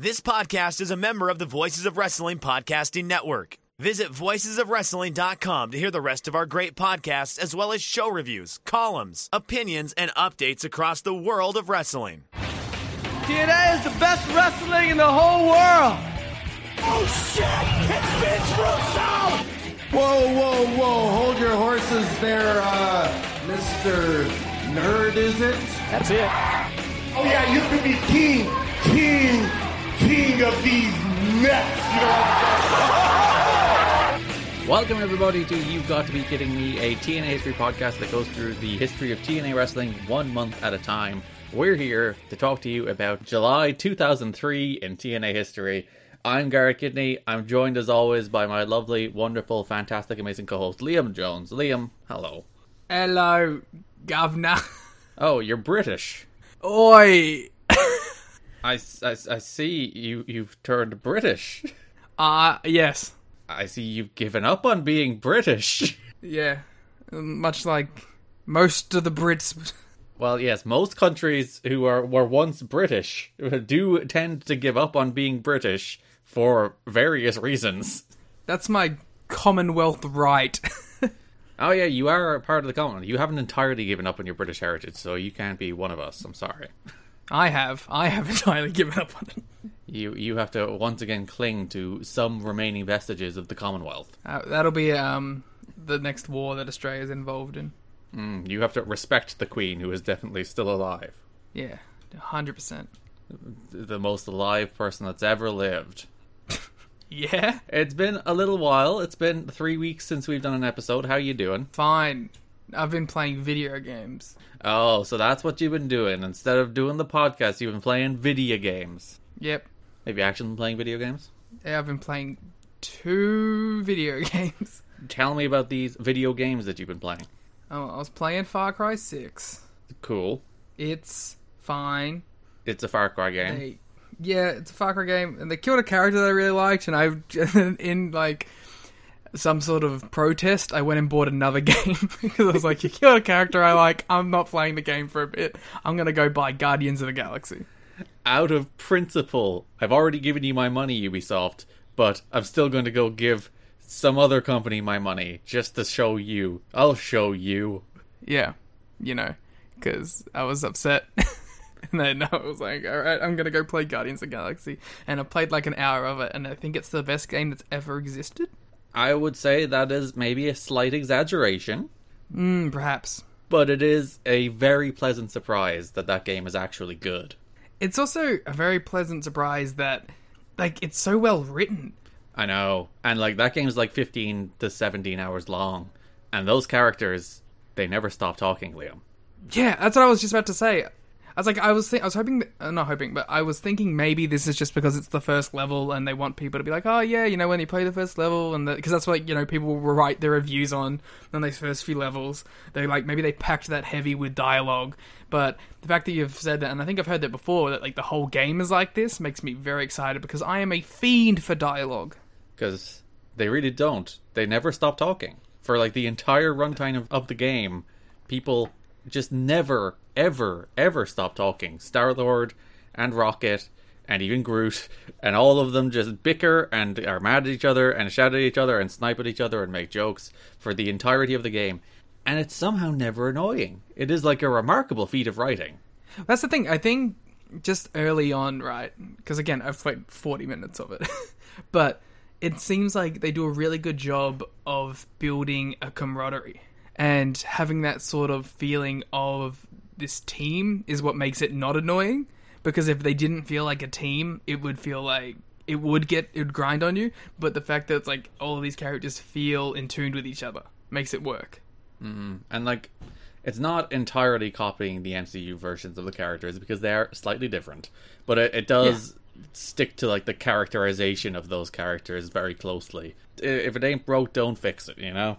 This podcast is a member of the Voices of Wrestling Podcasting Network. Visit voicesofwrestling.com to hear the rest of our great podcasts, as well as show reviews, columns, opinions, and updates across the world of wrestling. TNA is the best wrestling in the whole world. Oh shit! It's Vince Russo! Whoa, whoa, whoa! Hold your horses there, uh, Mr. Nerd, is it? That's it. Oh yeah, you could be king, king, king of these nuts. You know Welcome, everybody, to You've Got to Be Kidding Me, a TNA history podcast that goes through the history of TNA wrestling one month at a time. We're here to talk to you about July 2003 in TNA history. I'm Garrett Kidney. I'm joined, as always, by my lovely, wonderful, fantastic, amazing co host, Liam Jones. Liam, hello. Hello, governor. Oh, you're British. Oi. I, I, I see you, you've turned British. Uh, yes. I see you've given up on being British. Yeah. Much like most of the Brits. Well, yes, most countries who are were once British do tend to give up on being British for various reasons. That's my Commonwealth right. Oh yeah, you are a part of the Commonwealth. You haven't entirely given up on your British heritage, so you can't be one of us. I'm sorry. I have. I have entirely given up on it. You you have to once again cling to some remaining vestiges of the Commonwealth. Uh, that'll be um the next war that Australia's involved in. Mm, you have to respect the Queen, who is definitely still alive, Yeah, hundred percent. the most alive person that's ever lived. Yeah, It's been a little while. It's been three weeks since we've done an episode. How are you doing? fine. I've been playing video games. Oh, so that's what you've been doing. Instead of doing the podcast, you've been playing video games. Yep. Have you actually been playing video games? Yeah, I've been playing two video games. Tell me about these video games that you've been playing. Oh, I was playing Far Cry Six. Cool. It's fine. It's a Far Cry game. They, yeah, it's a Far Cry game, and they killed a character that I really liked, and I, in like some sort of protest, I went and bought another game because I was like, you killed a character I like. I'm not playing the game for a bit. I'm gonna go buy Guardians of the Galaxy. Out of principle, I've already given you my money, Ubisoft, but I'm still going to go give some other company my money just to show you. I'll show you. Yeah, you know, because I was upset. And then I was like, all right, I'm going to go play Guardians of the Galaxy. And I played like an hour of it, and I think it's the best game that's ever existed. I would say that is maybe a slight exaggeration, Hmm, perhaps. but it is a very pleasant surprise that that game is actually good. It's also a very pleasant surprise that, like, it's so well written. I know. And like that game's like 15 to 17 hours long. And those characters, they never stop talking, Liam. Yeah, that's what I was just about to say. I was like, I was, th- I was hoping, uh, not hoping, but I was thinking maybe this is just because it's the first level and they want people to be like, oh yeah, you know, when you play the first level, and because that's what you know people will write their reviews on on those first few levels. They like maybe they packed that heavy with dialogue, but the fact that you've said that, and I think I've heard that before, that like the whole game is like this, makes me very excited because I am a fiend for dialogue. Because they really don't. They never stop talking. For like the entire runtime of, of the game, people just never, ever, ever stop talking. Star Lord and Rocket and even Groot and all of them just bicker and are mad at each other and shout at each other and snipe at each other and make jokes for the entirety of the game. And it's somehow never annoying. It is like a remarkable feat of writing. That's the thing. I think just early on, right? Because again, I've played 40 minutes of it. but it seems like they do a really good job of building a camaraderie and having that sort of feeling of this team is what makes it not annoying. Because if they didn't feel like a team, it would feel like it would get it would grind on you. But the fact that it's like all of these characters feel in tune with each other makes it work. Mm-hmm. and like it's not entirely copying the MCU versions of the characters because they are slightly different, but it, it does stick to like the characterization of those characters very closely. If it ain't broke, don't fix it. You know.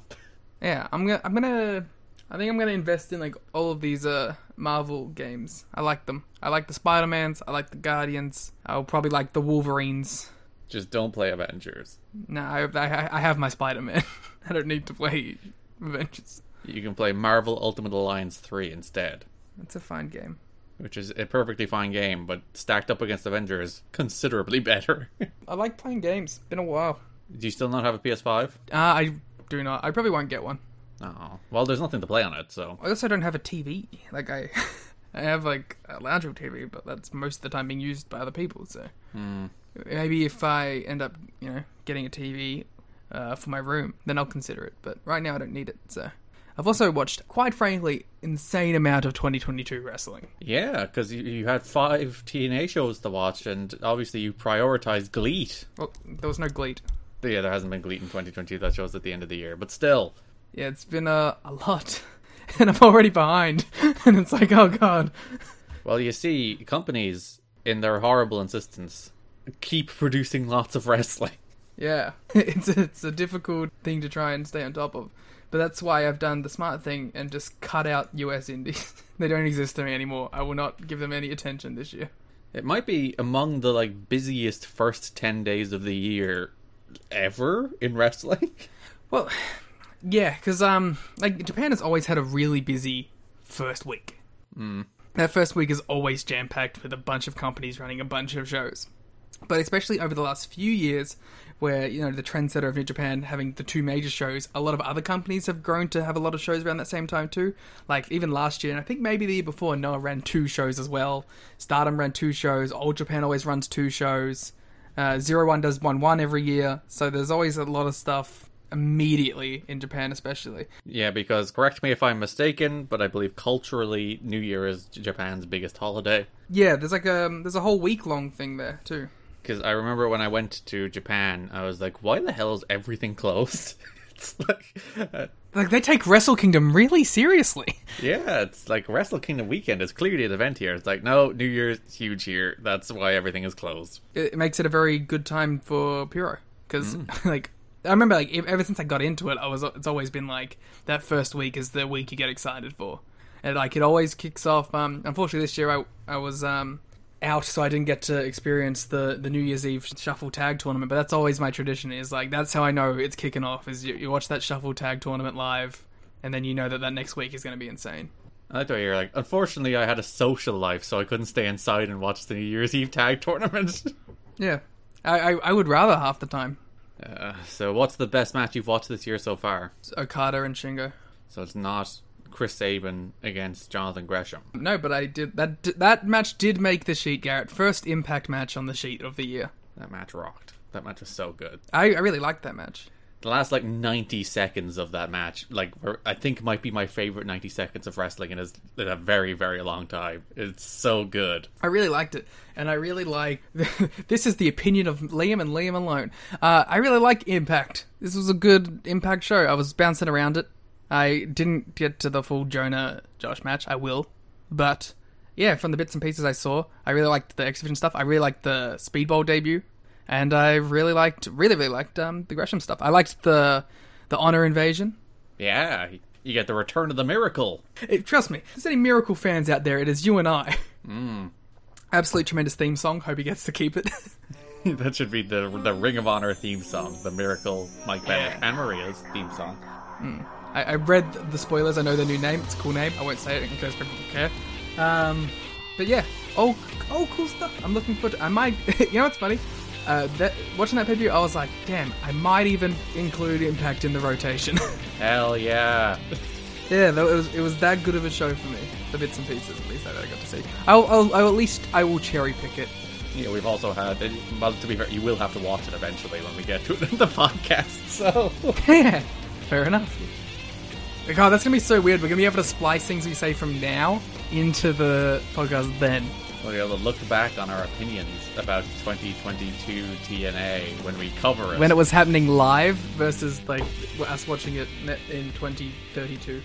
Yeah, I'm gonna I'm gonna I think I'm gonna invest in like all of these uh Marvel games. I like them. I like the Spider Mans. I like the Guardians. I'll probably like the Wolverines. Just don't play Avengers. No, I I, I have my Spider Man. I don't need to play Avengers. You can play Marvel Ultimate Alliance 3 instead. It's a fine game. which is a perfectly fine game, but stacked up against Avengers, considerably better. I like playing games. Been a while. Do you still not have a PS5? Uh, I do not. I probably won't get one. Oh, well, there's nothing to play on it, so I also don't have a TV. Like I, I have like a lounge room TV, but that's most of the time being used by other people. So maybe if I end up, you know, getting a TV uh, for my room, then I'll consider it. But right now, I don't need it. So I've also watched, quite frankly, insane amount of 2022 wrestling. yeah, because you, you had five TNA shows to watch, and obviously you prioritized GLEAT. Well, there was no Gleat. But yeah, there hasn't been GLEAT in 2022. That shows at the end of the year, but still, Yeah, it's been uh, a lot, and I'm already behind, and it's like, oh god. well, you see, companies in their horrible insistence keep producing lots of wrestling. Yeah, it's a, it's a difficult thing to try and stay on top of. But that's why I've done the smart thing and just cut out US indies. they don't exist to me anymore. I will not give them any attention this year. It might be among the like busiest first 10 days of the year ever in wrestling. Well, yeah, because um, like Japan has always had a really busy first week. Mm. That first week is always jam packed with a bunch of companies running a bunch of shows. But especially over the last few years, where you know the trendsetter of New Japan having the two major shows, a lot of other companies have grown to have a lot of shows around that same time too. Like even last year, and I think maybe the year before, Noah ran two shows as well. Stardom ran two shows. All Japan always runs two shows. Uh, Zero One does one one every year. So there's always a lot of stuff immediately in Japan, especially. yeah, because correct me if I'm mistaken, but I believe culturally New Year is Japan's biggest holiday. Yeah, there's like a there's a whole week long thing there too. Because I remember when I went to Japan, I was like, why the hell is everything closed? it's like, uh, Like they take Wrestle Kingdom really seriously. yeah, it's like Wrestle Kingdom weekend is clearly an event here. It's like, no, New Year's huge here. That's why everything is closed. It makes it a very good time for Puro because like I remember like ever since I got into it, I was it's always been like that first week is the week you get excited for, and like it always kicks off. Um, unfortunately, this year I I was um out, so I didn't get to experience the the New Year's Eve shuffle tag tournament. But that's always my tradition. Is like that's how I know it's kicking off. Is you, you watch that shuffle tag tournament live, and then you know that that next week is going to be insane. I like the way you're like, unfortunately, I had a social life, so I couldn't stay inside and watch the New Year's Eve tag tournament. Yeah, I I, I would rather half the time. Uh, so, what's the best match you've watched this year so far? It's Okada and Shingo. So, it's not Chris Sabin against Jonathan Gresham. No, but I did that. That match did make the sheet, Garrett. First Impact match on the sheet of the year. That match rocked. That match was so good. I, I really liked that match. The last like 90 seconds of that match, like I think might be my favorite 90 seconds of wrestling in a, in a very very long time. It's so good. I really liked it, and I really like. this is the opinion of Liam and Liam alone. Uh, I really like Impact. This was a good Impact show. I was bouncing around it. I didn't get to the full Jonah Josh match. I will, but yeah, from the bits and pieces I saw, I really liked the exhibition stuff. I really liked the Speedball debut, and I really liked, really, really liked um, the Gresham stuff. I liked the the Honor Invasion. Yeah, you get the return of the miracle. It, trust me, if there's any Miracle fans out there, it is you and I. Absolute tremendous theme song. Hope he gets to keep it. that should be the the Ring of Honor theme song, the Miracle Mike Bennett and Maria's theme song. I, I read the spoilers. I know their new name. It's a cool name. I won't say it in case people care. Um, but yeah, oh, oh, cool stuff. I'm looking forward. To, I might. you know what's funny? Uh, that watching that pay per view, I was like, damn, I might even include Impact in the rotation. Hell yeah! yeah, that was, it was that good of a show for me. The bits and pieces, at least that I got to see. I'll, I'll, I'll at least I will cherry pick it. Yeah, we've also had. Well, to be fair, you will have to watch it eventually when we get to it in the podcast. So Yeah, fair enough. God, that's gonna be so weird. We're gonna be able to splice things we say from now into the podcast then. We'll be able to look back on our opinions about 2022 TNA when we cover it. when it was happening live versus like us watching it in 2032.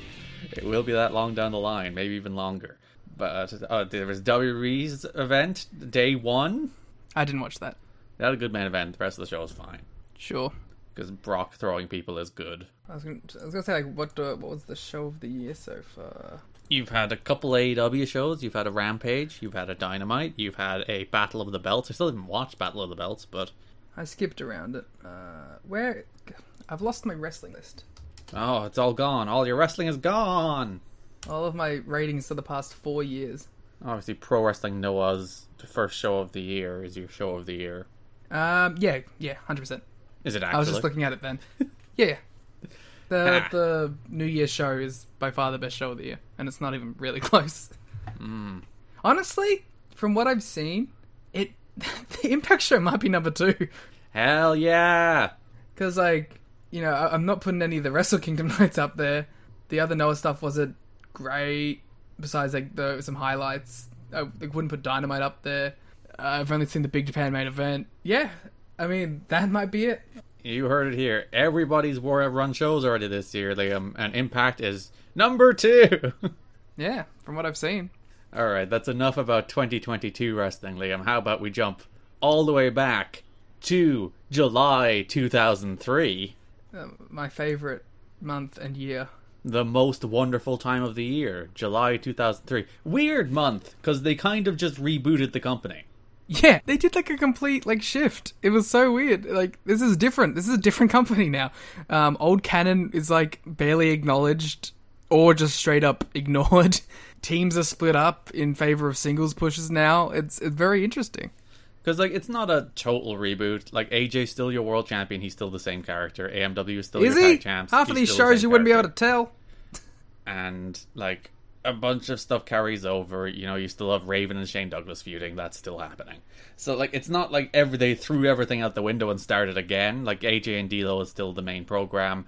It will be that long down the line, maybe even longer. But uh, there was WWE's event, day one. I didn't watch that. They had a good main event. The rest of the show was fine Sure. because Brock throwing people is good. I was gonna, I was gonna say like what uh, what was the show of the year so far? You've had a couple AEW shows. You've had a Rampage. You've had a Dynamite. You've had a Battle of the Belts. I still haven't watched Battle of the Belts, but I skipped around it. Uh, where I've lost my wrestling list. oh, it's all gone. All your wrestling is gone. All of my ratings for the past four years. Obviously, Pro Wrestling Noah's first show of the year is your show of the year. Um, yeah, yeah, hundred percent. Is it actually? I was just looking at it then. yeah, yeah. The the New Year show is by far the best show of the year, and it's not even really close. Hmm. Honestly, from what I've seen, it the Impact show might be number two Hell yeah! because like you know I, I'm not putting any of the Wrestle Kingdom nights up there. The other Noah stuff wasn't great. Besides like the some highlights, I wouldn't put Dynamite up there. Uh, I've only seen the Big Japan main event. Yeah, I mean that might be it. You heard it here. Everybody's war run shows already this year, Liam, and Impact is number two. Yeah, from what I've seen. All right, that's enough about 2022 wrestling, Liam. How about we jump all the way back to July 2003, Uh, my favorite month and year. the most wonderful time of the year, July 2003. Weird month because they kind of just rebooted the company. Yeah, they did like a complete like shift. It was so weird. Like this is different. This is a different company now. Um, old canon is like barely acknowledged or just straight up ignored. Teams are split up in favor of singles pushes now. It's it's very interesting. Because like it's not a total reboot. Like AJ's still your world champion. He's still the same character. AMW is still Is your he? tag champs. Half of these the shows same you wouldn't be able to tell. and like a bunch of stuff carries over. You know, you still have Raven and Shane Douglas feuding. That's still happening. So like, it's not like every they threw everything out the window and started again. Like AJ and D'Lo is still the main program.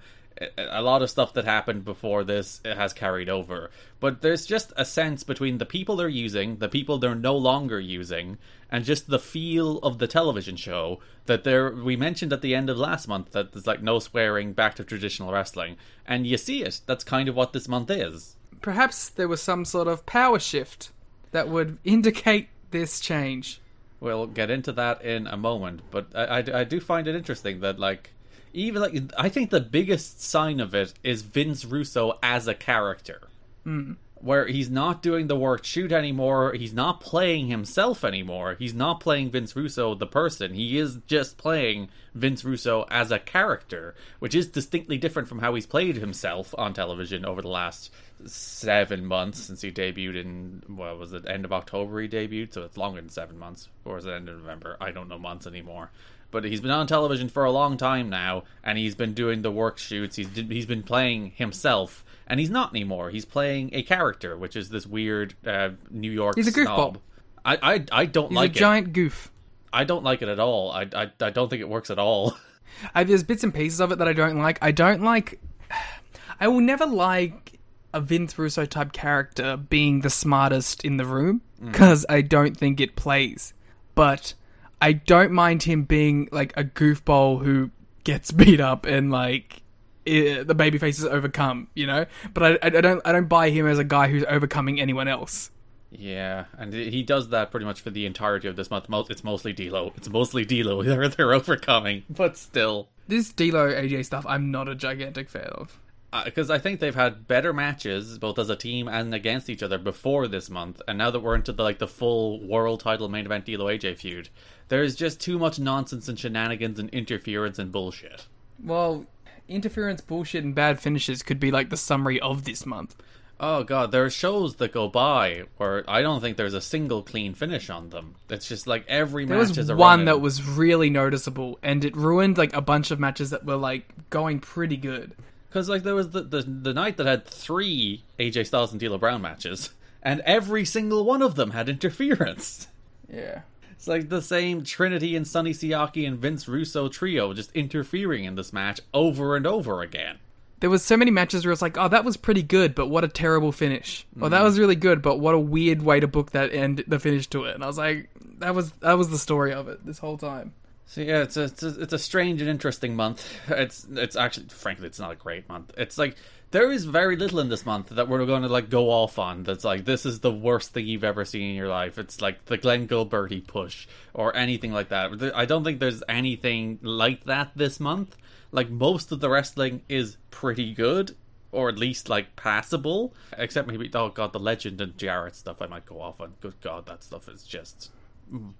A- lot of stuff that happened before this has carried over, but there's just a sense between the people they're using, the people they're no longer using, and just the feel of the television show that there. We mentioned at the end of last month that there's like no swearing, back to traditional wrestling, and you see it. That's kind of what this month is. Perhaps there was some sort of power shift that would indicate this change. We'll get into that in a moment, but I, I, I do find it interesting that like even like I think the biggest sign of it is Vince Russo as a character, hmm. Where he's not doing the work shoot anymore. He's not playing himself anymore. He's not playing Vince Russo the person. He is just playing Vince Russo as a character, which is distinctly different from how he's played himself on television over the last seven months since he debuted in what was it end of October he debuted, so it's longer than seven months, or was it end of November? I don't know months anymore. But he's been on television for a long time now, and he's been doing the work shoots. He's he's been playing himself, and he's not anymore. He's playing a character, which is this weird uh, New York. He's a goofball. I, I I don't He's like a it. giant goof. I don't like it at all. I, I I don't think it works at all. I, there's bits and pieces of it that I don't like. I don't like. I will never like a Vince Russo type character being the smartest in the room because I don't think it plays. But I don't mind him being like a goofball who gets beat up and like i the baby is overcome, you know. But I, I don't I don't buy him as a guy who's overcoming anyone else. Yeah, and he does that pretty much for the entirety of this month. It's mostly D'Lo. It's mostly D'Lo. They're they're overcoming, but still, This D'Lo AJ stuff, I'm not a gigantic fan of. Uh, because I think they've had better matches both as a team and against each other before this month, and now that we're into the like the full world title main event D'Lo AJ feud, there's just too much nonsense and shenanigans and interference and bullshit. Well, interference, bullshit, and bad finishes could be like the summary of this month. Oh god, there are shows that go by where I don't think there's a single clean finish on them. It's just like every There match was is a one that was really noticeable, and it ruined like a bunch of matches that were like going pretty good. Because like there was the, the the night that had three AJ Styles and D'Lo Brown matches, and every single one of them had interference. Yeah. It's like the same Trinity and Sonny Siaki and Vince Russo trio just interfering in this match over and over again. There was so many matches where it's like, oh, that was pretty good, but what a terrible finish. Or that was really good, but what a weird way to book that end the finish to it. And I was like, that was that was the story of it this whole time. So yeah, it's a, it's a it's a strange and interesting month. It's it's actually frankly it's not a great month. It's like there is very little in this month that we're going to like go off on. That's like this is the worst thing you've ever seen in your life. It's like the Glenn Gilberti push or anything like that. I don't think there's anything like that this month. Like most of the wrestling is pretty good. Or at least like passable, except maybe oh god, the Legend and Jarrett stuff I might go off on. Good god, that stuff is just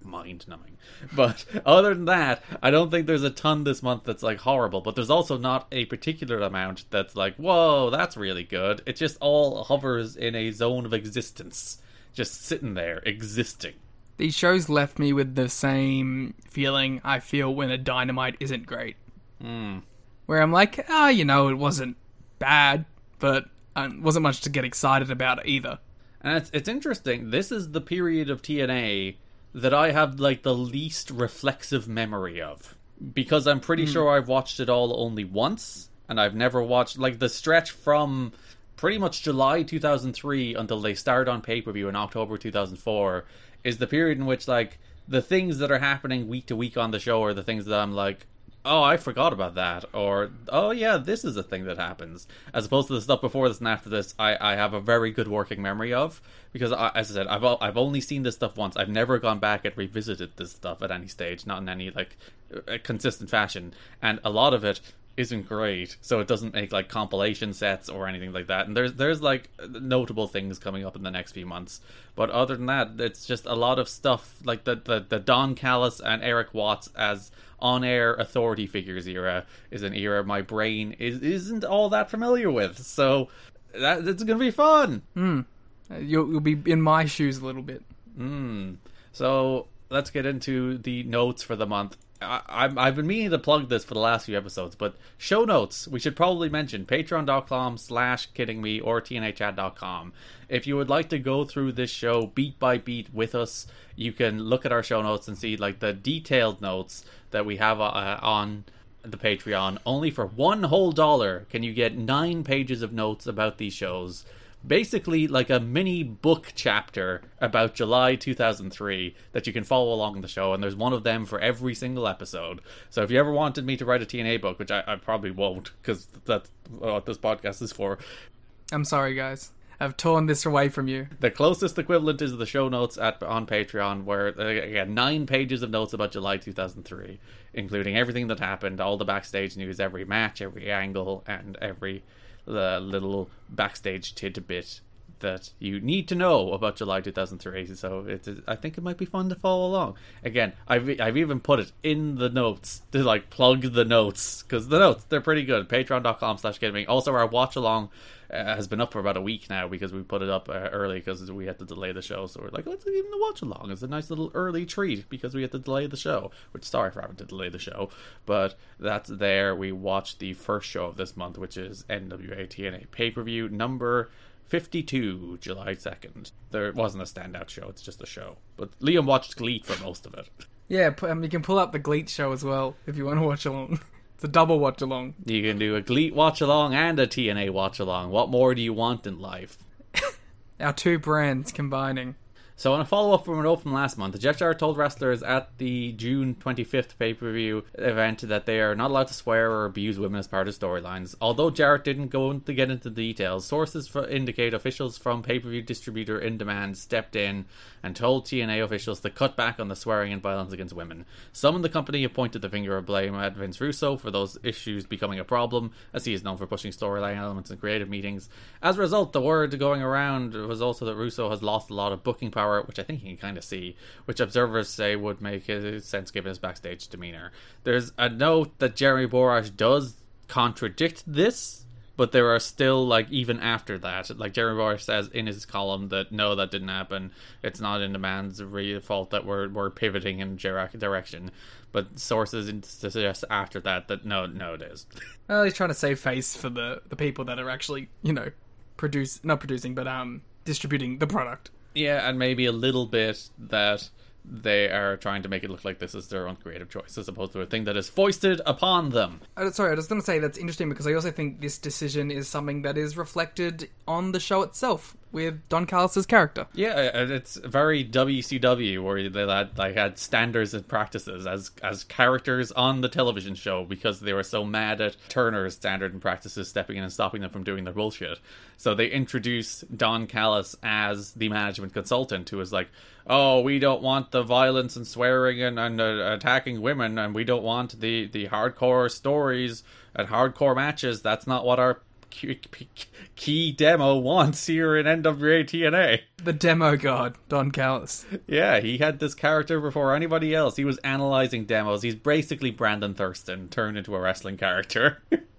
mind numbing. But other than that, I don't think there's a ton this month that's like horrible, but there's also not a particular amount that's like, whoa, that's really good. It just all hovers in a zone of existence. just sitting there existing. These shows left me with the same feeling I feel when a Dynamite isn't great. Where I'm like, ah, you know, it wasn't bad, but uh, wasn't much to get excited about either. And it's it's interesting. This is the period of TNA that I have like the least reflexive memory of. Because I'm pretty hmm. sure I've watched it all only once and I've never watched like the stretch from pretty much July 2003 until they started on pay-per-view in October 2004 is the period in which like the things that are happening week to week on the show are the things that I'm like oh, I forgot about that, or oh yeah, this is a thing that happens, as opposed to the stuff before this and after this. I, I have a very good working memory of because, I, as I said, I've I've only seen this stuff once. I've never gone back and revisited this stuff at any stage, not in any like uh, consistent fashion, and a lot of it isn't great, so it doesn't make like compilation sets or anything like that. And there's there's like notable things coming up in the next few months, but other than that, it's just a lot of stuff like the the, the Don Callis and Erik Watts as on air authority figures era is an era my brain is isn't all that familiar with. So that it's gonna be fun. Uh, You'll, you'll be in my shoes a little bit. So let's get into the notes for the month. I, I've been meaning to plug this for the last few episodes, but show notes, we should probably mention patreon.com slash kidding me or tnachat.com. If you would like to go through this show beat by beat with us, you can look at our show notes and see like the detailed notes that we have uh, on the Patreon. Only for one whole dollar can you get nine pages of notes about these shows basically like a mini book chapter about July 2003 that you can follow along the show, and there's one of them for every single episode. So if you ever wanted me to write a TNA book, which I, I probably won't, because that's what this podcast is for, I'm sorry, guys. I've torn this away from you. the closest equivalent is the show notes at on Patreon, where uh, again nine pages of notes about July 2003, including everything that happened, all the backstage news, every match, every angle, and every uh, little backstage tidbit that you need to know about July 2003. So it is, I think it might be fun to follow along. Again, I've I've even put it in the notes to like plug the notes because the notes they're pretty good. Patreon.com/slash gaming. Also, our watch along uh, has been up for about a week now because we put it up uh, early because we had to delay the show. So we're like, let's even the watch along. It's a nice little early treat because we had to delay the show. Which sorry for having to delay the show, but that's there. We watched the first show of this month, which is NWA TNA pay per view number. 52 July 2nd. There wasn't a standout show, it's just a show. But Liam watched Glee for most of it. Yeah, um, you can pull up the GLEAT show as well if you want to watch along. It's a double watch along. You can do a Glee watch along and a TNA watch along. What more do you want in life? Our two brands combining. So, on a follow up from a note from last month, Jeff Jarrett told wrestlers at the June 25th pay per view event that they are not allowed to swear or abuse women as part of storylines. Although Jarrett didn't go to get into details, sources indicate officials from pay per view distributor In Demand stepped in and told TNA officials to cut back on the swearing and violence against women. Some in the company have pointed the finger of blame at Vince Russo for those issues becoming a problem, as he is known for pushing storyline elements in creative meetings. As a result, the word going around was also that Russo has lost a lot of booking power, which I think you can kind of see, which observers say would make sense given his backstage demeanor. There's a note that Jeremy Borash does contradict this, but there are still like even after that, like Jeremy Borash says in his column that no, that didn't happen. It's not in the man's real fault that we're we're pivoting in dire- direction. But sources suggest after that that no, no, it is. Well, he's trying to save face for the, the people that are actually, you know, produce not producing, but um distributing the product. Yeah, and maybe a little bit that they are trying to make it look like this is their own creative choice as opposed to a thing that is foisted upon them. Uh, sorry, I was going to say that's interesting because I also think this decision is something that is reflected on the show itself with Don Callis' character. Yeah, it's very WCW where they had like had standards and practices as as characters on the television show because they were so mad at Turner's standard and practices stepping in and stopping them from doing their bullshit. So they introduced Don Callis as the management consultant who was like, "Oh, we don't want the violence and swearing and, and uh, attacking women, and we don't want the the hardcore stories and hardcore matches. That's not what our." Key, demo wants here in NWA TNA. The demo god, Don Callis. Yeah, he had this character before anybody else. He was analyzing demos. He's basically Brandon Thurston turned into a wrestling character.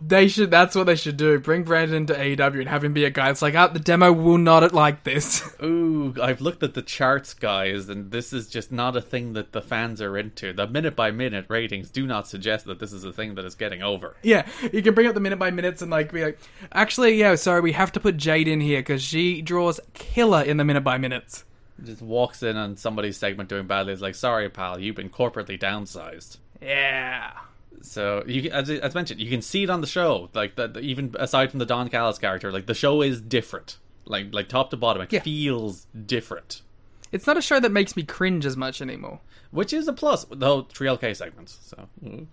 They should. That's what they should do. Bring Brandon into AEW and have him be a guy. It's like, ah, the demo will not like this. Ooh, I've looked at the charts, guys, and this is just not a thing that the fans are into. The minute by minute ratings do not suggest that this is a thing that is getting over. yeah, you can bring up the minute by minutes and like be like, actually, yeah, sorry, we have to put Jade in here because she draws killer in the minute by minutes. Just walks in on somebody's segment doing badly. It's like, sorry, pal, you've been corporately downsized. Yeah. So you, as, as mentioned, you can see it on the show. Like that, even aside from the Don Callis character, like the show is different. Like like top to bottom, it Yeah. feels different, It's not a show that makes me cringe as much anymore. which is a plus. The whole three LK segments. So mm.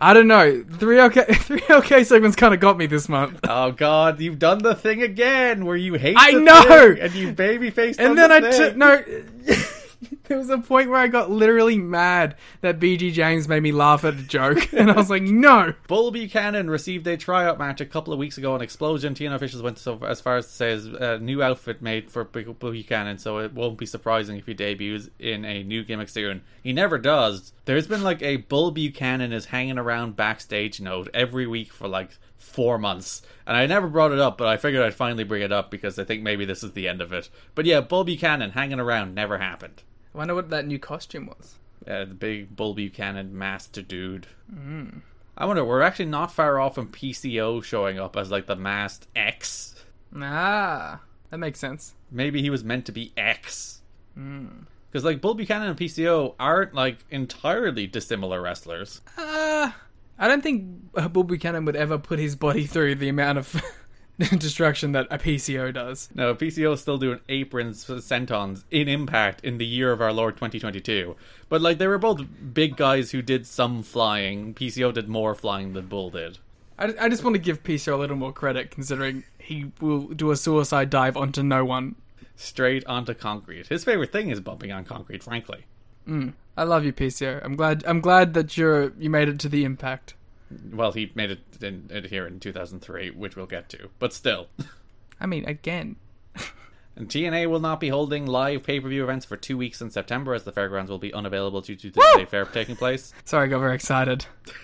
I don't know. Three OK, three OK segments kind of got me this month. oh god, you've done the thing again where you hate. I the know! and you baby faced. And then I took no. there was a point where I got literally mad that BG James made me laugh at a joke, and I was like, no. Bull Buchanan received a tryout match a couple of weeks ago on Explosion. TNA officials went so as far as to say a new outfit made for Bull Buchanan, so it won't be surprising if he debuts in a new gimmick soon. He never does. There's been like a Bull Buchanan is hanging around backstage note every week for like four months, and I never brought it up, but I figured I'd finally bring it up because I think maybe this is the end of it. But yeah, Bull Buchanan hanging around never happened. I wonder what that new costume was. Uh, the big Bull Buchanan master dude. I wonder, we're actually not far off from PCO showing up as like the masked X. Ah, that makes sense. Maybe he was meant to be X. Because like Bull Buchanan and PCO aren't like entirely dissimilar wrestlers. Uh, I don't think Bull Buchanan would ever put his body through the amount of destruction that a PCO does. No, PCO is still doing aprons, sentons in Impact in the year of our Lord 2022. But like they were both big guys who did some flying. PCO did more flying than Bull did. I, I just want to give PCO a little more credit, considering he will do a suicide dive onto no one. Straight onto concrete. His favorite thing is bumping on concrete, frankly. Mm. I love you, PCO. I'm glad. I'm glad that you're you made it to the impact. Well, he made it, in, it here in 2003, which we'll get to. But still. I mean, again, And TNA will not be holding live pay per view events for two weeks in September, as the fairgrounds will be unavailable due to the state fair taking place. sorry, I got very excited.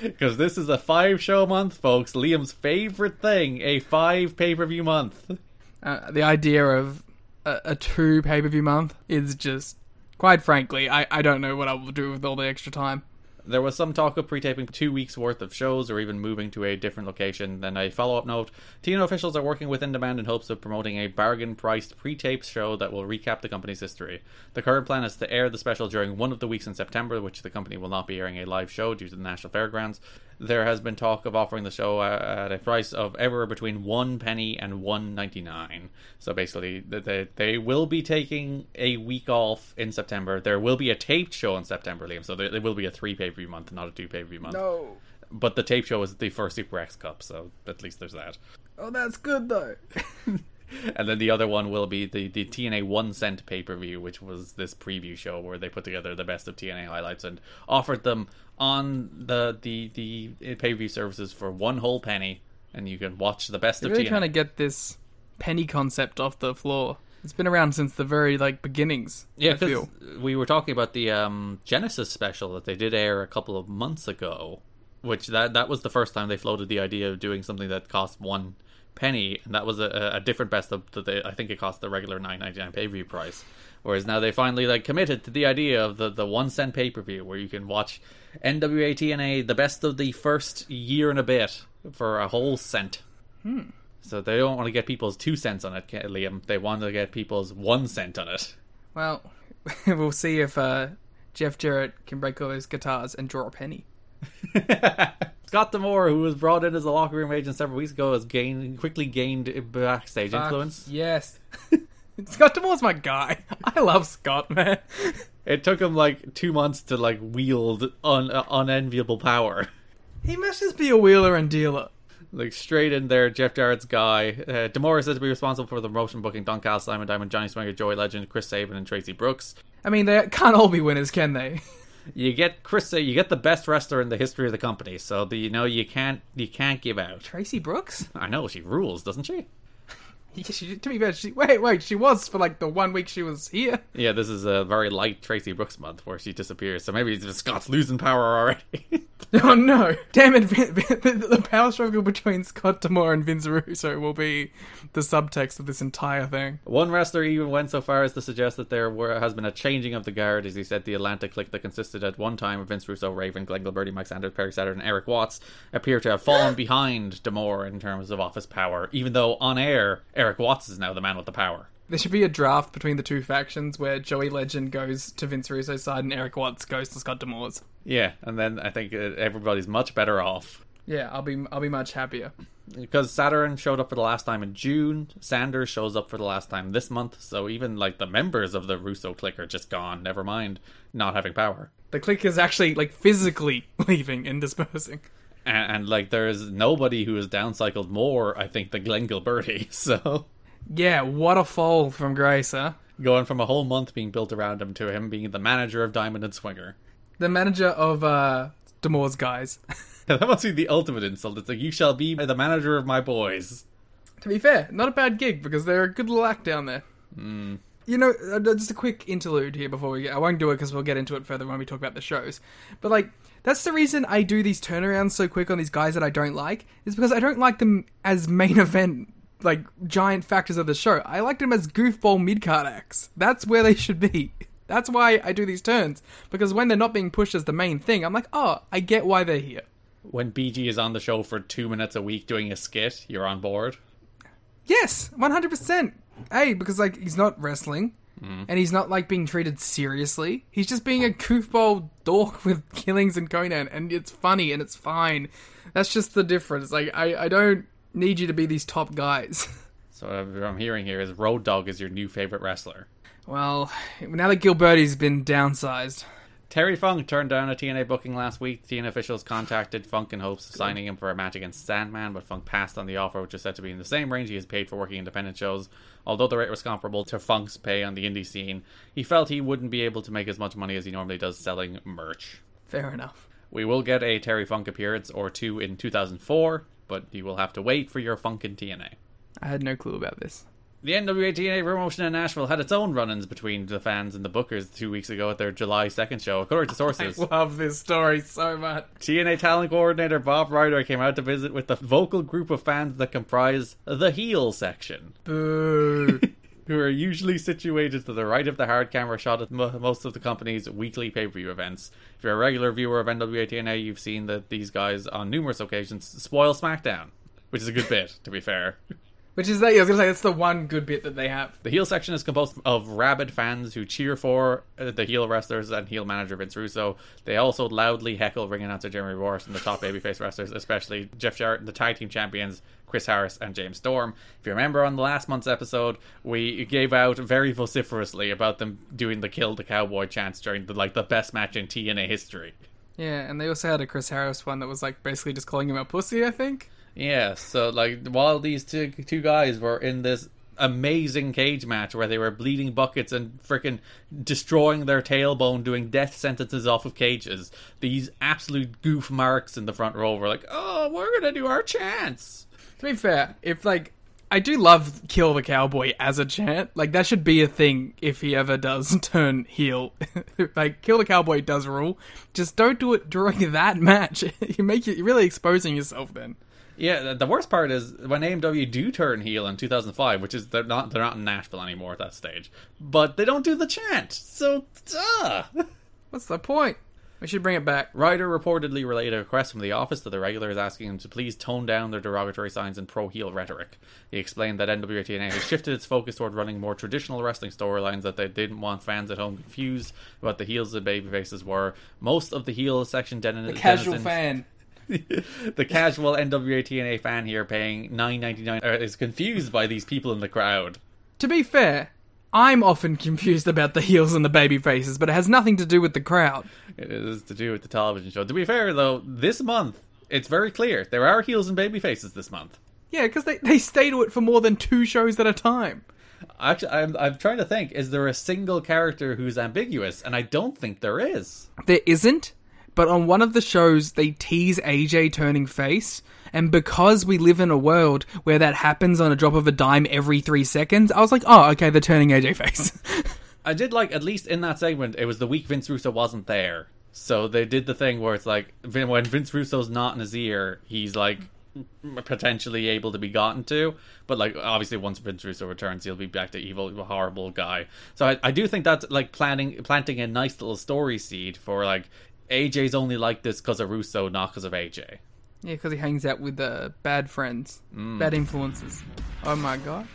Because this is a five show month, folks. Liam's favorite thing a five pay per view month. Uh, the idea of a, a two pay per view month is just, quite frankly, I, I don't know what I will do with all the extra time. There was some talk of pre taping two weeks worth of shows or even moving to a different location. Then a follow up note TNA officials are working with In Demand in hopes of promoting a bargain priced pre taped show that will recap the company's history. The current plan is to air the special during one of the weeks in September, which the company will not be airing a live show due to the National Fairgrounds. There has been talk of offering the show at a price of ever between one penny and one ninety nine. So basically, they they will be taking a week off in September. There will be a taped show in September, Liam. So there, there will be a three pay per view month, not a two pay per view month. No. But the tape show is the first Super X Cup, so at least there's that. Oh, that's good though. And then the other one will be the, the TNA one cent pay per view, which was this preview show where they put together the best of TNA highlights and offered them on the the the pay per view services for one whole penny, and you can watch the best They're of really TNA. trying to get this penny concept off the floor. It's been around since the very like beginnings. Yeah, because we were talking about the um, Genesis special that they did air a couple of months ago, which that that was the first time they floated the idea of doing something that cost one penny, and that was a, a different best of that they, I think it cost the regular nine ninety nine pay per view price. Whereas now they finally like committed to the idea of the, the one cent pay per view where you can watch NWA TNA the best of the first year and a bit for a whole cent. So they don't want to get people's two cents on it, Liam. They want to get people's one cent on it. Well, we'll see if uh, Jeff Jarrett can break all his guitars and draw a penny. Scott D'Amore, who was brought in as a locker room agent several weeks ago, has gained quickly gained backstage Fuck, influence. Yes. Scott D'Amore's my guy. I love Scott, man. It took him like two months to like wield un- uh, unenviable power. He must just be a wheeler and dealer. Like straight in there, Jeff Jarrett's guy. Uh, D'Amore is said to be responsible for the promotion booking Don Cal, Simon Diamond, Johnny Swinger, Joey Legend, Chris Sabin, and Traci Brooks. I mean, they can't all be winners, can they? You get Chris, you get the best wrestler in the history of the company, so the, you know you can't you can't give out. Traci Brooks? I know she rules, doesn't she? Yeah, she, to be fair, she, wait, wait, she was for like the one week she was here. Yeah, this is a very light Traci Brooks month where she disappears, so maybe Scott's losing power already. Oh no! Damn it! Vin- Vin- the the power struggle between Scott D'Amore and Vince Russo will be the subtext of this entire thing. One wrestler even went so far as to suggest that there were, has been a changing of the guard, as he said the Atlanta clique that consisted at one time of Vince Russo, Raven, Glenn Gilberti, Mike Sanders, Perry Saturn, and Erik Watts appear to have fallen behind D'Amore in terms of office power, even though on air, Erik Watts is now the man with the power. There should be a draft between the two factions where Joey Legend goes to Vince Russo's side and Erik Watts goes to Scott D'Amore's. Yeah, and then I think uh, everybody's much better off. Yeah, I'll be I'll be much happier. Because Saturn showed up for the last time in June, Sanders shows up for the last time this month, so even like the members of the Russo clique are just gone, never mind not having power. The clique is actually like physically leaving and dispersing. And, and like there's nobody who has downcycled more, I think, than Glenn Gilberti, so Yeah, what a fall from Grace, huh? going from a whole month being built around him to him being the manager of Diamond and Swinger. The manager of uh D'Amore's guys. that must be the ultimate insult. It's like, you shall be the manager of my boys. to be fair, not a bad gig because they're a good little act down there. You know, uh, just a quick interlude here before we get. I won't do it because we'll get into it further when we talk about the shows. But like, that's the reason I do these turnarounds so quick on these guys that I don't like is because I don't like them as main event like giant factors of the show. I like them as goofball mid card acts. That's where they should be. That's why I do these turns because when they're not being pushed as the main thing, I'm like, oh, I get why they're here. When BG is on the show for two minutes a week doing a skit, you're on board. Yes, one hundred percent. Hey, because like he's not wrestling, and he's not like being treated seriously. He's just being a goofball dork with killings and Konnan, and it's funny and it's fine. That's just the difference. Like I, I don't need you to be these top guys. So uh, what I'm hearing here is Road Dog is your new favorite wrestler. well, now that Gilberti's been downsized, Terry Funk turned down a TNA booking last week. TNA officials contacted Funk in hopes of signing him for a match against Sandman, but Funk passed on the offer, which is said to be in the same range he has paid for working independent shows. Although the rate was comparable to Funk's pay on the indie scene, he felt he wouldn't be able to make as much money as he normally does selling merch. fair enough. We will get a Terry Funk appearance or two in 2004, but you will have to wait for your Funk in TNA. I had no clue about this. The NWA TNA promotion in Nashville had its own run-ins between the fans and the bookers two weeks ago at their July 2nd show. According to sources, I love this story so much. TNA talent coordinator Bob Ryder came out to visit with the vocal group of fans that comprise the heel section, Boo. who are usually situated to the right of the hard camera shot at mo- most of the company's weekly pay-per-view events. If you're a regular viewer of NWA TNA, you've seen that these guys on numerous occasions spoil SmackDown, which is a good bit, to be fair. Which is that? I was gonna say that's the one good bit that they have. The heel section is composed of rabid fans who cheer for uh, the heel wrestlers and heel manager Vince Russo. They also loudly heckle ring announcer Jeremy Rourke and the top babyface wrestlers, especially Jeff Jarrett and the tag team champions Chris Harris and James Storm. If you remember on the last month's episode, we gave out very vociferously about them doing the kill the cowboy chants during the like the best match in TNA history. Yeah, and they also had a Chris Harris one that was like basically just calling him a pussy. I think. Yeah, so like while these two two guys were in this amazing cage match where they were bleeding buckets and freaking destroying their tailbone, doing death sentences off of cages, these absolute goof marks in the front row were like, "Oh, we're gonna do our chance." To be fair, if like I do love kill the cowboy as a chant, like that should be a thing if he ever does turn heel. like kill the cowboy does rule. Just don't do it during that match. you make it you're really exposing yourself then. Yeah, the- worst part is when AMW do turn heel in 2005, which is they're not they're not in Nashville anymore at that stage, but they don't do the chant. So, duh. What's the point? We should bring it back. Ryder reportedly relayed a request from the office to the regulars asking him to please tone down their derogatory signs and pro heel rhetoric. He explained that NWA has shifted its focus toward running more traditional wrestling storylines that they didn't want fans at home confused about the heels and babyfaces were. Most of the heel section den- The casual denizens- fan. the casual NWA TNA fan here paying nine ninety nine uh, is confused by these people in the crowd. To be fair, I'm often confused about the heels and the baby faces, but it has nothing to do with the crowd. It is to do with the television show. To be fair, though, this month it's very clear there are heels and baby faces this month. Yeah, because they, they stay to it for more than two shows at a time. Actually, I'm I'm trying to think: is there a single character who's ambiguous? And I don't think there is. There isn't, but on one of the shows they tease AJ turning face, and because we live in a world where that happens on a drop of a dime every three seconds, I was like, oh, okay, they're turning AJ face. I did like at least in that segment, it was the week Vince Russo wasn't there, So they did the thing where it's like when Vince Russo's not in his ear, he's like potentially able to be gotten to. But like obviously, once Vince Russo returns, he'll be back to evil, horrible guy. So I, I do think that's like planting planting a nice little story seed for like AJ's only like this because of Russo, not because of AJ. Yeah, because he hangs out with uh, bad friends, bad influences. Oh my god!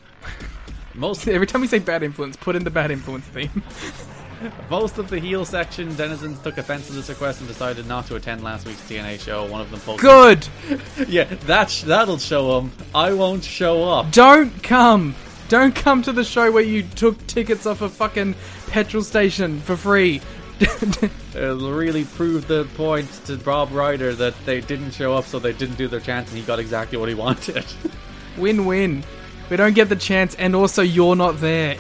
Most Every time we say bad influence, put in the bad influence theme. Most of the heel section denizens took offense to this request and decided not to attend last week's TNA show. One of them posted, Good. "Yeah, that sh- that'll show them. I won't show up." Don't come. Don't come to the show where you took tickets off a fucking petrol station for free. It'll really proved the point to Rob Ryder that they didn't show up, so they didn't do their chance, and he got exactly what he wanted. win win. We don't get the chance, and also you're not there.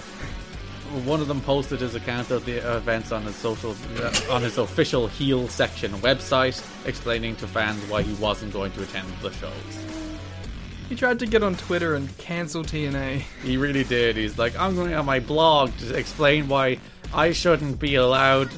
One of them posted his account of the events on his social, uh, on his official heel section website, explaining to fans why he wasn't going to attend the shows. He tried to get on Twitter and cancel TNA. He really did. He's like, I'm going on my blog to explain why I shouldn't be allowed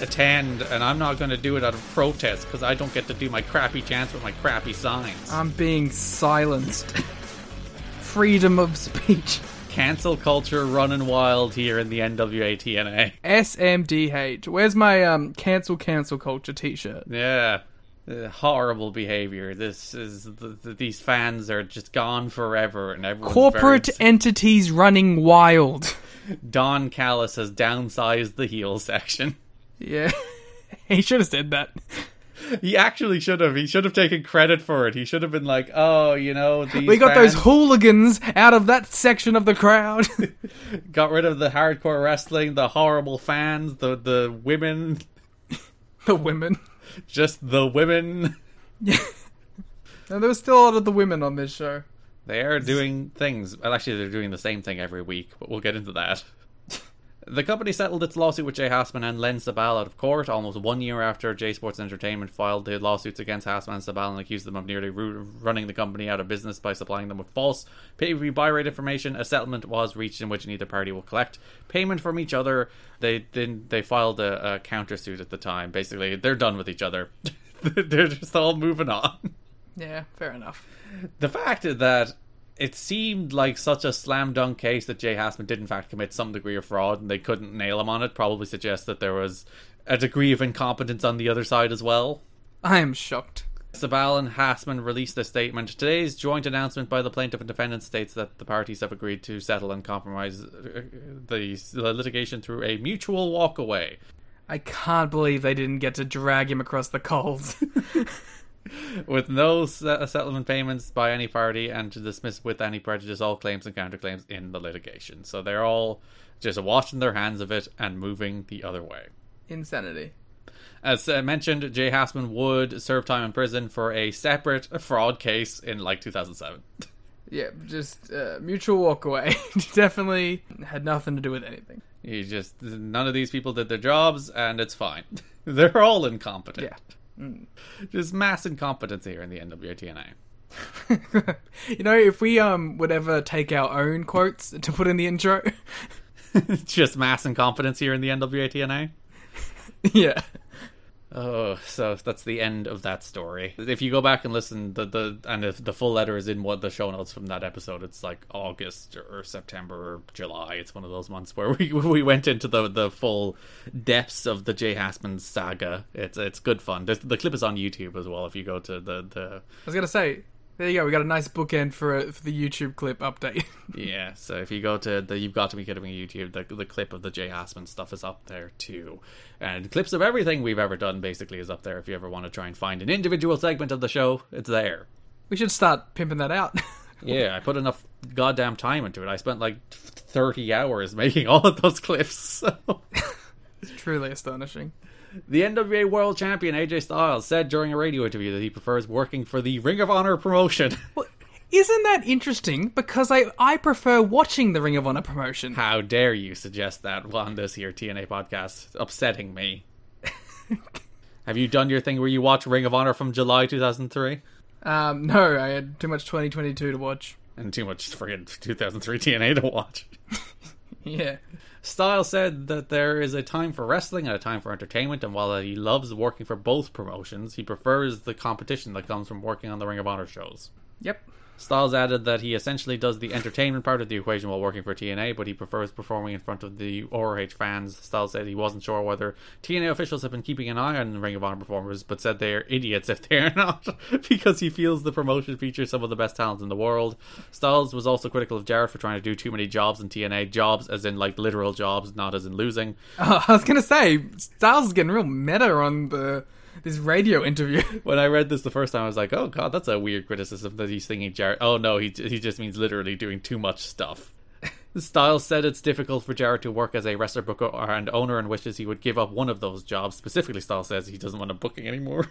attend, and I'm not going to do it out of protest because I don't get to do my crappy chants with my crappy signs. I'm being silenced. Freedom of speech. Cancel culture running wild here in the NWA TNA. SMDH. Where's my um cancel cancel culture t-shirt? Yeah. Uh, horrible behavior. This is the, the, these fans are just gone forever, and everyone's Corporate entities running wild. Don Callis has downsized the heel section. Yeah. he should have said that. He actually should have. He should have taken credit for it. He should have been like, "Oh, you know, these We got those hooligans out of that section of the crowd. got rid of the hardcore wrestling, the horrible fans, the the women, the women. just the women. Yeah, And there was still a lot of the women on this show. They are doing things. Well, actually, they're doing the same thing every week, but we'll get into that. The company settled its lawsuit with Jay Hassman and Len Sabal out of court almost one year after J Sports Entertainment filed the lawsuits against Hassman and Sabal and accused them of nearly ru- running the company out of business by supplying them with false pay-per-view buy rate information. A settlement was reached in which neither party will collect payment from each other. They then they filed a, a countersuit at the time. Basically, they're done with each other. they're just all moving on Yeah, fair enough. the fact that it seemed like such a slam dunk case that Jay Hassman did in fact commit some degree of fraud and they couldn't nail him on it probably suggests that there was a degree of incompetence on the other side as well. I am shocked. Sabal and Hassman released a statement. Today's joint announcement by the plaintiff and defendant states that the parties have agreed to settle and compromise uh, the, the litigation through a mutual walkaway. I can't believe they didn't get to drag him across the coals. with no se- settlement payments by any party and to dismiss with any prejudice all claims and counterclaims in the litigation. So they're all just washing their hands of it and moving the other way. Insanity. As uh, mentioned, Jay Hassman would serve time in prison for a separate fraud case in like 2007. Yeah, just uh, mutual walk away. Definitely had nothing to do with anything. He just none of these people did their jobs, and it's fine. They're all incompetent. Yeah. Just mass incompetence here in the NWA you know, if we um would ever take our own quotes to put in the intro, just mass incompetence here in the NWA yeah. Oh, so that's the end of that story. If you go back and listen, the the and if the full letter is in what the show notes from that episode, it's like August or September or July. It's one of those months where we we went into the the full depths of the Jay Hassman saga. It's it's good fun. There's, the clip is on YouTube as well. If you go to the the I was gonna say, there you go. We got a nice bookend for a, for the YouTube clip update. yeah, so if you go to the you've got to be kidding me YouTube, the the clip of the Jay Hassman stuff is up there too, and clips of everything we've ever done basically is up there. If you ever want to try and find an individual segment of the show, it's there. we should start pimping that out. Yeah, I put enough goddamn time into it. I spent like 30 hours making all of those clips. So. it's truly astonishing. The NWA World Champion AJ Styles said during a radio interview that he prefers working for the Ring of Honor promotion. Isn't that interesting? Because I I prefer watching the Ring of Honor promotion. How dare you suggest that on this here TNA podcast? Upsetting me. Have you done your thing where you watch Ring of Honor from July 2003? Um, no, I had too much 2022 to watch. And too much friggin' 2003 TNA to watch. Yeah. Styles said that there is a time for wrestling and a time for entertainment, and while he loves working for both promotions, he prefers the competition that comes from working on the Ring of Honor shows. Yep. Styles added that he essentially does the entertainment part of the equation while working for TNA, but he prefers performing in front of the ROH fans. Styles said he wasn't sure whether TNA officials have been keeping an eye on the Ring of Honor performers, but said they are idiots if they are not, because he feels the promotion features some of the best talent in the world. Styles was also critical of Jarrett for trying to do too many jobs in TNA, jobs as in like literal jobs, not as in losing. I was gonna say Styles is getting real meta on the this radio interview. When I read this the first time, I was like, "Oh God, that's a weird criticism that he's thinking Jarrett." Oh no, he he just means literally doing too much stuff. Styles said it's difficult for Jarrett to work as a wrestler booker and owner and wishes he would give up one of those jobs. Specifically, Styles says he doesn't want a booking anymore.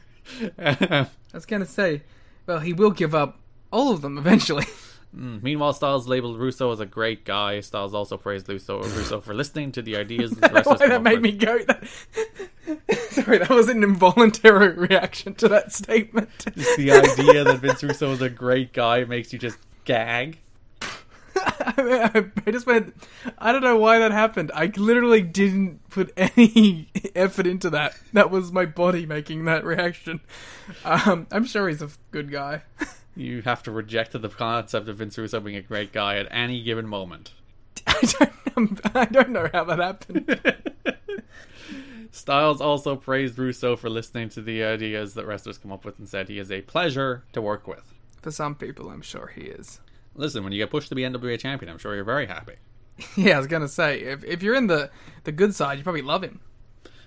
I was gonna say, well, he will give up all of them eventually. Meanwhile, Styles labeled Russo as a great guy. Styles also praised Russo, Russo for listening to the ideas the Why that made me go. That... Sorry, that was an involuntary reaction to that statement. The idea that Vince Russo is a great guy makes you just gag. I just went. I don't know why that happened. I literally didn't put any effort into that. That was my body making that reaction. Um, I'm sure he's a good guy. You have to reject the concept of Vince Russo being a great guy at any given moment. I don't. I don't know how that happened. Styles also praised Russo for listening to the ideas that wrestlers come up with and said he is a pleasure to work with. For some people, I'm sure he is. Listen, when you get pushed to be NWA champion, I'm sure you're very happy. Yeah, I was gonna say if if you're in the the good side, you probably love him.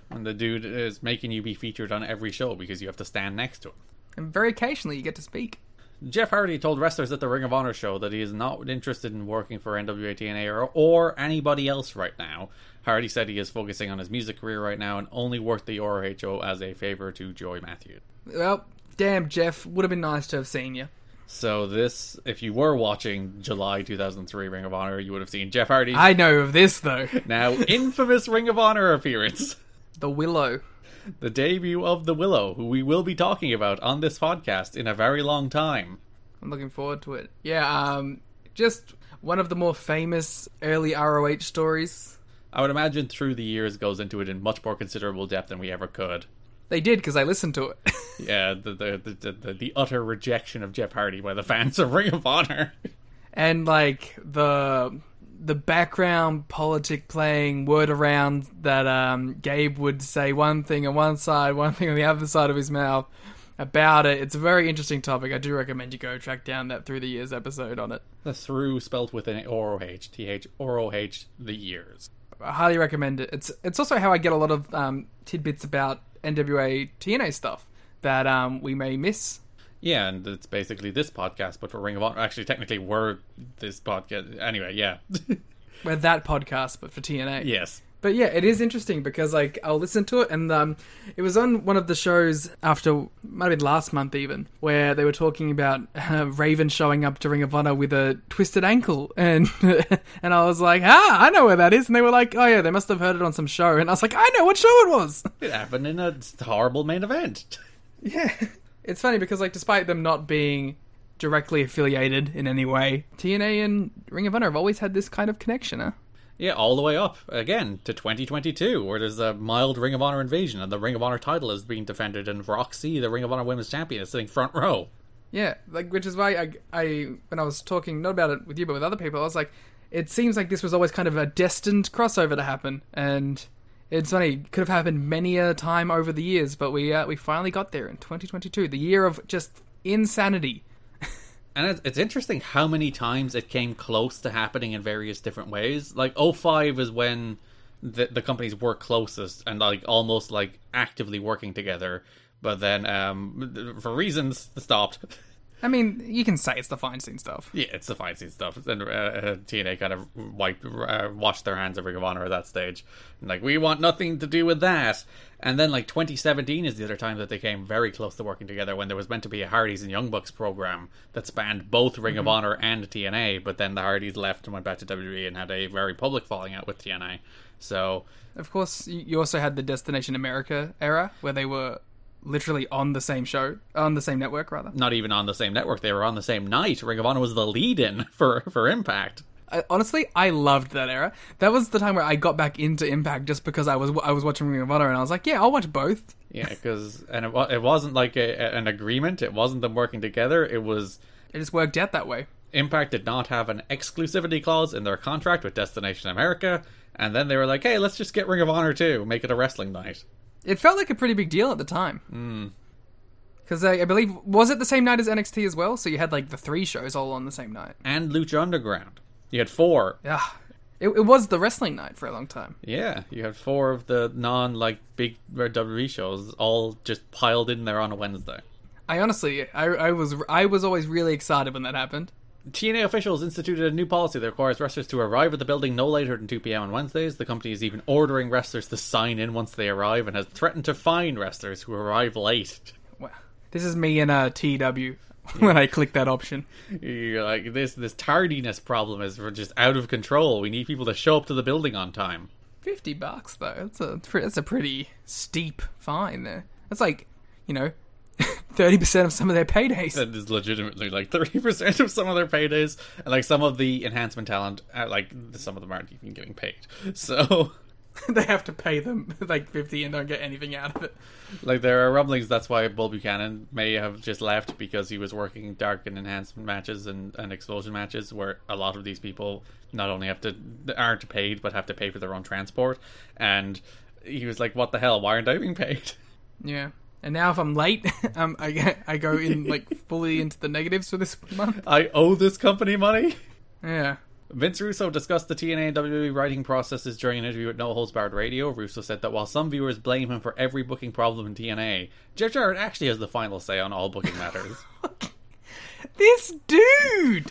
When the dude is making you be featured on every show because you have to stand next to him. And very occasionally, you get to speak. Jeff Hardy told wrestlers at the Ring of Honor show that he is not interested in working for NWA TNA or, or anybody else right now. Hardy said he is focusing on his music career right now and only worked the ROHO as a favor to Joey Matthews. Well, damn, Jeff, would have been nice to have seen you. So this, if you were watching July 2003 Ring of Honor, you would have seen Jeff Hardy. I know of this though. now infamous Ring of Honor appearance. The Willow. The debut of the Willow, who we will be talking about on this podcast in a very long time. I'm looking forward to it. Yeah, um, just one of the more famous early ROH stories. I would imagine through the years goes into it in much more considerable depth than we ever could. They did because I listened to it. Yeah, the the, the the the utter rejection of Jeff Hardy by the fans of Ring of Honor. and like the the background politic playing word around that um, Gabe would say one thing on one side, one thing on the other side of his mouth about it. It's a very interesting topic. I do recommend you go track down that through the years episode on it. The through spelled with an ROH, TH, ROH, the years. I highly recommend it. It's it's also how I get a lot of um, tidbits about NWA TNA stuff that um, we may miss. Yeah, and it's basically this podcast, but for Ring of Honor. Actually, technically, we're this podcast. Anyway, yeah. We're that podcast, but for TNA. yes. But yeah, it is interesting because like I'll listen to it, and um, it was on one of the shows after might have been last month even, where they were talking about uh, Raven showing up to Ring of Honor with a twisted ankle, and and I was like, ah, I know where that is, and they were like, oh yeah, they must have heard it on some show, and I was like, I know what show it was. It happened in a horrible main event. Yeah, it's funny because like despite them not being directly affiliated in any way, TNA and Ring of Honor have always had this kind of connection, huh? Yeah, all the way up again to 2022, where there's a mild Ring of Honor invasion, and the Ring of Honor title is being defended, and Roxy, the Ring of Honor Women's Champion, is sitting front row. Yeah, like which is why I, I when I was talking not about it with you but with other people, I was like, it seems like this was always kind of a destined crossover to happen, and it's funny, could have happened many a time over the years, but we uh, we finally got there in 2022, the year of just insanity. And it's, it's interesting how many times it came close to happening in various different ways. Like 05 is when the, the companies were closest and like almost like actively working together, but then um for reasons stopped. I mean, you can say it's the Feinstein stuff. Yeah, it's the scene stuff. And uh, uh, TNA kind of wiped, uh, washed their hands of Ring of Honor at that stage. And, like, we want nothing to do with that. And then, like, 2017 is the other time that they came very close to working together when there was meant to be a Hardys and Young Bucks program that spanned both Ring of Honor and TNA. But then the Hardys left and went back to WWE and had a very public falling out with TNA. So, Of course, you also had the Destination America era where they were literally on the same show, on the same network rather. not even on the same network. They were on the same night. Ring of Honor was the lead in for, for Impact. I, honestly, I loved that era. That was the time where I got back into Impact just because I was I was watching Ring of Honor and I was like, yeah, I'll watch both. Yeah, because and it, it wasn't like a- an agreement. It wasn't them working together. It was It just worked out that way. Impact did not have an exclusivity clause in their contract with Destination America, and then they were like, "Hey, let's just get Ring of Honor too, make it a wrestling night." It felt like a pretty big deal at the time. Mm. Because I, I believe was it the same night as NXT as well? So you had like the three shows all on the same night. And Lucha Underground, you had four. Yeah, it, it was the wrestling night for a long time. Yeah, you had four of the non like big WWE shows all just piled in there on a Wednesday. I honestly, I, I was I was always really excited when that happened. TNA officials instituted a new policy that requires wrestlers to arrive at the building no later than 2 p.m. on Wednesdays. The company is even ordering wrestlers to sign in once they arrive and has threatened to fine wrestlers who arrive late. Wow. This is me in a TW when I click that option. You're like this this tardiness problem is just out of control. We need people to show up to the building on time. Fifty bucks though. That's a that's a pretty steep fine there. That's like, you know, thirty percent of some of their paydays. That is legitimately like thirty percent of some of their paydays, and like some of the enhancement talent, uh, like some of them aren't even getting paid. So, they have to pay them like fifty and don't get anything out of it. like there are rumblings that's why Bull Buchanan may have just left because he was working dark and enhancement matches and, and explosion matches, where a lot of these people not only have to aren't paid but have to pay for their own transport, and he was like, "What the hell? Why aren't I being paid?" Yeah. And now if I'm late, um, I get- I go in like fully into the negatives for this month. I owe this company money. Yeah. Vince Russo discussed the TNA and WWE writing processes during an interview with No Holds Barred Radio. Russo said that while some viewers blame him for every booking problem in TNA, Jeff Jarrett actually has the final say on all booking matters. This dude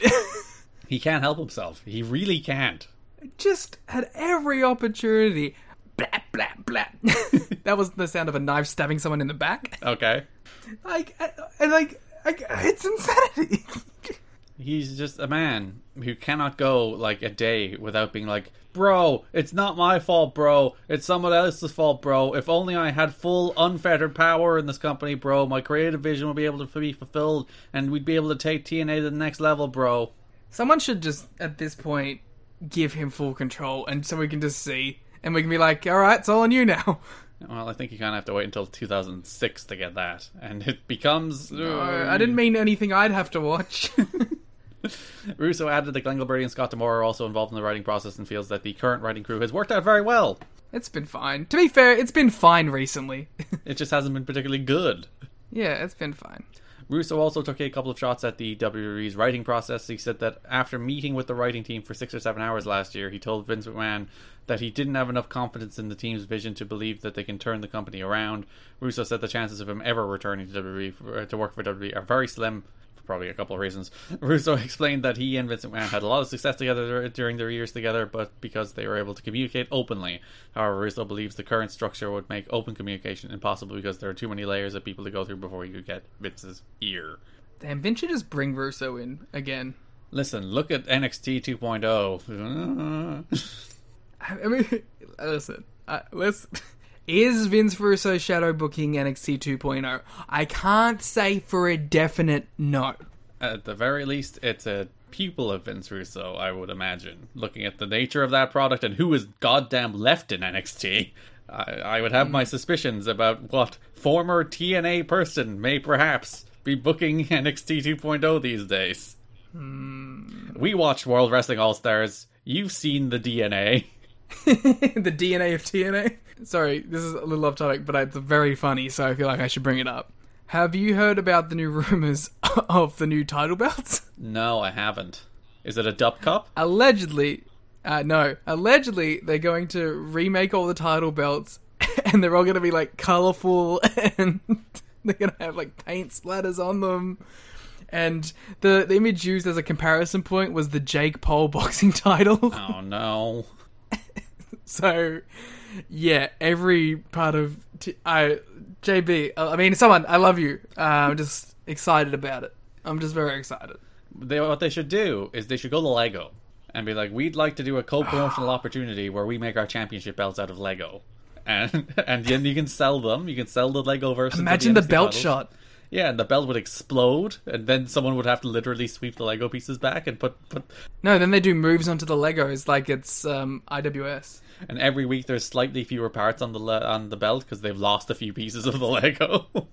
he can't help himself. He really can't. just had every opportunity. Blah blah blah. that was the sound of a knife stabbing someone in the back. Okay. Like, and like, like it's insanity. He's just a man who cannot go like a day without being like, Bro, it's not my fault, bro. It's someone else's fault, bro. If only I had full, unfettered power in this company, bro, my creative vision would be able to be fulfilled and we'd be able to take TNA to the next level, bro. Someone should just at this point give him full control, and so we can just see, and we can be like, all right, it's all on you now. Well, I think you kind of have to wait until 2006 to get that, and it becomes. Uh, I didn't mean anything I'd have to watch. Russo added that Glenn Gilberti and Scott D'Amore are also involved in the writing process and feels that the current writing crew has worked out very well. it's been fine. To be fair, it's been fine recently. It just hasn't been particularly good. yeah, it's been fine. Russo also took a couple of shots at the WWE's writing process. He said that after meeting with the writing team for six or seven hours last year, he told Vince McMahon that he didn't have enough confidence in the team's vision to believe that they can turn the company around. Russo said the chances of him ever returning to WWE for, uh, to work for WWE are very slim. Probably a couple of reasons. Russo explained that he and Vince McMahon had a lot of success together during their years together, but because they were able to communicate openly. However, Russo believes the current structure would make open communication impossible because there are too many layers of people to go through before you could get Vince's ear. Damn, Vince should just bring Russo in again. Listen, look at NXT 2.0. I mean, listen, uh, let's. Is Vince Russo shadow booking NXT 2.0? I can't say for a definite no. at the very least, it's a pupil of Vince Russo, I would imagine. Looking at the nature of that product and who is goddamn left in NXT, I, I would have my hmm. suspicions about what former TNA person may perhaps be booking NXT 2.0 these days. Hmm. We watched World Wrestling All Stars. You've seen the DNA. the DNA of TNA. Sorry, this is a little off topic, but it's very funny, so I feel like I should bring it up. Have you heard about the new rumors of the new title belts? No, I haven't. Is it a Dup Cup? Allegedly, uh, no, allegedly they're going to remake all the title belts, and they're all going to be like colorful, and they're going to have like paint splatters on them. And the, the image used as a comparison point was the Jake Paul boxing title. Oh no. So, yeah, every part of t- I JB. I mean, someone. I love you. Uh, I'm just excited about it. I'm just very excited. they, what they should do is they should go to Lego and be like, we'd like to do a co-promotional opportunity where we make our championship belts out of Lego, and and then you can sell them. You can sell the Lego versions. of Imagine the NXT belt shot. Yeah, and the belt would explode, and then someone would have to literally sweep the Lego pieces back and put put. No, then they do moves onto the Legos like it's um, IWS. And every week there's slightly fewer parts on the le- on the belt because they've lost a few pieces of the Lego.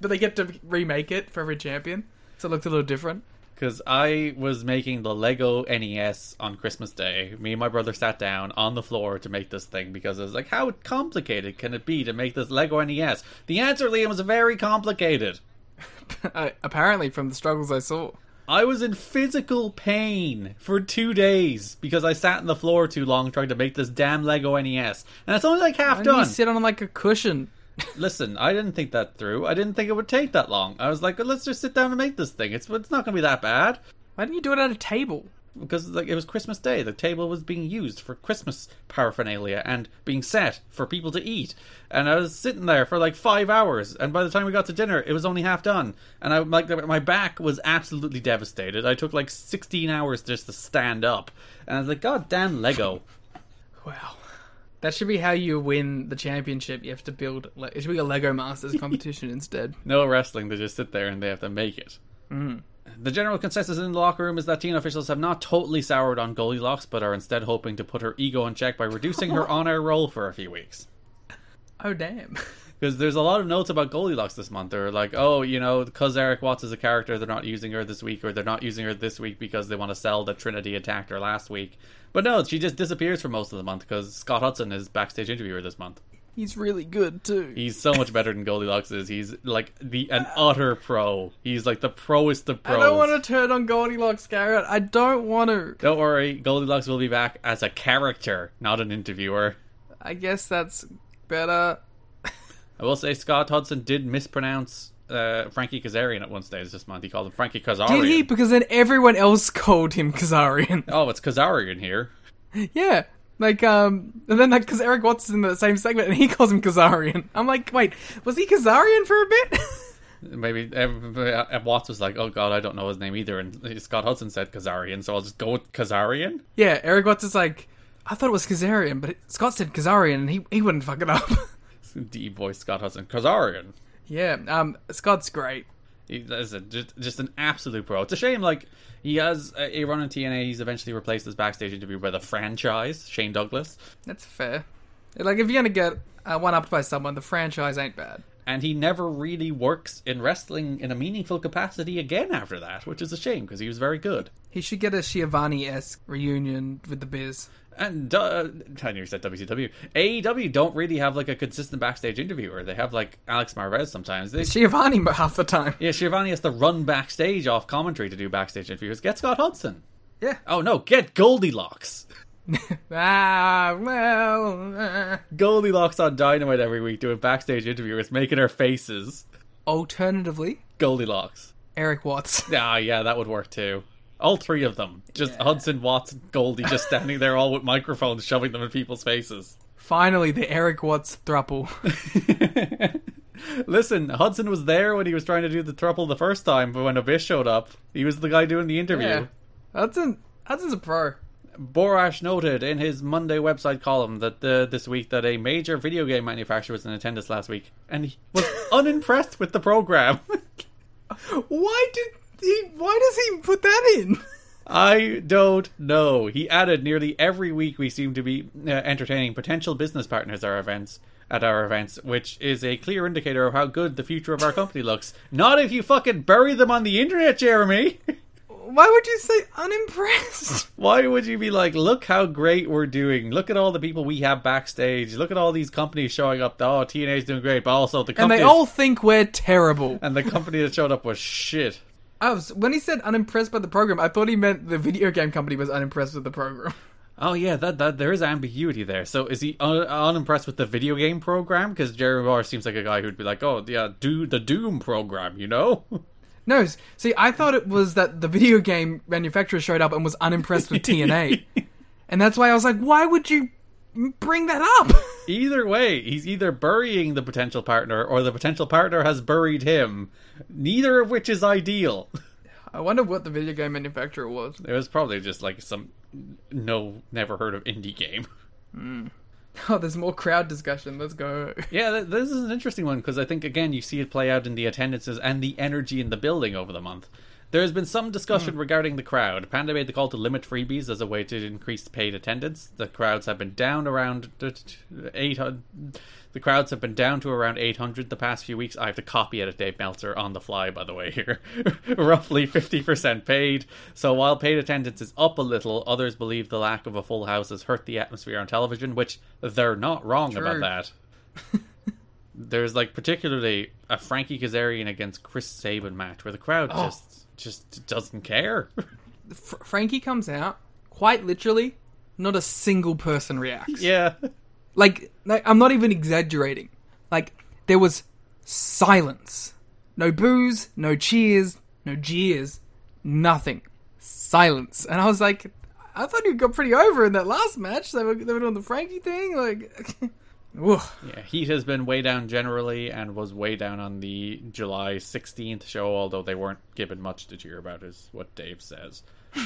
But they get to remake it for every champion, so it looks a little different. Because I was making the Lego NES on Christmas Day. Me and my brother sat down on the floor to make this thing because I was like, how complicated can it be to make this Lego NES? The answer, Liam, was very complicated. Apparently, from the struggles I saw. I was in physical pain for two days because I sat on the floor too long trying to make this damn Lego NES. And it's only like half Why don't you done. sit on like a cushion? Listen, I didn't think that through. I didn't think it would take that long. I was like, let's just sit down and make this thing. It's it's not going to be that bad. Why didn't you do it at a table? because like it was Christmas Day. The table was being used for Christmas paraphernalia and being set for people to eat. And I was sitting there for like five hours, and by the time we got to dinner, it was only half done. And I like my back was absolutely devastated. I took like sixteen hours just to stand up, and I was like, God damn Lego. Wow. That should be how you win the championship. You have to build. Le- It should be a Lego Masters competition instead. No wrestling. They just sit there and they have to make it. Mm. The general consensus in the locker room is that TNA officials have not totally soured on Goldilocks, but are instead hoping to put her ego in check by reducing her on-air role for a few weeks. Oh damn! Because there's a lot of notes about Goldilocks this month. They're like, oh, you know, because Erik Watts is a character, they're not using her this week, or they're not using her this week because they want to sell that Trinity attacked her last week. But no, she just disappears for most of the month because Scott Hudson is backstage interviewer this month. He's really good too. He's so much better than Goldilocks is. He's like the an utter pro. He's like the proest of pros. I don't want to turn on Goldilocks, Garrett. I don't want to. Don't worry, Goldilocks will be back as a character, not an interviewer. I guess that's better. I will say Scott Hudson did mispronounce uh, Frankie Kazarian at one stage this month. He called him Frankie Kazarian. Did he? Because then everyone else called him Kazarian. Oh, it's Kazarian here. yeah. Like, um, and then, like, because Erik Watts is in the same segment and he calls him Kazarian. I'm like, wait, was he Kazarian for a bit? Maybe uh, Watts was like, "Oh God, I don't know his name either," and Scott Hudson said Kazarian, so I'll just go with Kazarian. yeah, Erik Watts is like, I thought it was Kazarian, but Scott said Kazarian and he, he wouldn't fuck it up. Deep voice Scott Hudson, Kazarian. yeah, um, Scott's great. He is a, just, just an absolute pro. It's a shame, like he has a, a run in TNA. He's eventually replaced as backstage interview by the franchise Shane Douglas, That's fair. Like, if you're gonna get uh, one upped by someone, the franchise ain't bad. and he never really works in wrestling in a meaningful capacity again after that, which is a shame because he was very good. He should get a Schiavone esque reunion with the Biz. And uh, I nearly said WCW. AEW don't really have like a consistent backstage interviewer. They have like Alex Marvez sometimes. They, Schiavone half the time. yeah, Schiavone has to run backstage off commentary to do backstage interviews. Get Scott Hudson. Yeah. Oh no, get Goldilocks. Ah, well. uh. Goldilocks on Dynamite every week doing backstage interviews, making her faces. Alternatively, Goldilocks. Erik Watts. Ah, yeah, that would work too. All three of them. Just Hudson, Watts, and Goldie just standing there all with microphones shoving them in people's faces. Finally, the Erik Watts thruple. Listen, Hudson was there when he was trying to do the thruple the first time, but when Abyss showed up, he was the guy doing the interview. Yeah. Hudson, Hudson's a pro. Borash noted in his Monday website column that uh, this week that a major video game manufacturer was in attendance last week, and he was unimpressed with the program. Why did he? Why does he put that in? I don't know. He added, nearly every week we seem to be uh, entertaining potential business partners at our events. At our events, which is a clear indicator of how good the future of our company looks. Not if you fucking bury them on the internet, Jeremy. Why would you say unimpressed? Why would you be like, look how great we're doing? Look at all the people we have backstage. Look at all these companies showing up. Oh, TNA's doing great, but also the And they all think we're terrible. and the company that showed up was shit. I was when he said unimpressed by the program, I thought he meant the video game company was unimpressed with the program. Oh yeah, that that there is ambiguity there. So is he un- unimpressed with the video game program? Because Jerry Moore seems like a guy who'd be like, oh yeah, do the Doom program, you know? No, see, I thought it was that the video game manufacturer showed up and was unimpressed with TNA, and that's why I was like, why would you bring that up? either way, he's either burying the potential partner or the potential partner has buried him. Neither of which is ideal. I wonder what the video game manufacturer was. It was probably just like some no, never heard of indie game. Hmm. Oh, there's more crowd discussion. Let's go. Yeah, th- this is an interesting one because I think again you see it play out in the attendances and the energy in the building over the month. There has been some discussion hmm. regarding the crowd. Panda made the call to limit freebies as a way to increase paid attendance. The crowds have been down around eight hundred. The crowds have been down to around 800 the past few weeks. I have to copy edit Dave Meltzer on the fly, by the way, here. Roughly 50% paid. So while paid attendance is up a little, others believe the lack of a full house has hurt the atmosphere on television, which they're not wrong about that. There's like particularly a Frankie Kazarian against Chris Sabin match where the crowd Oh. just just doesn't care. Fr- Frankie comes out, quite literally, not a single person reacts. yeah. Like, like, I'm not even exaggerating. Like, there was silence. No boos, no cheers, no jeers, nothing. Silence. And I was like, I thought you got pretty over in that last match. They were, they were doing the Frankie thing. Like, Yeah, Heat has been way down generally and was way down on the July 16th show, although they weren't given much to cheer about, is what Dave says.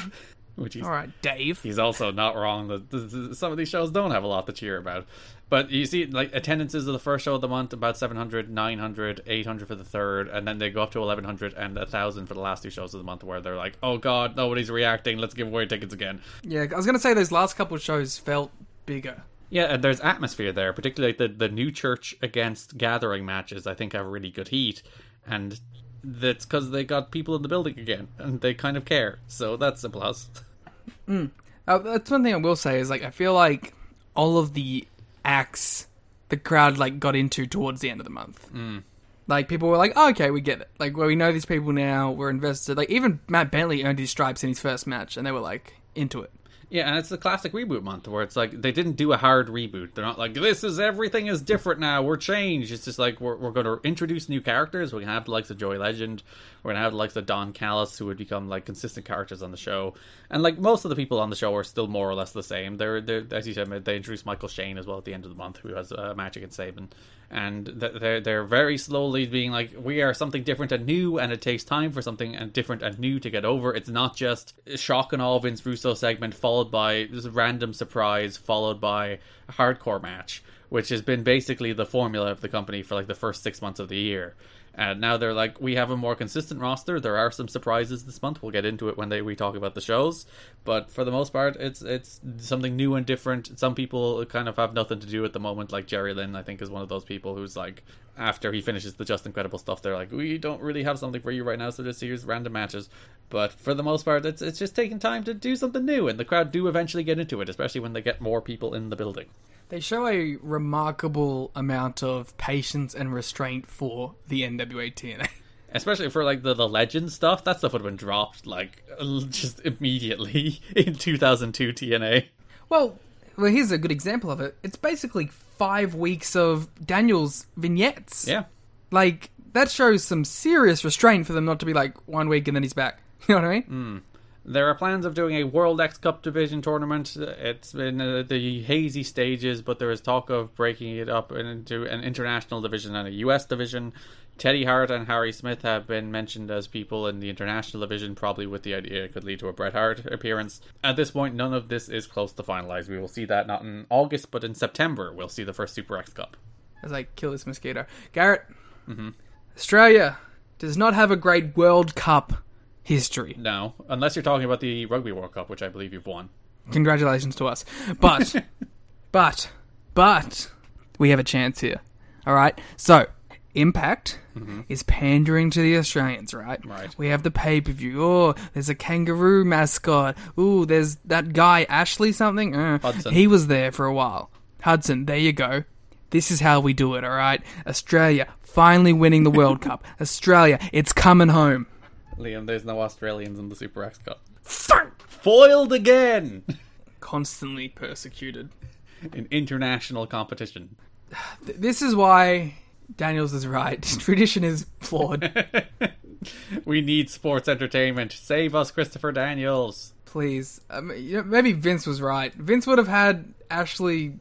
Which he's, All right, Dave. he's also not wrong. that th- th- Some of these shows don't have a lot to cheer about. But you see, like, attendances of the first show of the month, about 700, 900, 800 for the third, and then they go up to 1100 and 1000 for the last two shows of the month, where they're like, oh god, nobody's reacting, let's give away tickets again. Yeah, I was gonna say those last couple of shows felt bigger. Yeah, and there's atmosphere there, particularly the the new church against gathering matches. I think have really good heat, and that's because they got people in the building again, and they kind of care. So that's a plus. Uh, that's one thing I will say is like I feel like all of the acts the crowd like got into towards the end of the month. Mm. Like people were like, oh, "Okay, we get it. Like, well, we know these people now. We're invested." Like even Matt Bentley earned his stripes in his first match, and they were like into it. Yeah, and it's the classic reboot month where it's like they didn't do a hard reboot. They're not like this is everything is different now. We're changed. It's just like we're we're going to introduce new characters. We're gonna have the likes of Joey Legend. We're gonna have the likes of Don Callis, who would become like consistent characters on the show. And like most of the people on the show are still more or less the same. They're they are as you said, they introduced Michael Shane as well at the end of the month, who has uh, a match against Sabin. And they're they're very slowly being like we are something different and new, and it takes time for something and different and new to get over. It's not just shock and all Vince Russo segment followed by a random surprise followed by a hardcore match, which has been basically the formula of the company for like the first six months of the year. And now they're like, we have a more consistent roster. There are some surprises this month. We'll get into it when they we talk about the shows. But for the most part, it's it's something new and different. Some people kind of have nothing to do at the moment, like Jerry Lynn. I think is one of those people who's like, after he finishes the Just Incredible stuff, they're like, we don't really have something for you right now, so just here's random matches. But for the most part, it's it's just taking time to do something new, and the crowd do eventually get into it, especially when they get more people in the building. They show a remarkable amount of patience and restraint for the NWA TNA. especially for like the, the legend stuff that stuff would have been dropped like just immediately in 2002 tna Well, well, here's a good example of it. It's basically five weeks of Daniel's vignettes. yeah Like, that shows some serious restraint for them not to be like, one week and then he's back. You know what I mean? Hmm. There are plans of doing a world x cup division tournament. It's in uh, the hazy stages but there is talk of breaking it up into an international division and a us division. Teddy hart and harry smith have been mentioned as people in the international division probably with the idea it could lead to a bret hart appearance. At this point none of this is close to finalized. We will see that not in august but in september we'll see the first super x cup. As I kill this mosquito. Garrett, Australia does not have a great World Cup history. No, unless you're talking about the Rugby World Cup, which I believe you've won. Congratulations to us. But, but, but, we have a chance here. All right? So, Impact is pandering to the Australians, right? Right. We have the pay per view. Oh, there's a kangaroo mascot. Ooh, there's that guy, Ashley something. Uh, Hudson. He was there for a while. Hudson, there you go. This is how we do it, all right? Australia finally winning the World Cup. Australia, it's coming home. Liam, there's no Australians in the Super X Cup. Foiled again Constantly persecuted. in international competition. This is why Daniels is right. Tradition is flawed. we need sports entertainment. Save us, Christopher Daniels. Please. Um, you know, maybe Vince was right. Vince would have had Ashley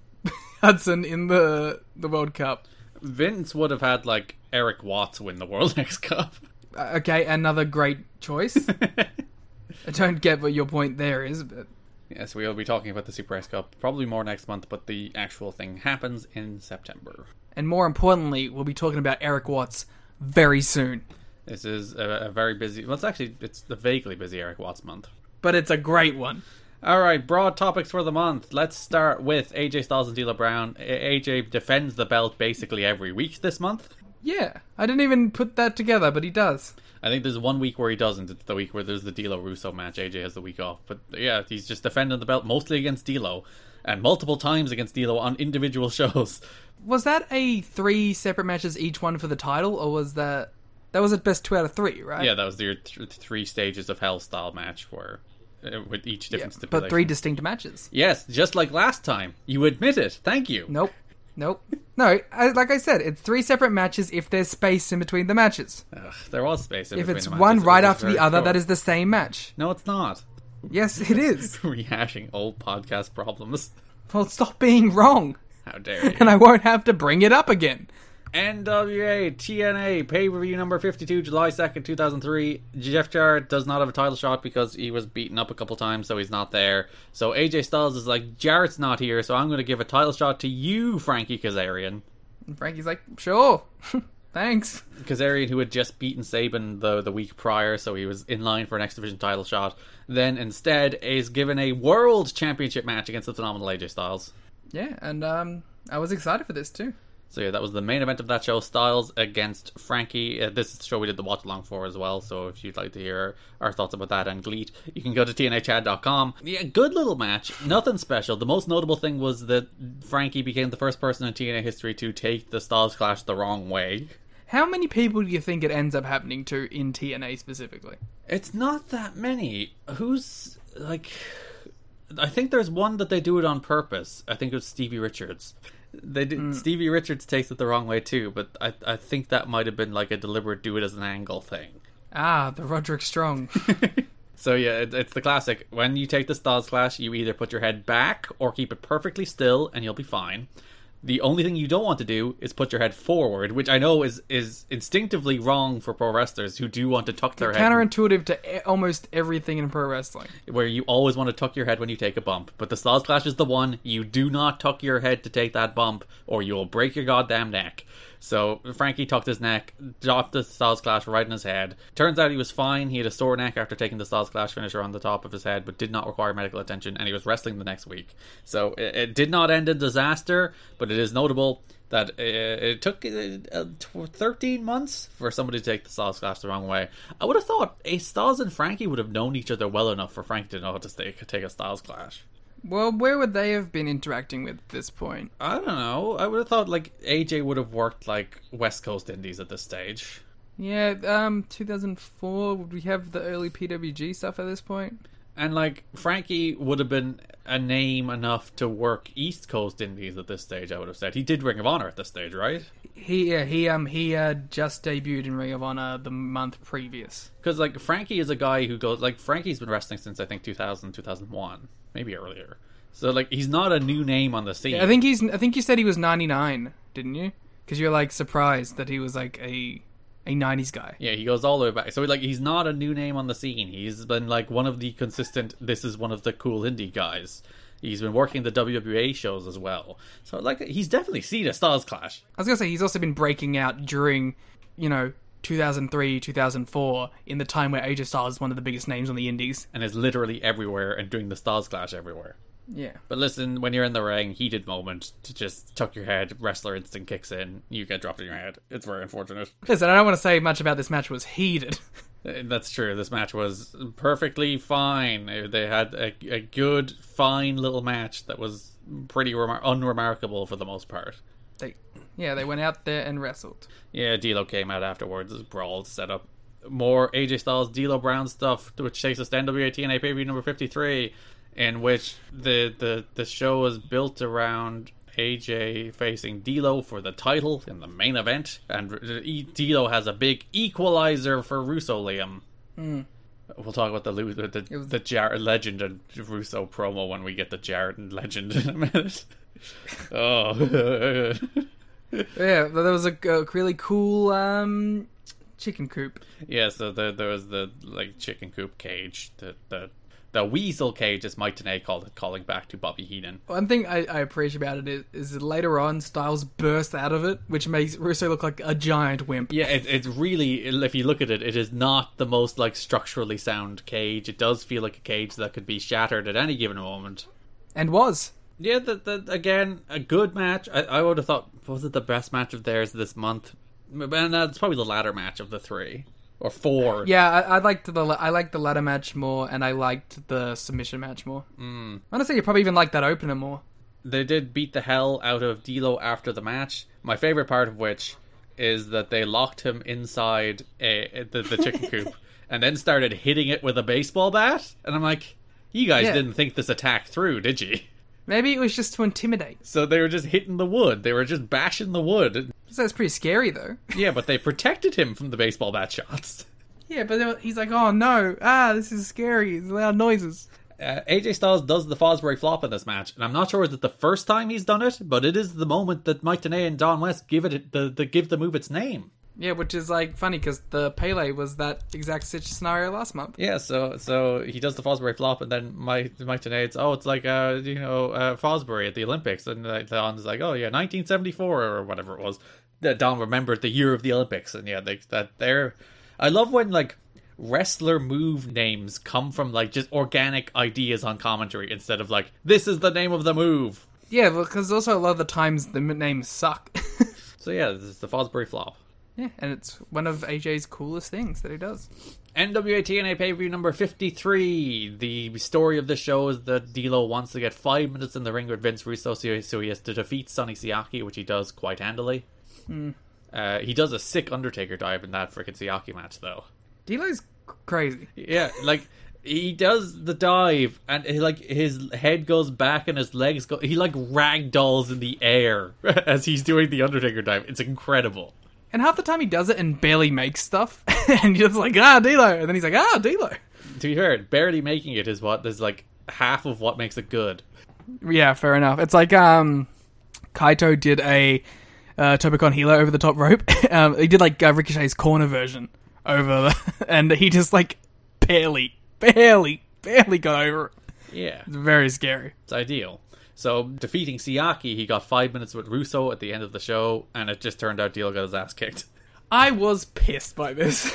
Hudson in the the World Cup. Vince would have had like Erik Watts win the World X Cup. Okay, another great choice. I don't get what your point there is, but Yes, we will be talking about the Super X Cup probably more next month, but the actual thing happens in September. And more importantly, we'll be talking about Erik Watts very soon. This is a, a very busy. Well, it's actually it's the vaguely busy Erik Watts month. But it's a great one. All right, broad topics for the month. Let's start with AJ Styles and D'Lo Brown. AJ defends the belt basically every week this month. Yeah, I didn't even put that together, but he does. I think there's one week where he doesn't. It's the week where there's the D'Lo Russo match. AJ has the week off, but yeah, he's just defending the belt mostly against D'Lo, and multiple times against D'Lo on individual shows. Was that a three separate matches, each one for the title, or was that that was at best two out of three, right? Yeah, that was your th- three stages of Hell style match where uh, with each Yeah, different but three distinct matches. Yes, just like last time. You admit it. Thank you. Nope, nope. No, I, like I said, it's three separate matches if there's space in between the matches. Ugh, there was space. In If between it's one. It right after the other, short. that is the same match. No, it's not. Yes, it is. Rehashing old podcast problems. well, stop being wrong, How dare you? and I won't have to bring it up again. NWA TNA pay per view number 52, July 2nd, 2003. Jeff Jarrett does not have a title shot because he was beaten up a couple times, so he's not there. So AJ Styles is like, Jarrett's not here, so I'm going to give a title shot to you, Frankie Kazarian. And Frankie's like, sure, thanks. Kazarian, who had just beaten Sabin the, the week prior, so he was in line for an X Division title shot, then instead is given a World Championship match against the phenomenal AJ Styles. Yeah, and um, I was excited for this too. So yeah, that was the main event of that show. Styles against Frankie. Uh, this is the show we did the watch along for as well. So if you'd like to hear our thoughts about that and GLEAT, you can go to tnachad.com. Yeah, good little match. Nothing special. The most notable thing was that Frankie became the first person in TNA history to take the Styles Clash the wrong way. How many people do you think it ends up happening to in TNA specifically? It's not that many. Who's like? I think there's one that they do it on purpose. I think it was Stevie Richards. They did. Stevie Richards takes it the wrong way too, but I I think that might have been like a deliberate do it as an angle thing. Ah, the Roderick Strong. So yeah, it, it's the classic. When you take the Styles Clash, you either put your head back or keep it perfectly still, and you'll be fine. The only thing you don't want to do is put your head forward, which I know is is instinctively wrong for pro wrestlers who do want to tuck their head Counterintuitive to almost everything in pro wrestling. where you always want to tuck your head when you take a bump. But the Styles Clash is the one you do not tuck your head to take that bump, or you will break your goddamn neck. So Frankie tucked his neck, dropped the Styles Clash right in his head. Turns out he was fine. He had a sore neck after taking the Styles Clash finisher on the top of his head, but did not require medical attention, and he was wrestling the next week. So it, it did not end in disaster, but it is notable that it took uh, 13 months for somebody to take the Styles Clash the wrong way. I would have thought a Styles and Frankie would have known each other well enough for Frankie to know how to take, take a Styles Clash. Well, where would they have been interacting with at this point? I don't know. I would have thought like AJ would have worked like West Coast Indies at this stage. Yeah, um, 2004. Would we have the early PWG stuff at this point? And like Frankie would have been a name enough to work East Coast Indies at this stage. I would have said he did Ring of Honor at this stage, right? He, yeah, he, um, he uh, just debuted in Ring of Honor the month previous. Because like Frankie is a guy who goes like Frankie's been wrestling since I think 2000 2001, maybe earlier. So like he's not a new name on the scene. I think he's. I think you said he was 99, didn't you? Because you're like surprised that he was like a a 90s guy. Yeah, he goes all the way back. So like he's not a new name on the scene. He's been like one of the consistent. This is one of the cool indie guys. He's been working the WWA shows as well. So like he's definitely seen a Styles Clash. I was gonna say he's also been breaking out during, you know, 2003, 2004, in the time where AJ Styles is one of the biggest names on the Indies. and is literally everywhere and doing the Styles Clash everywhere. Yeah. But listen, when you're in the ring, heated moment to just tuck your head, wrestler instinct kicks in, you get dropped in your head. It's very unfortunate. Listen, I don't want to say much about this match was heated. Uh, That's true. This match was perfectly fine. Uh, They had a, a good, fine little match that was pretty remar- unremarkable for the most part. they, yeah, they went out there and wrestled. Yeah, D'Lo came out afterwards. This brawl set up more AJ Styles, D'Lo Brown stuff, which takes us to NWA TNA pay per view number fifty three, in which the the the show is built around AJ facing D'Lo for the title in the main event, and D'Lo has a big equalizer for Russo Liam. Hmm. We'll talk about the the the, was- the Jarrett Legend and Russo promo when we get the Jarrett and Legend in a minute. oh. Yeah, there was a, a really cool um, chicken coop. Yeah, so there, there was the like chicken coop cage that that the Weasel Cage, as Mike Tenay called it, calling back to Bobby Heenan. One thing I, I appreciate about it is, is that later on, Styles bursts out of it, which makes Russo look like a giant wimp. Yeah, it, it's really, if you look at it, it is not the most like structurally sound cage. It does feel like a cage that could be shattered at any given moment. And was. Yeah, the, the, again, a good match. I, I would have thought, was it the best match of theirs this month? And that's probably the latter match of the three or four. Yeah, I, I liked the I liked the ladder match more, and I liked the submission match more. Mm. Honestly, you probably even liked that opener more. They did beat the hell out of D'Lo after the match. My favorite part of which is that they locked him inside a, the, the chicken coop and then started hitting it with a baseball bat. And I'm like, you guys Yeah. didn't think this attack through, did you? Maybe it was just to intimidate. So they were just hitting the wood. They were just bashing the wood. So that's pretty scary, though. Yeah, but they protected him from the baseball bat shots. Yeah, but then he's like, "Oh no, ah, this is scary. It's loud noises." Uh, AJ Styles does the Fosbury flop in this match, and I'm not sure is it the first time he's done it, but it is the moment that Mike Tenay and Don West give it the, the give the move its name. Yeah, which is like funny because the Pele was that exact scenario last month. Yeah, so so he does the Fosbury flop, and then Mike Mike Tenay, oh, it's like uh you know uh, Fosbury at the Olympics, and uh, Don's like oh yeah, 1974 or whatever it was. That Don remembered the year of the Olympics, and yeah, they, that they're. I love when like wrestler move names come from like just organic ideas on commentary instead of like this is the name of the move. Yeah, because also a lot of the times the names suck. So yeah, this is the Fosbury flop. Yeah, and it's one of AJ's coolest things that he does. NWA TNA pay per view number 53. The story of the show is that D'Lo wants to get five minutes in the ring with Vince Russo, so he has to defeat Sonny Siaki, which he does quite handily. Uh, he does a sick Undertaker dive in that freaking Siaki match, though. D'Lo's crazy. Yeah, like he does the dive, and he, like his head goes back and his legs go. He like ragdolls in the air as he's doing the Undertaker dive. It's incredible. And half the time he does it and barely makes stuff, and you're just like, ah, D'Lo, and then he's like, ah, D'Lo. To be fair, barely making it is what there's like half of what makes it good. Yeah, fair enough. It's like um, Kaito did a uh, Tope con Hilo over the top rope. um, he did like uh, Ricochet's corner version over, the, and he just like barely, barely, barely got over it. Yeah. It's very scary. It's ideal. So defeating Siaki, he got five minutes with Russo at the end of the show, and it just turned out D'Lo got his ass kicked. I was pissed by this.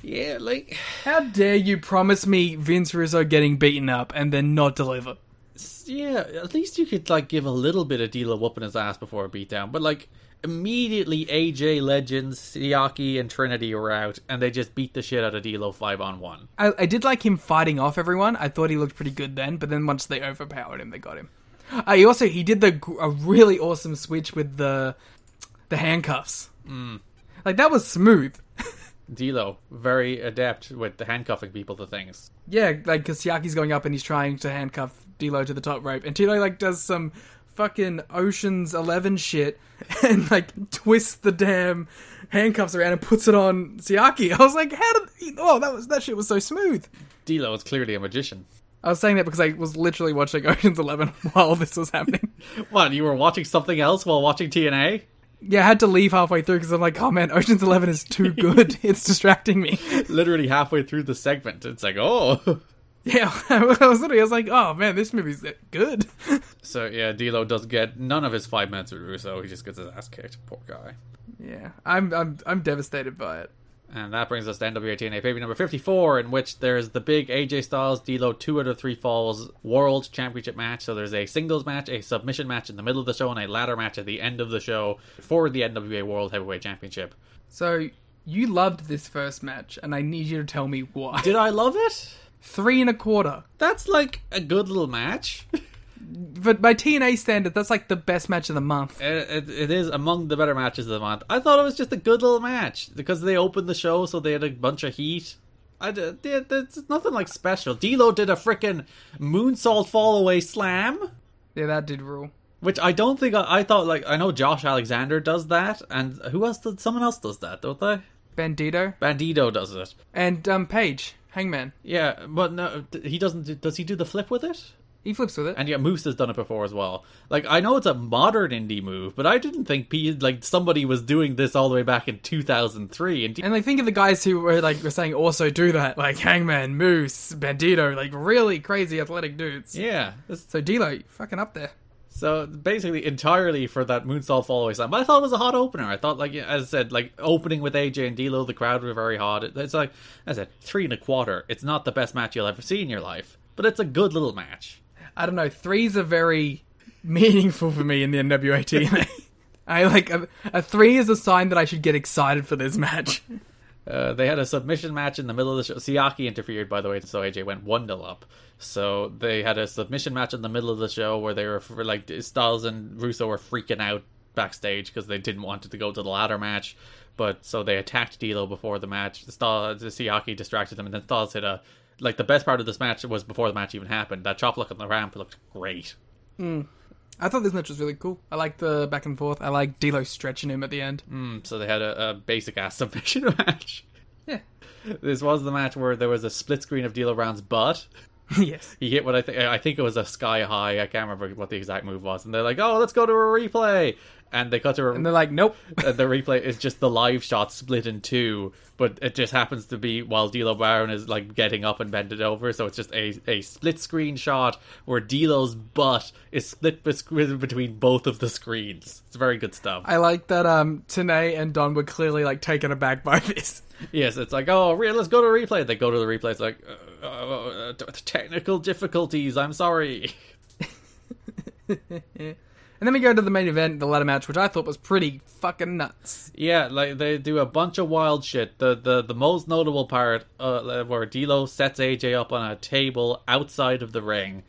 Yeah, like How dare you promise me Vince Russo getting beaten up and then not deliver? yeah, at least you could like give a little bit of D'Lo whooping his ass before a beatdown, but like immediately AJ Legends, Siaki, and Trinity were out, and they just beat the shit out of D'Lo five on one. I, I did like him fighting off everyone. I thought he looked pretty good then, but then once they overpowered him, they got him. Uh, he also he did the a really awesome switch with the the handcuffs. Like that was smooth. D'Lo very adept with the handcuffing people to things. Yeah, like because Siaki's going up and he's trying to handcuff D'Lo to the top rope, and Tito like does some fucking Ocean's Eleven shit and like twists the damn handcuffs around and puts it on Siaki. I was like, how did? He, oh, that was that shit was so smooth. D'Lo is clearly a magician. I was saying that because I was literally watching Ocean's Eleven while this was happening. What, you were watching something else while watching TNA? Yeah, I had to leave halfway through because I'm like, oh man, Ocean's Eleven is too good. it's distracting me. Literally halfway through the segment, it's like, oh. Yeah, I was literally, I was like, oh man, this movie's good. So yeah, D'Lo does get none of his five minutes with Russo. He just gets his ass kicked. Poor guy. yeah, I'm I'm I'm devastated by it. And that brings us to NWA TNA pay number 54, in which there's the big AJ Styles D'Lo two out of three falls World Championship match. So there's a singles match, a submission match in the middle of the show, and a ladder match at the end of the show for the NWA World Heavyweight Championship. So you loved this first match, and I need you to tell me why. Did I love it? Three and a quarter, That's like a good little match. but by TNA standard, that's like the best match of the month. It, it, it is among the better matches of the month. I thought it was just a good little match because they opened the show, so they had a bunch of heat. I did, did- it's nothing like special. D'Lo did a freaking moonsault fall away slam, Yeah, that did rule. which I don't think I, I thought like I know Josh Alexander does that, and who else? Does, someone else does that, don't they? Bandito Bandito does it. and um Page Hangman. Yeah, but no, he doesn't. do- Does he do the flip with it? He flips with it. And yeah, Moose has done it before as well. Like I know it's a modern indie move, but I didn't think P- like somebody was doing this all the way back in 2003. And And like think of the guys who were like were saying also do that, like Hangman, Moose, Bandito, like really crazy athletic dudes. yeah, So D'Lo, fucking up there. so basically entirely for that moonsault fall away slam. But I thought it was a hot opener. I thought like as I said, like opening with AJ and D'Lo, the crowd were very hot. It's like as I said, three and a quarter. It's not the best match you'll ever see in your life, but it's a good little match. I don't know. Threes are very meaningful for me in the NWA TNA. I like a, a three is a sign that I should get excited for this match. Uh, they had a submission match in the middle of the show. Siaki interfered, by the way, so AJ went 1 0 up. So they had a submission match in the middle of the show where they were, like, Styles and Russo were freaking out backstage because they didn't want it to go to the ladder match. But so they attacked D'Lo before the match. Styles, Siaki distracted them, and then Styles hit a. Like, the best part of this match was before the match even happened. That chop look on the ramp looked great. I thought this match was really cool. I like the back and forth. I like D'Lo stretching him at the end. Mm, so they had a, a basic ass submission match. Yeah. This was the match where there was a split screen of D'Lo Brown's butt. yes. He hit what I think I think it was a sky high. I can't remember what the exact move was. And they're like, "Oh, let's go to a replay." And they cut to a And they're like, nope. the replay is just the live shot split in two, but it just happens to be while D'Lo Brown is like getting up and bending over, so it's just a, a split screen shot where D'Lo's butt is split between both of the screens. It's very good stuff. I like that um Tenay and Don were clearly like taken aback by this. Yes, it's like, oh, re- let's go to a replay. They go to the replay. It's like, uh, uh, uh, technical difficulties. I'm sorry. And then we go to the main event, the ladder match, which I thought was pretty fucking nuts. Yeah, like they do a bunch of wild shit. The the the most notable part uh, where D'Lo sets AJ up on a table outside of the ring,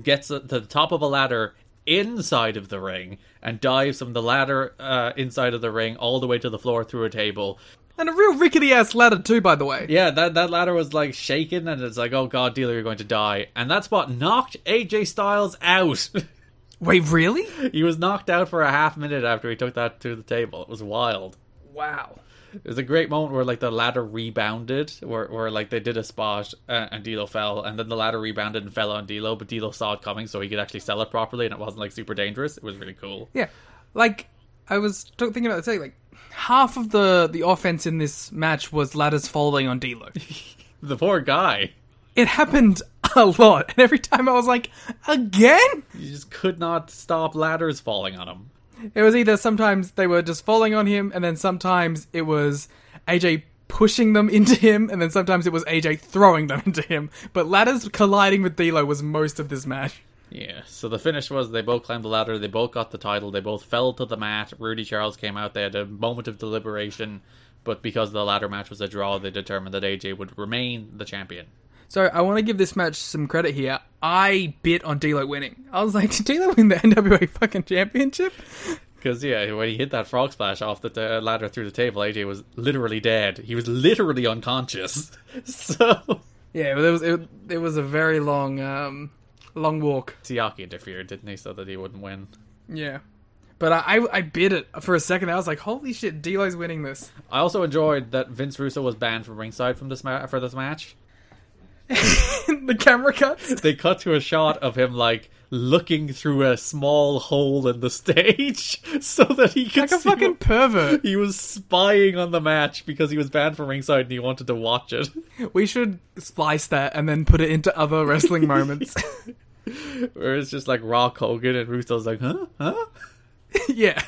gets to the top of a ladder inside of the ring, and dives from the ladder uh, inside of the ring all the way to the floor through a table. And a real rickety ass ladder too, by the way. Yeah, that that ladder was like shaking, and it's like, oh god, D'Lo, you're going to die, and that's what knocked AJ Styles out. Wait, really? he was knocked out for a half minute after he took that to the table. It was wild. Wow. It was a great moment where like the ladder rebounded, where where like they did a spot uh, and D'Lo fell, and then the ladder rebounded and fell on D'Lo, but D'Lo saw it coming, so he could actually sell it properly, and it wasn't like super dangerous. It was really cool. Yeah, like I was t- thinking about saying, like half of the the offense in this match was ladders falling on D'Lo. The poor guy, it happened a lot, and every time I was like, again. he just could not stop ladders falling on him. It was either sometimes they were just falling on him, and then sometimes it was AJ pushing them into him, and then sometimes it was AJ throwing them into him. But ladders colliding with D'Lo was most of this match. Yeah. So the finish was they both climbed the ladder, they both got the title, they both fell to the mat. Rudy Charles came out. They had a moment of deliberation, but because the ladder match was a draw, they determined that AJ would remain the champion. So I want to give this match some credit here. I bit on D'Lo winning. I was like, did D'Lo win the NWA fucking championship? Because yeah, when he hit that frog splash off the t- ladder through the table, AJ was literally dead. He was literally unconscious. so Yeah, but it was it, it was a very long um long walk. Siaki interfered, didn't he, so that he wouldn't win. Yeah. But I, I, I bit it for a second. I was like, "Holy shit, D'Lo's winning this!" I also enjoyed that Vince Russo was banned from ringside from this ma- for this match. the camera cuts. They cut to a shot of him like looking through a small hole in the stage so that he could Like a see fucking what- pervert. He was spying on the match because he was banned from ringside and he wanted to watch it. We should splice that and then put it into other wrestling moments. Where it's just like Rock Hogan and Russo's like, huh? Huh? yeah.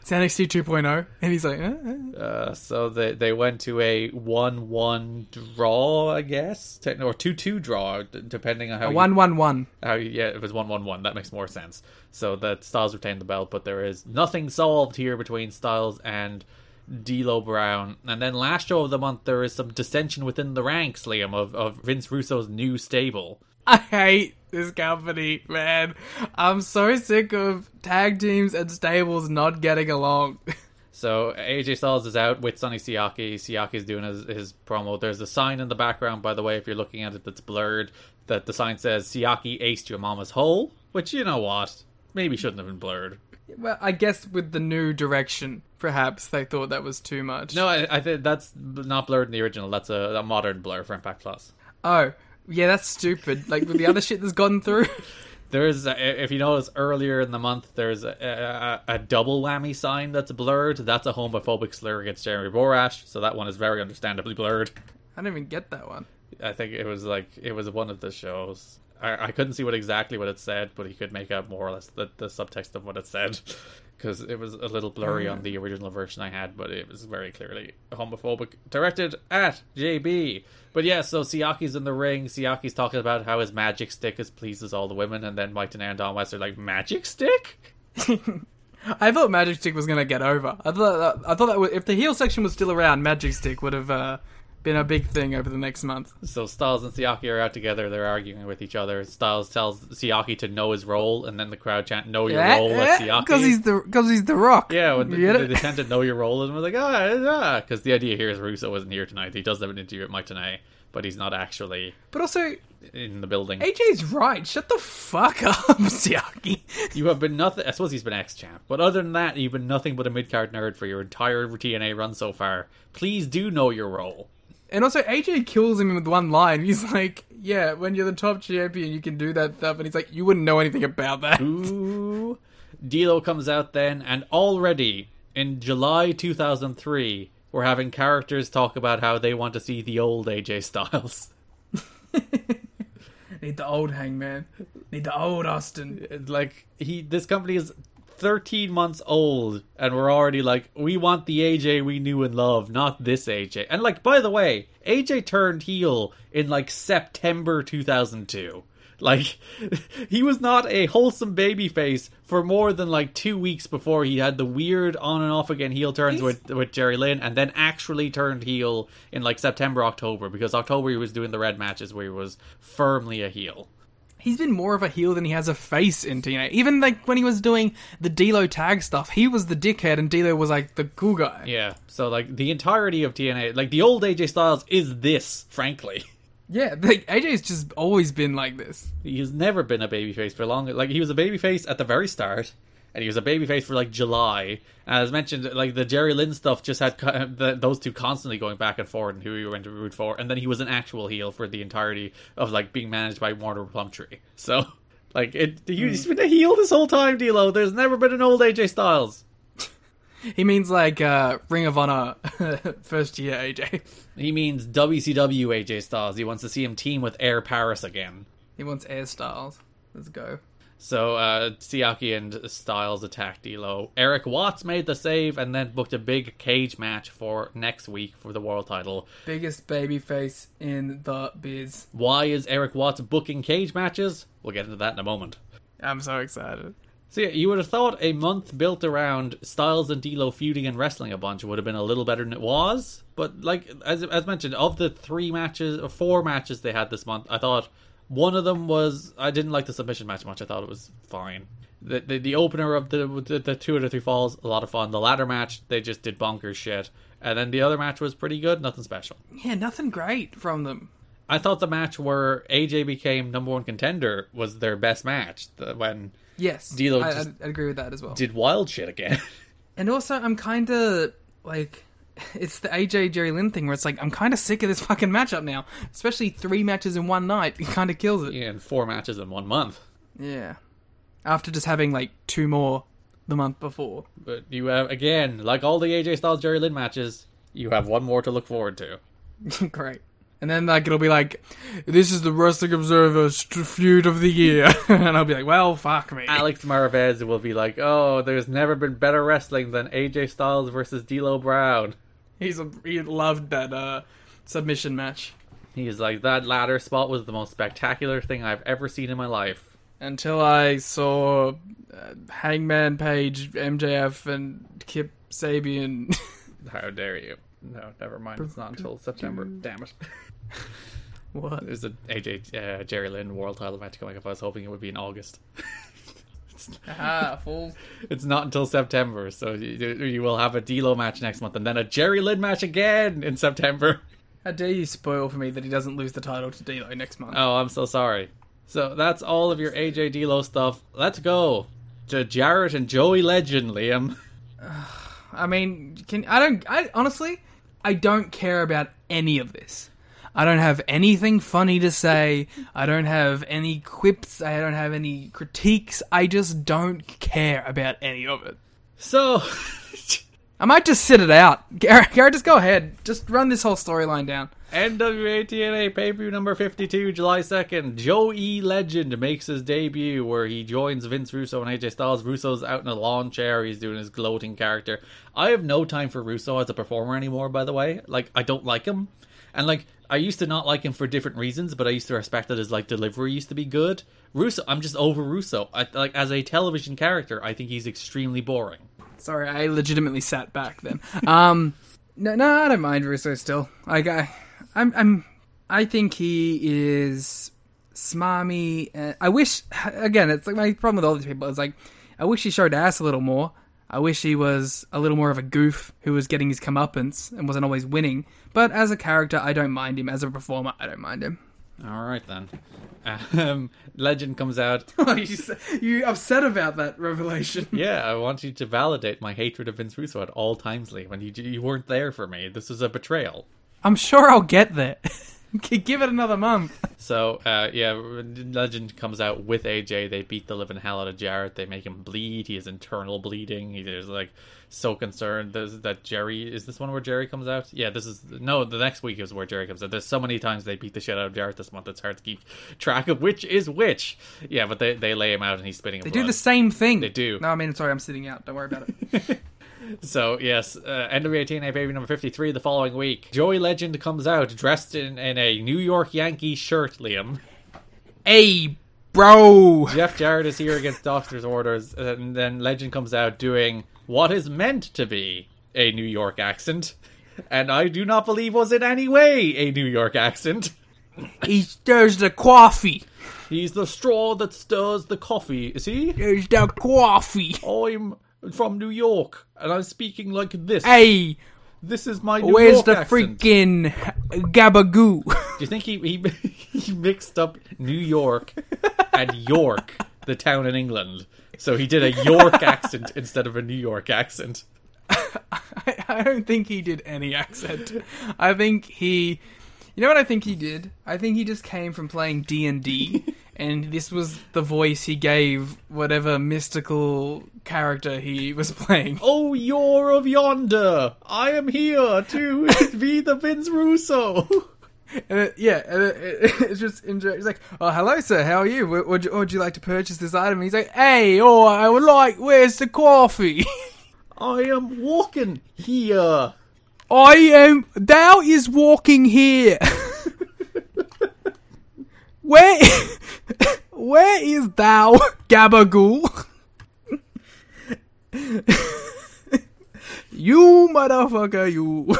It's NXT 2.0, oh, and he's like, uh, uh. Uh, so they they went to a one one draw, I guess, or two two draw, d- depending on how a you- one one one. how you, yeah, it was one one one. That makes more sense. So that Styles retained the belt, but there is nothing solved here between Styles and D'Lo Brown. And then last show of the month, there is some dissension within the ranks, Liam, of of Vince Russo's new stable. I hate this company, man. I'm so sick of tag teams and stables not getting along. So AJ Styles is out with Sonny Siaki. Siaki's doing his, his promo. There's a sign in the background, by the way, if you're looking at it, that's blurred. That the sign says "Siaki aced your mama's hole," which you know what, maybe shouldn't have been blurred. well, I guess with the new direction, perhaps they thought that was too much. No, I, I think that's not blurred in the original. That's a, a modern blur for Impact Plus. Oh, Yeah, that's stupid. Like with the other shit that's gone through. There's, a, if you notice earlier in the month, there's a, a, a double whammy sign that's blurred. That's a homophobic slur against Jeremy Borash, so that one is very understandably blurred. I didn't even get that one. I think it was like it was one of the shows. I, I couldn't see what exactly what it said, but he could make out more or less the, the subtext of what it said because it was a little blurry on the original version I had, but it was very clearly homophobic, directed at JB. But yeah, so Siaki's in the ring. Siaki's talking about how his magic stick is pleases all the women, and then Mike and Don West are like, "Magic stick." I thought Magic Stick was gonna get over. I thought I thought that if the heel section was still around, Magic Stick would have uh, been a big thing over the next month. So Styles and Siaki are out together. They're arguing with each other. Styles tells Siaki to know his role, and then the crowd chant "Know your role" at Siaki. because he's the because he's the Rock. Yeah, when they, they, they tend to know your role, and we're like, ah, ah, because the idea here is Russo isn't here tonight. He does have an interview at Mike Tenay, but he's not actually But also, in the building. AJ's right. Shut the fuck up, Siaki. You have been nothing. I suppose he's been ex champ, but other than that, you've been nothing but a mid card nerd for your entire TNA run so far. Please do know your role. And also, AJ kills him with one line. He's like, "Yeah, when you're the top champion, you can do that stuff." And he's like, "You wouldn't know anything about that." Ooh. D'Lo comes out then, and already in July 2003, we're having characters talk about how they want to see the old AJ Styles. Need the old Hangman. Need the old Austin. Like he, this company is 13 months old, and we're already like, we want the AJ we knew and loved, not this AJ. And like, by the way, AJ turned heel in like September 2002. Like, he was not a wholesome babyface for more than like two weeks before he had the weird on and off again heel turns with with Jerry Lynn, and then actually turned heel in like September, October, because October he was doing the red matches where he was firmly a heel. He's been more of a heel than he has a face in TNA. Even like when he was doing the D'Lo tag stuff, he was the dickhead, and D'Lo was like the cool guy. Yeah, so like the entirety of TNA, like the old AJ Styles is this, frankly. Yeah, like AJ's just always been like this. He's never been a babyface for long. Like he was a babyface at the very start, and he was a babyface for like July. And as mentioned, like the Jerry Lynn stuff just had co- the, those two constantly going back and forth and who he went to root for. And then he was an actual heel for the entirety of like being managed by Warner Plumtree. So like it, he's been a heel this whole time, D'Lo. There's never been an old AJ Styles. He means like uh, Ring of Honor first year AJ. He means WCW AJ Styles. He wants to see him team with Air Paris again. He wants Air Styles. Let's go. So uh, Siaki and Styles attacked D'Lo. Erik Watts made the save and then booked a big cage match for next week for the world title. Biggest babyface in the biz. Why is Erik Watts booking cage matches? We'll get into that in a moment. I'm so excited. So yeah, you would have thought a month built around Styles and D'Lo feuding and wrestling a bunch would have been a little better than it was. But like as as mentioned, of the three matches or four matches they had this month, I thought one of them was I didn't like the submission match much. I thought it was fine. The the, the opener of the, the the two out of three falls a lot of fun. The ladder match they just did bonkers shit, and then the other match was pretty good, nothing special. Yeah, nothing great from them. I thought the match where AJ became number one contender was their best match. The, when Yes, D'Lo I, just- I, I agree with that as well. did wild shit again. And also, I'm kind of like, it's the AJ Jerry Lynn thing where it's like I'm kind of sick of this fucking matchup now. Especially three matches in one night, it kind of kills it. Yeah. in four matches in one month. Yeah, after just having like two more the month before. But you have again, like all the AJ Styles Jerry Lynn matches, you have one more to look forward to. Great. And then like it'll be like, this is the Wrestling Observer feud of the year, and I'll be like, well, fuck me. Alex Marvez will be like, "Oh, there's never been better wrestling than AJ Styles versus D'Lo Brown." He's a, he loved that uh, submission match He's like, "That ladder spot was the most spectacular thing I've ever seen in my life." until I saw uh, Hangman Page, MJF, and Kip Sabian. How dare you? No, never mind. It's not until September. Damn it. what? There's a AJ uh, Jerry Lynn world title match coming up. I was hoping it would be in August. Ah, fool. It's not until September, so you, you will have a D'Lo match next month, and then a Jerry Lynn match again in September. How dare you spoil for me that he doesn't lose the title to D'Lo next month? Oh, I'm so sorry. So that's all of your AJ D'Lo stuff. Let's go to Jarrett and Joey Legend, Liam. I mean, can I don't I honestly I don't care about any of this. I don't have anything funny to say. I don't have any quips. I don't have any critiques. I just don't care about any of it. So, I might just sit it out. Garrett, Garrett just go ahead. Just run this whole storyline down. NWA TNA pay per view number 52, July 2nd. Joey Legend makes his debut where he joins Vince Russo and AJ Styles. Russo's out in a lawn chair. He's doing his gloating character. I have no time for Russo as a performer anymore, by the way. Like, I don't like him. And, like, I used to not like him for different reasons, but I used to respect that his, like, delivery used to be good. Russo, I'm just over Russo. I, like, as a television character, I think he's extremely boring. Sorry, I legitimately sat back then. Um, no, no, I don't mind Russo still. Like I, I'm, I'm, I think he is smarmy. I wish, again, it's like my problem with all these people is like, I wish he showed ass a little more. I wish he was a little more of a goof who was getting his comeuppance and wasn't always winning. But as a character, I don't mind him. As a performer, I don't mind him. All right, then. Um, Legend comes out. you, you upset about that revelation? Yeah, I want you to validate my hatred of Vince Russo at all times, Lee. When you you weren't there for me, this was a betrayal. I'm sure I'll get there. Give it another month. So, uh, yeah, Legend comes out with AJ. They beat the living hell out of Jarrett. They make him bleed. He has internal bleeding. He is like so concerned that, that Jerry is this one where Jerry comes out. Yeah, this is no. The next week is where Jerry comes out. There's so many times they beat the shit out of Jarrett this month. It's hard to keep track of which is which. Yeah, but they they lay him out and he's spitting. They do the same thing. They do. No, I mean, sorry, I'm sitting out. Don't worry about it. So yes, uh, NWA TNA baby number fifty three the following week. Joey Legend comes out dressed in, in a New York Yankee shirt. Liam, a bro. Jeff Jarrett is here against doctor's orders, and then Legend comes out doing what is meant to be a New York accent, and I do not believe was in any way a New York accent. He stirs the coffee. He's the straw that stirs the coffee. Is he? There's the coffee. I'm from New York, and I'm speaking like this. Hey, This is my New where's York the accent. freaking gabagoo? Do you think he, he he mixed up New York and York, the town in England? So he did a York accent instead of a New York accent. I, I don't think he did any accent. I think he, you know what I think he did? I think he just came from playing D and D, and this was the voice he gave whatever mystical character he was playing. Oh, you're of yonder. I am here to be the Vince Russo. And it, yeah, and it, it, it's just it's like, oh, hello, sir. How are you? Would, would you? Would you like to purchase this item? And he's like, hey, oh, I would like. Where's the coffee? I am walking here. I am. Thou is walking here. where? where is thou, Gabagool? you motherfucker, you.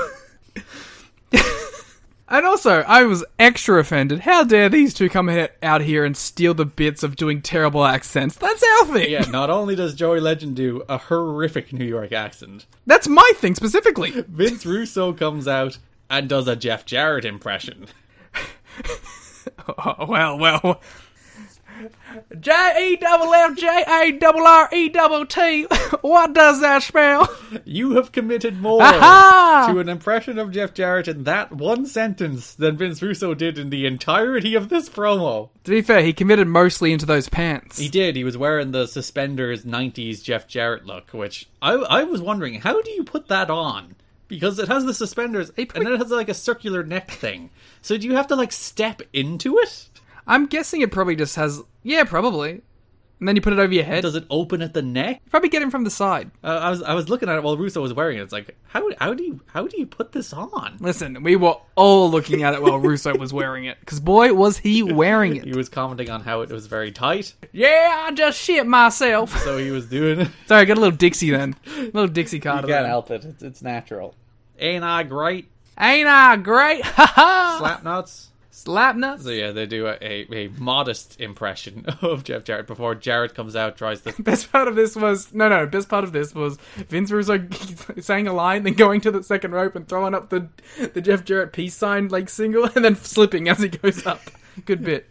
And also, I was extra offended. How dare these two come he- out here and steal the bits of doing terrible accents? That's our thing. Yeah, not only does Joey Legend do a horrific New York accent, That's my thing specifically. Vince Russo comes out and does a Jeff Jarrett impression. Oh, well, well. J E double F J A double R E double T. What does that spell? You have committed more Aha! to an impression of Jeff Jarrett in that one sentence than Vince Russo did in the entirety of this promo. To be fair, he committed mostly into those pants. He did. He was wearing the suspenders 90s Jeff Jarrett look, which I I was wondering, how do you put that on? Because it has the suspenders and then it has like a circular neck thing. So do you have to like step into it? I'm guessing it probably just has. Yeah, probably. And then you put it over your head. Does it open at the neck? Probably get him from the side. Uh, I was I was looking at it while Russo was wearing it. It's like how how do you how do you put this on? Listen, we were all looking at it while Russo was wearing it. Because boy, was he wearing it. He was commenting on how it was very tight, Yeah, I just shit myself. so he was doing it. Sorry, I got a little Dixie then. A little Dixie card. You can't help it. It's, it's natural. Ain't I great? Ain't I great? Ha ha! Slap nuts. Slap nuts. So yeah, they do a, a, a modest impression of Jeff Jarrett before Jarrett comes out, tries to Best part of this was no, no. Best part of this was Vince Russo saying a line, then going to the second rope and throwing up the the Jeff Jarrett peace sign like single, and then slipping as he goes up. Good bit.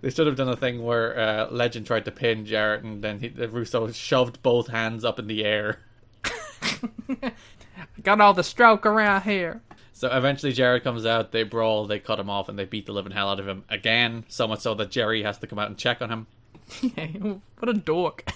They should have done a thing where uh, Legend tried to pin Jarrett, and then he, Russo shoved both hands up in the air. Got all the stroke around here. So eventually Jarrett comes out, they brawl, they cut him off, and they beat the living hell out of him again, so much so that Jerry has to come out and check on him. what a dork.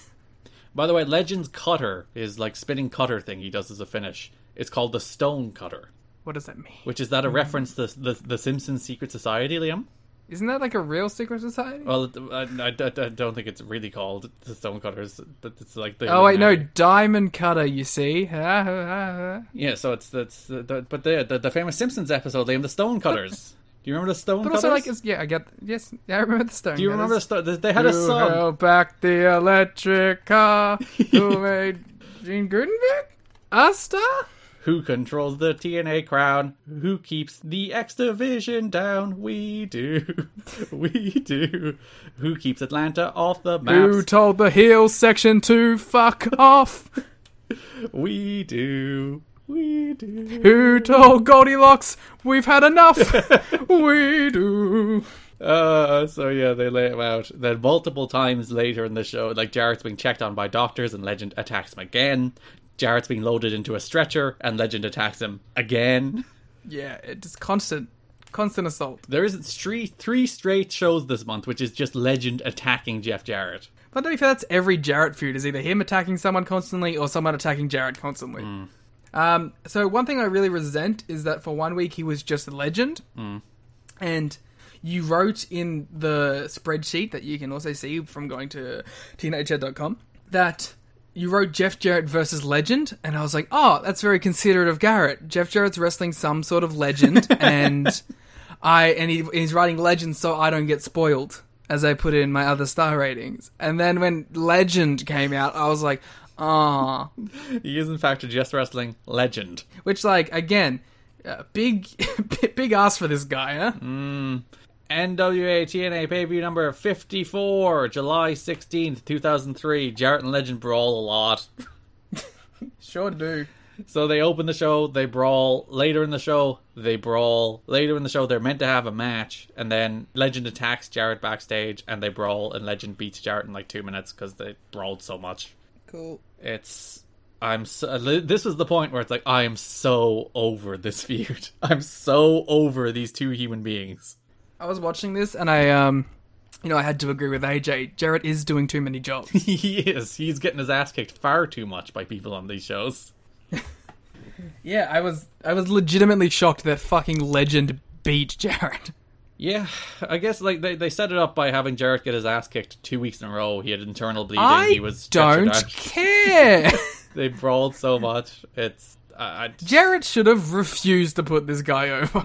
By the way, Legends Cutter is like spinning cutter thing he does as a finish. It's called the Stone Cutter, What does that mean? which is that a hmm. reference to the the Simpsons Secret Society, Liam? Isn't that like a real secret society? Well, I, I, I don't think it's really called the Stonecutters. But it's like the oh wait, no, diamond cutter. You see? Yeah, so it's that's but the, the the famous Simpsons episode, Liam, the Stonecutters. Do you remember the Stone But Cutters? also, like, it's, yeah, I get. Yes, yeah, I remember the stone. Do you remember the Stone? They had a Who song. held back the electric car? Who made Gene Guttenberg a star? Who controls the TNA crown? Who keeps the X Division down? We do. We do. Who keeps Atlanta off the map? Who told the heel section to fuck off? We do. We do. Who told Goldilocks we've had enough? we do. Uh, so yeah, they lay him out. Then multiple times later in the show, like Jarrett's being checked on by doctors, and Legend attacks him again. Jarrett's being loaded into a stretcher, and Legend attacks him again. Yeah, it's constant, constant assault. There is three three straight shows this month, which is just Legend attacking Jeff Jarrett. But to be fair, that's every Jarrett feud. Is either him attacking someone constantly or someone attacking Jarrett constantly. Um, so one thing I really resent is that for one week he was just a legend, and you wrote in the spreadsheet that you can also see from going to teenagehead.com that you wrote Jeff Jarrett versus legend, and I was like, oh, that's very considerate of Garrett. Jeff Jarrett's wrestling some sort of legend, and I and he, he's writing legend so I don't get spoiled as I put in my other star ratings. And then when Legend came out, I was like, ah, He is in fact a just wrestling legend. which like again, uh, big big ass for this guy, huh? NWA TNA pay per view number fifty four, July sixteenth, two thousand three. Jarrett and Legend brawl a lot. Sure do. So they open the show, they brawl. Later in the show, they brawl. Later in the show, they're meant to have a match, and then Legend attacks Jarrett backstage, and they brawl, and Legend beats Jarrett in like two minutes because they brawled so much. Cool. It's I'm so, this was the point where it's like I am so over this feud. I'm so over these two human beings. I was watching this and I um you know, I had to agree with AJ. Jarrett is doing too many jobs. He is. He's getting his ass kicked far too much by people on these shows. yeah, I was I was legitimately shocked that fucking legend beat Jarrett. Yeah, I guess like they, they set it up by having Jarrett get his ass kicked two weeks in a row. He had internal bleeding. I he was don't care. They brawled so much. It's I, I, Jarrett should have refused to put this guy over.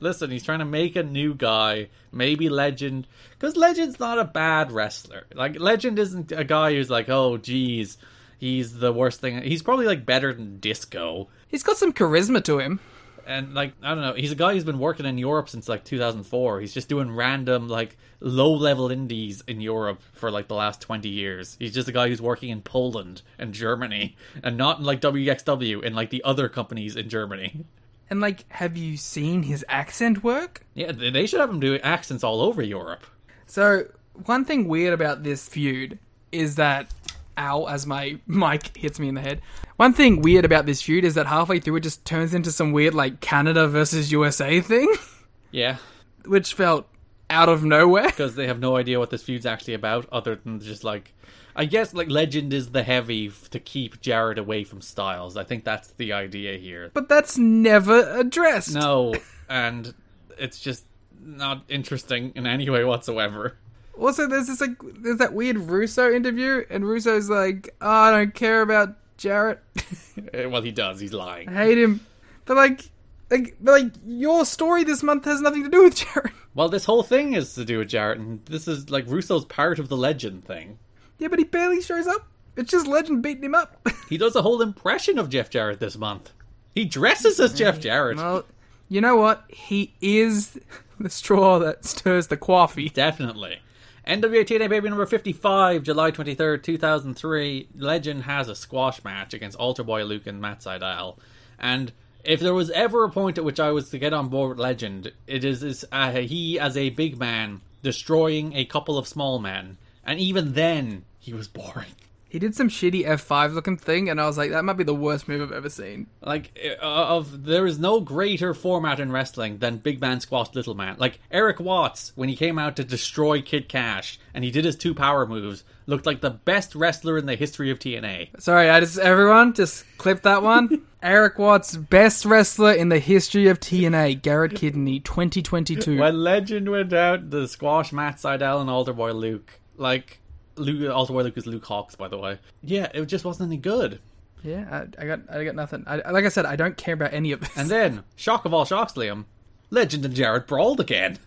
Listen. He's trying to make a new guy, maybe Legend, because Legend's not a bad wrestler. Like Legend isn't a guy who's like, oh, geez, he's the worst thing. He's probably like better than Disco. He's got some charisma to him. and like I don't know, he's a guy who's been working in Europe since like 2004. He's just doing random like low level indies in Europe for like the last 20 years. He's just a guy who's working in Poland and Germany and not in like WXW in like the other companies in Germany. And like, have you seen his accent work? Yeah, they should have him do accents all over Europe. So one thing weird about this feud is that ow as my mic hits me in the head. One thing weird about this feud is that halfway through it just turns into some weird like Canada versus USA thing, Yeah, which felt out of nowhere. because they have no idea what this feud's actually about other than just like I guess like Legend is the heavy f- to keep Jarrett away from Styles. I think that's the idea here. But that's never addressed. No, and it's just not interesting in any way whatsoever. Also, there's this like there's that weird Russo interview, and Russo's like, oh, "I don't care about Jarrett, Eh, Well, he does. He's lying. I hate him," but like, like, but like, your story this month has nothing to do with Jarrett. Well, this whole thing is to do with Jarrett, and this is like Russo's part of the legend thing. Yeah, but he barely shows up. It's just Legend beating him up. He does a whole impression of Jeff Jarrett this month. He dresses as Jeff Jarrett. well, you know what? He is the straw that stirs the coffee. Definitely. NWA TNA Baby number 55, July 23rd, 2003. Legend has a squash match against Altar Boy Luke and Matt Sydal. And if there was ever a point at which I was to get on board with Legend, it is, is uh, he as a big man destroying a couple of small men. And even then, he was boring. He did some shitty F5 looking thing, and I was like, that might be the worst move I've ever seen. Like uh, of there is no greater format in wrestling than big man squash little man. Like Erik Watts when he came out to destroy Kid Cash and he did his two power moves, looked like the best wrestler in the history of TNA. Sorry, I just everyone just clip that one. Erik Watts, best wrestler in the history of TNA, Garrett Kidney, 2022. When Legend went out, the squash Matt Sydal and Altar Boy Luke, like Luke, Altar Boy Luke is Luke Hawx, by the way. Yeah, it just wasn't any good. Yeah, I, I got I got nothing. I, like I said, I don't care about any of this. And then, shock of all shocks, Liam, Legend and Jarrett brawled again.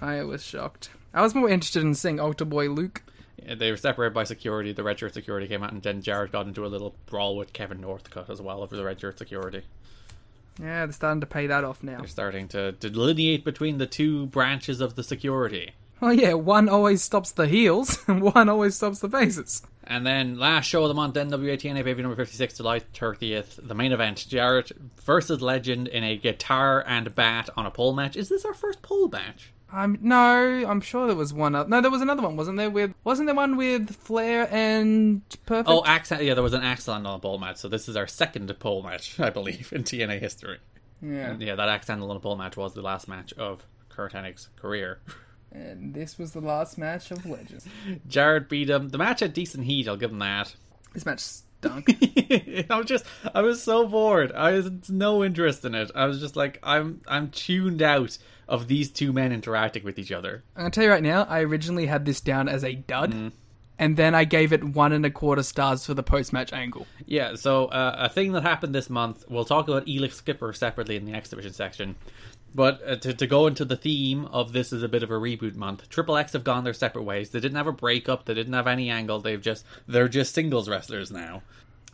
I was shocked. I was more interested in seeing Altar Boy Luke. Yeah, they were separated by security. The red shirt security came out, and then Jarrett got into a little brawl with Kevin Northcutt as well over the red shirt security. Yeah, they're starting to pay that off now. They're starting to delineate between the two branches of the security. Oh yeah, one always stops the heels, and one always stops the faces. And then last show of the month, NWA TNA Baby number 56, July 30th, the main event, Jarrett versus Legend in a guitar and bat on a pole match. Is this our first pole match? Um, no, I'm sure there was one. Other, no, there was another one, wasn't there? With wasn't there one with Flair and Perfect? Oh, accent. Yeah, there was an accent on a pole match. So this is our second pole match, I believe, in TNA history. yeah. And yeah, that accent on a pole match was the last match of Curt Hennig's career. And this was the last match of Legends. Jarrett beat him. The match had decent heat. I'll give him that. This match stunk. I was just, I was so bored. I was no interest in it. I was just like, I'm, I'm tuned out of these two men interacting with each other. I'm gonna tell you right now. I originally had this down as a dud, and then I gave it one and a quarter stars for the post-match angle. Yeah. So uh, a thing that happened this month. We'll talk about Elix Skipper separately in the X Division section. But uh, to, to go into the theme of this is a bit of a reboot month. Triple X have gone their separate ways. They didn't have a breakup. They didn't have any angle. They've just they're just singles wrestlers now.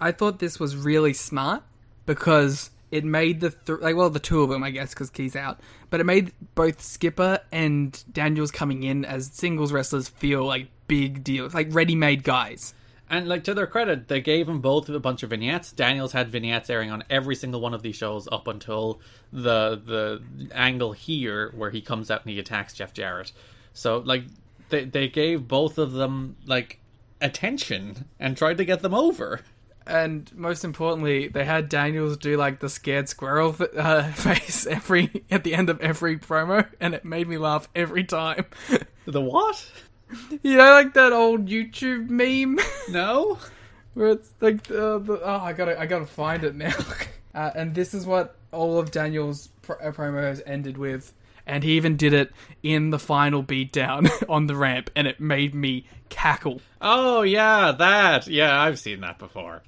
I thought this was really smart because it made the th- like well the two of them I guess because Ki's out, but it made both Skipper and Daniels coming in as singles wrestlers feel like big deals, like ready-made guys. And like to their credit, they gave them both a bunch of vignettes. Daniels had vignettes airing on every single one of these shows up until the the angle here where he comes out and he attacks Jeff Jarrett. So like they they gave both of them like attention and tried to get them over. And most importantly, they had Daniels do like the scared squirrel uh, face every at the end of every promo, and it made me laugh every time. The what? you know, like that old YouTube meme No. where it's like uh, the oh, I gotta I gotta find it now. uh, and this is what all of Daniel's pr- uh, promos ended with. And he even did it in the final beatdown on the ramp, and it made me cackle. Oh yeah, that. Yeah, I've seen that before.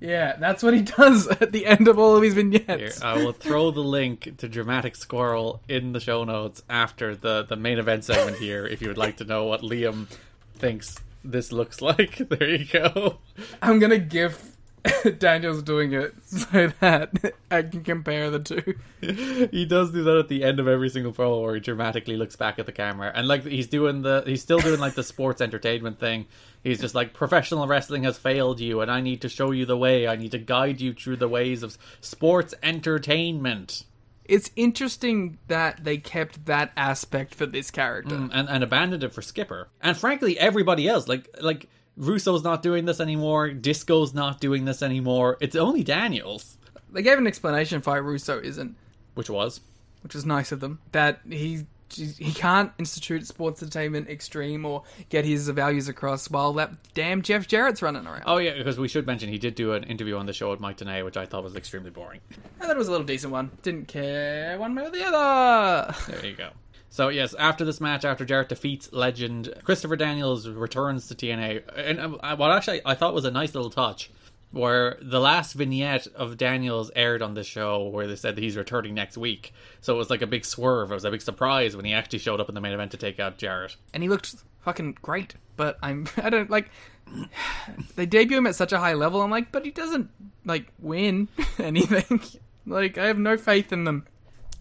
Yeah, that's what he does at the end of all of his Here, vignettes. I will throw the link to Dramatic Squirrel in the show notes after the, the main event segment here if you would like to know what Liam thinks this looks like. There you go. I'm gonna give Daniels doing it so that I can compare the two. he does do that at the end of every single promo where he dramatically looks back at the camera and like he's doing the he's still doing like the sports entertainment thing. He's just like professional wrestling has failed you and I need to show you the way. I need to guide you through the ways of sports entertainment. It's interesting that they kept that aspect for this character. Mm, and, and abandoned it for Skipper. And frankly, everybody else, like like Russo's not doing this anymore. Disco's not doing this anymore. It's only Daniels, They gave an explanation for why Russo isn't, which was which is nice of them. That he he can't institute sports entertainment extreme or get his values across while that damn Jeff Jarrett's running around. oh yeah, because we should mention he did do an interview on the show with Mike Tenay, which I thought was extremely boring. I thought it was a little decent one. Didn't care one way or the other. There you go. So yes, after this match, after Jarrett defeats Legend, Christopher Daniels returns to TNA, and uh, what actually I thought was a nice little touch, where the last vignette of Daniels aired on the show, where they said that he's returning next week. So it was like a big swerve, it was a big surprise when he actually showed up in the main event to take out Jarrett. and he looked fucking great. But I'm I don't like they debut him at such a high level. I'm like, but he doesn't like win anything. like I have no faith in them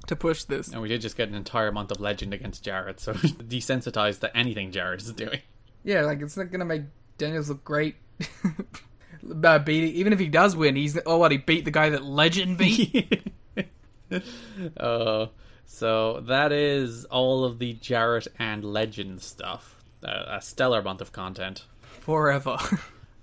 to push this. And we did just get an entire month of Legend against Jarrett, so desensitized to anything Jarrett is doing. Yeah, like it's not gonna make Daniels look great. uh, beating even if he does win, he's oh what he beat the guy that Legend beat. uh, so that is all of the Jarrett and Legend stuff. Uh, a stellar month of content. Forever.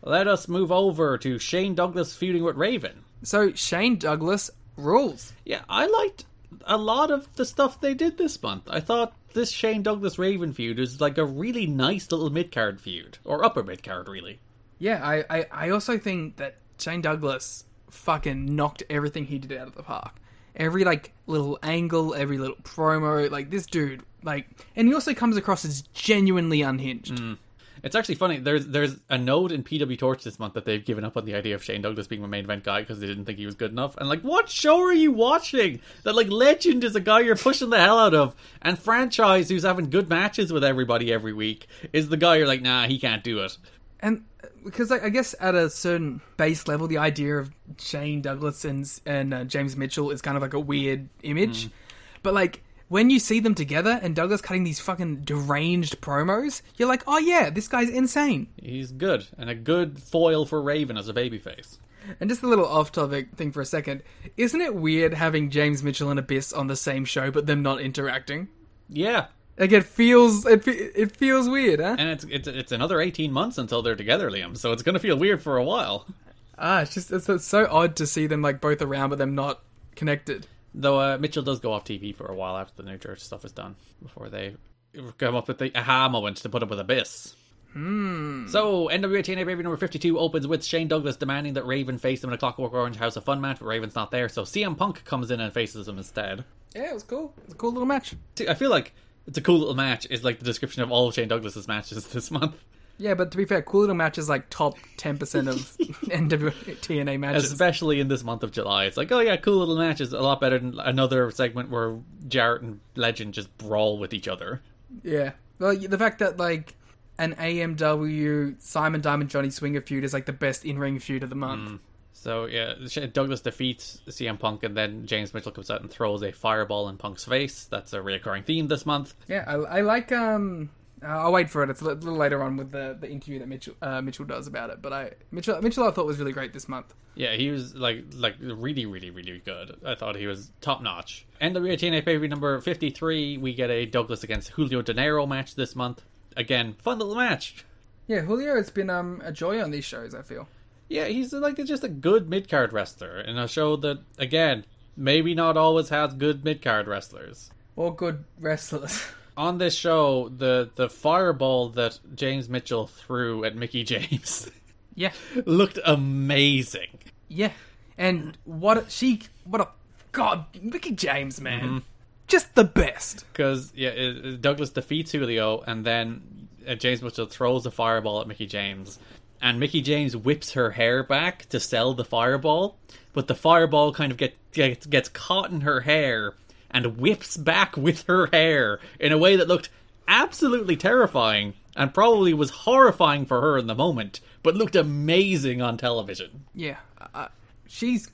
Let us move over to Shane Douglas feuding with Raven. So Shane Douglas rules. Yeah, I liked a lot of the stuff they did this month. I thought this Shane Douglas Raven feud is like a really nice little mid card feud, or upper mid card, really. Yeah, I, I, I also think that Shane Douglas fucking knocked everything he did out of the park. Every like little angle, every little promo, like this dude, like, and he also comes across as genuinely unhinged. Mm. It's actually funny. There's there's a note in PW Torch this month that they've given up on the idea of Shane Douglas being a main event guy because they didn't think he was good enough. And like, what show are you watching? That like Legend is a guy you're pushing the hell out of, and franchise who's having good matches with everybody every week is the guy you're like, nah, he can't do it. and because like, I guess at a certain base level, the idea of Shane Douglas and and uh, James Mitchell is kind of like a weird image, but like when you see them together and Douglas cutting these fucking deranged promos, you're like, oh yeah, this guy's insane. He's good and a good foil for Raven as a babyface. And just a little off-topic thing for a second, isn't it weird having James Mitchell and Abyss on the same show but them not interacting? Yeah, Like it feels it it feels weird, huh? and it's it's it's another eighteen months until they're together, Liam. So it's gonna feel weird for a while. Ah, it's just it's, it's so odd to see them like both around but them not connected. Though uh, Mitchell does go off TV for a while after the New Church stuff is done, before they come up with the aha moment to put up with Abyss. Hmm. So, NWA TNA Baby number 52 opens with Shane Douglas demanding that Raven face him in a Clockwork Orange House of Fun match, but Raven's not there, so CM Punk comes in and faces him instead. Yeah, it was cool. It was a cool little match. See, I feel like it's a cool little match, is like the description of all of Shane Douglas's matches this month. Yeah, but to be fair, cool little match is like top ten percent of NWA TNA matches. Especially in this month of July. It's like, oh yeah, cool little match is a lot better than another segment where Jarrett and Legend just brawl with each other. Yeah, well, the fact that like an AMW Simon Diamond Johnny Swinger feud is like the best in ring feud of the month. So yeah, Douglas defeats CM Punk, and then James Mitchell comes out and throws a fireball in Punk's face. That's a reoccurring theme this month. Yeah, I, I like. Um, uh, I'll wait for it. It's a little later on with the, the interview that Mitchell uh, Mitchell does about it. But I Mitchell Mitchell I thought was really great this month. Yeah, he was like like really really really good. I thought he was top notch. NWA TNA pay number fifty three. We get a Douglas against Julio Dinero match this month. Again, fun little match. Yeah, Julio has been um a joy on these shows. I feel. Yeah, he's like just a good mid card wrestler in a show that again maybe not always has good mid card wrestlers. Or good wrestlers. On this show, the the fireball that James Mitchell threw at Mickie James yeah, looked amazing. yeah, and what a, she what a god Mickie James man, just the best. Because yeah, it- it- Douglas defeats Julio, and then uh, James Mitchell throws a fireball at Mickie James, and Mickie James whips her hair back to sell the fireball, but the fireball kind of get, gets gets caught in her hair and whips back with her hair in a way that looked absolutely terrifying and probably was horrifying for her in the moment, but looked amazing on television. Yeah, uh, she's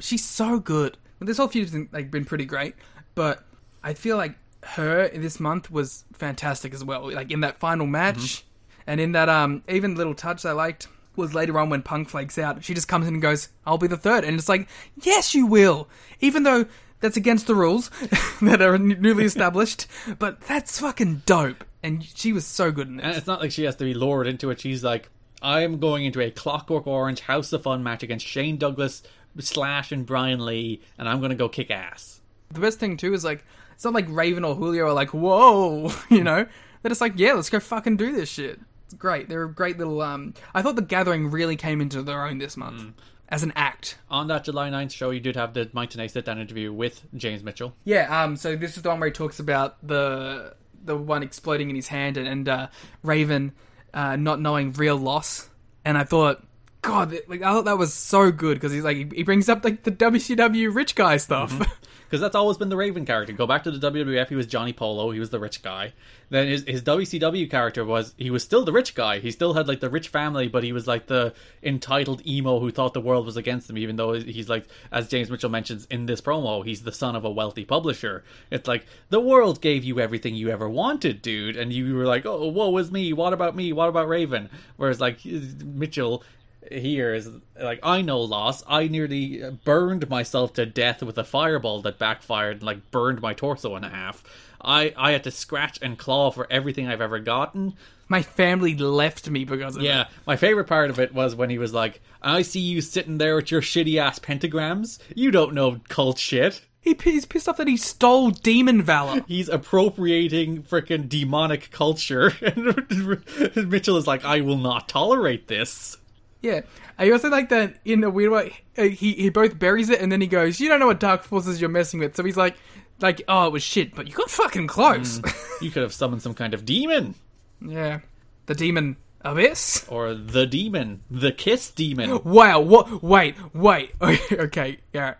she's so good. This whole feud's been, like been pretty great, but I feel like her this month was fantastic as well. Like in that final match, and in that um even little touch I liked was later on when Punk flakes out. She just comes in and goes, "I'll be the third. and it's like, yes, you will, even though. That's against the rules that are newly established, but that's fucking dope. And she was so good in And it's not like she has to be lured into it. She's like, I'm going into a Clockwork Orange House of Fun match against Shane Douglas, Slash, and Brian Lee, and I'm going to go kick ass. the best thing too is like it's not like Raven or Julio are like whoa, you know. They're just like yeah, let's go fucking do this shit. It's great. They're a great little. um I thought the Gathering really came into their own this month as an act. On that July 9th show, you did have the Mike Tenay sit down interview with James Mitchell. Yeah. Um. So this is the one where he talks about the the one exploding in his hand and, and uh, Raven uh, not knowing real loss. And I thought. God, like I thought that was so good because he's like he he brings up like the WCW rich guy stuff. Mm-hmm. Because that's always been the Raven character. Go back to the WWF, he was Johnny Polo, he was the rich guy. Then his, his WCW character was, he was still the rich guy. He still had like the rich family, but he was like the entitled emo who thought the world was against him, even though he's like, as James Mitchell mentions in this promo, he's the son of a wealthy publisher. It's like, the world gave you everything you ever wanted, dude. And you were like, oh, woe is me. What about me? What about Raven? Whereas like Mitchell here is like I know loss. I nearly burned myself to death with a fireball that backfired and like burned my torso in half. I I had to scratch and claw for everything I've ever gotten. My family left me because of Yeah, it. my favorite part of it was when he was like, "I see you sitting there with your shitty ass pentagrams. You don't know cult shit." He, he's pissed off that he stole demon valor. He's appropriating freaking demonic culture, and Mitchell is like, "I will not tolerate this." Yeah. I also like that in a weird way, uh, he, he both buries it and then he goes, You don't know what dark forces you're messing with. So he's like, like, oh, it was shit, but you got fucking close. You could have summoned some kind of demon, yeah. The demon abyss? or the demon, the kiss demon. Wow, what? Wait, wait. okay, yeah.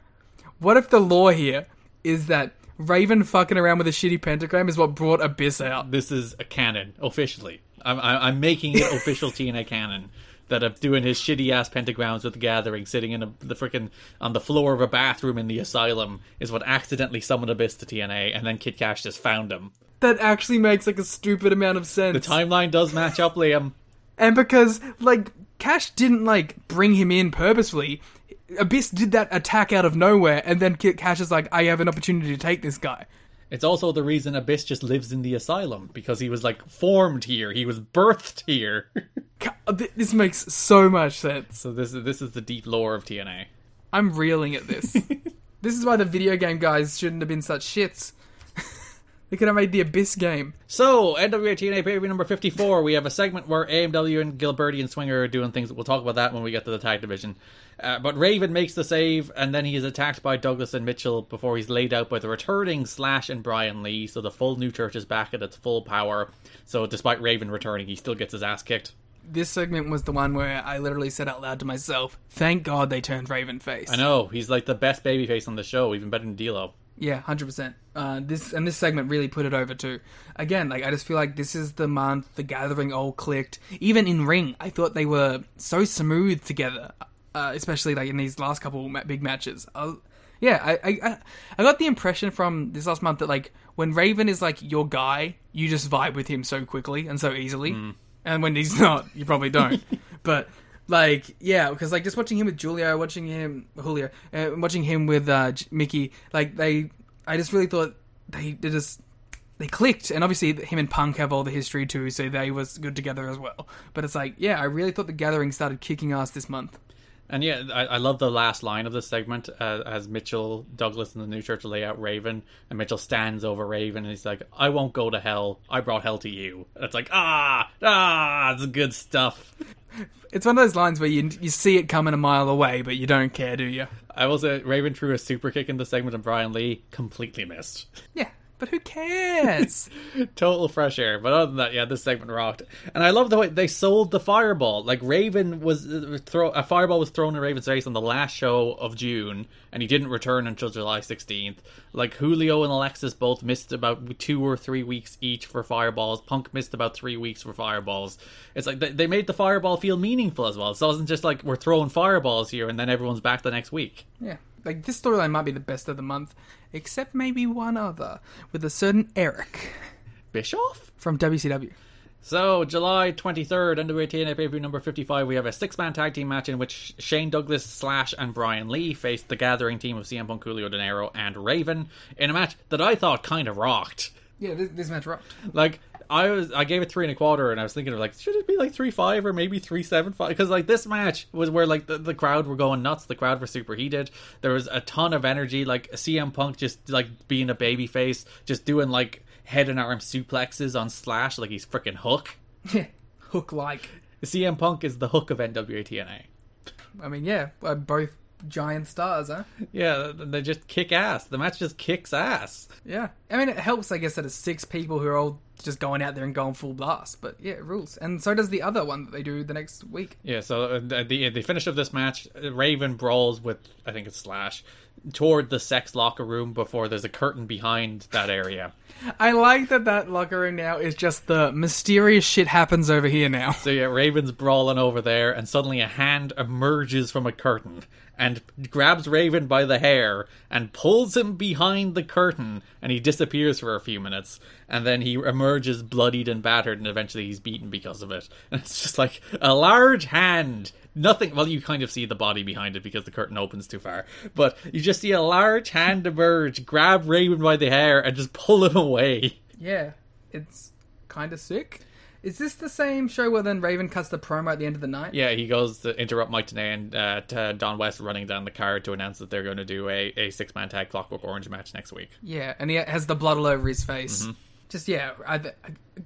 What if the lore here is that Raven fucking around with a shitty pentagram is what brought Abyss out? this is a canon officially. I'm I'm, I'm making it official TNA canon that I'm doing his shitty ass pentagrams with the gathering, sitting in a, the freaking on the floor of a bathroom in the asylum, is what accidentally summoned Abyss to TNA, and then Kid Cash just found him. That actually makes like a stupid amount of sense. The timeline does match up, Liam. And because, like, Cash didn't, like, bring him in purposefully. Abyss did that attack out of nowhere, and then Ki- Cash is like, I have an opportunity to take this guy. It's also the reason Abyss just lives in the asylum because he was like formed here, he was birthed here. Uh, this makes so much sense. so this is this is the deep lore of TNA. I'm reeling at this. this is why the video game guys shouldn't have been such shits. They could have made the Abyss game. So, NWA TNA pay number 54, we have a segment where AMW and Gilberti and Swinger are doing things. We'll talk about that when we get to the tag division. Uh, but Raven makes the save, and then he is attacked by Douglas and Mitchell before he's laid out by the returning Slash and Brian Lee. So the full new church is back at its full power. So despite Raven returning, he still gets his ass kicked. This segment was the one where I literally said out loud to myself, thank God they turned Raven face. I know, he's like the best babyface on the show, even better than D'Lo. Yeah, hundred percent. Uh, this and this segment really put it over too. Again, like I just feel like this is the month the gathering all clicked. Even in ring, I thought they were so smooth together, uh, especially like in these last couple big matches. Uh, yeah, I, I I- I got the impression from this last month that like when Raven is like your guy, you just vibe with him so quickly and so easily, and when he's not, you probably don't. but like yeah because like just watching him with Julia watching him Julia uh, watching him with uh mickie like they i just really thought they they just they clicked and obviously him and punk have all the history too so they was good together as well but it's like yeah i really thought the gathering started kicking ass this month And yeah, I, I love the last line of this segment uh, as Mitchell, Douglas, and the new church lay out Raven, and Mitchell stands over Raven and he's like, "I won't go to hell. I brought hell to you." And it's like, ah, ah, it's good stuff. It's one of those lines where you you see it coming a mile away but you don't care do you I will say Raven threw a super kick in the segment, and Brian Lee completely missed. yeah but who cares Total fresh air. But other than that, yeah, this segment rocked. And I love the way they sold the fireball. Like Raven was uh, throw a fireball was thrown in Raven's face on the last show of June, and he didn't return until July 16th. Like Julio and Alexis both missed about two or three weeks each for fireballs. Punk missed about three weeks for fireballs. It's like they, they made the fireball feel meaningful as well. So it wasn't just like we're throwing fireballs here and then everyone's back the next week. Yeah. Like this storyline might be the best of the month, except maybe one other with a certain Eric Bischoff? from WCW. So, July 23rd, NWA TNA pay-per-view number 55, we have a six-man tag team match in which Shane Douglas, Slash, and Brian Lee faced the gathering team of CM Punk, Julio Dinero, and Raven in a match that I thought kind of rocked. Yeah, this, this match rocked. Like, I was, I gave it three and a quarter, and I was thinking of like, should it be like three five or maybe three seven five? Because like this match was where like the, the crowd were going nuts. The crowd were super heated. There was a ton of energy. Like CM Punk just like being a baby face, just doing like head and arm suplexes on Slash like he's freaking Hook. Hook like. CM Punk is the hook of NWA TNA. I mean, yeah, uh, both giant stars, huh? Yeah, they just kick ass. The match just kicks ass. Yeah. I mean, it helps, I guess, that it's six people who are all just going out there and going full blast. But yeah, it rules. And so does the other one that they do the next week. Yeah, so uh, the, the the finish of this match, Raven brawls with I think it's Slash toward the sex locker room before there's a curtain behind that area. I like that that locker room now is just the mysterious shit happens over here now. So yeah, Raven's brawling over there, and suddenly a hand emerges from a curtain and grabs Raven by the hair and pulls him behind the curtain, and he disappears for a few minutes, and then he emerges bloodied and battered, and eventually he's beaten because of it. And it's just like a large hand. Nothing. Well, you kind of see the body behind it because the curtain opens too far, but you just see a large hand emerge, grab Raven by the hair, and just pull him away. Yeah, it's kind of sick. Is this the same show where then Raven cuts the promo at the end of the night? Yeah, he goes to interrupt Mike Tenay and uh, to Don West running down the card to announce that they're going to do a, a six man tag Clockwork Orange match next week. Yeah, and he has the blood all over his face. Mm-hmm. Just yeah, I've, a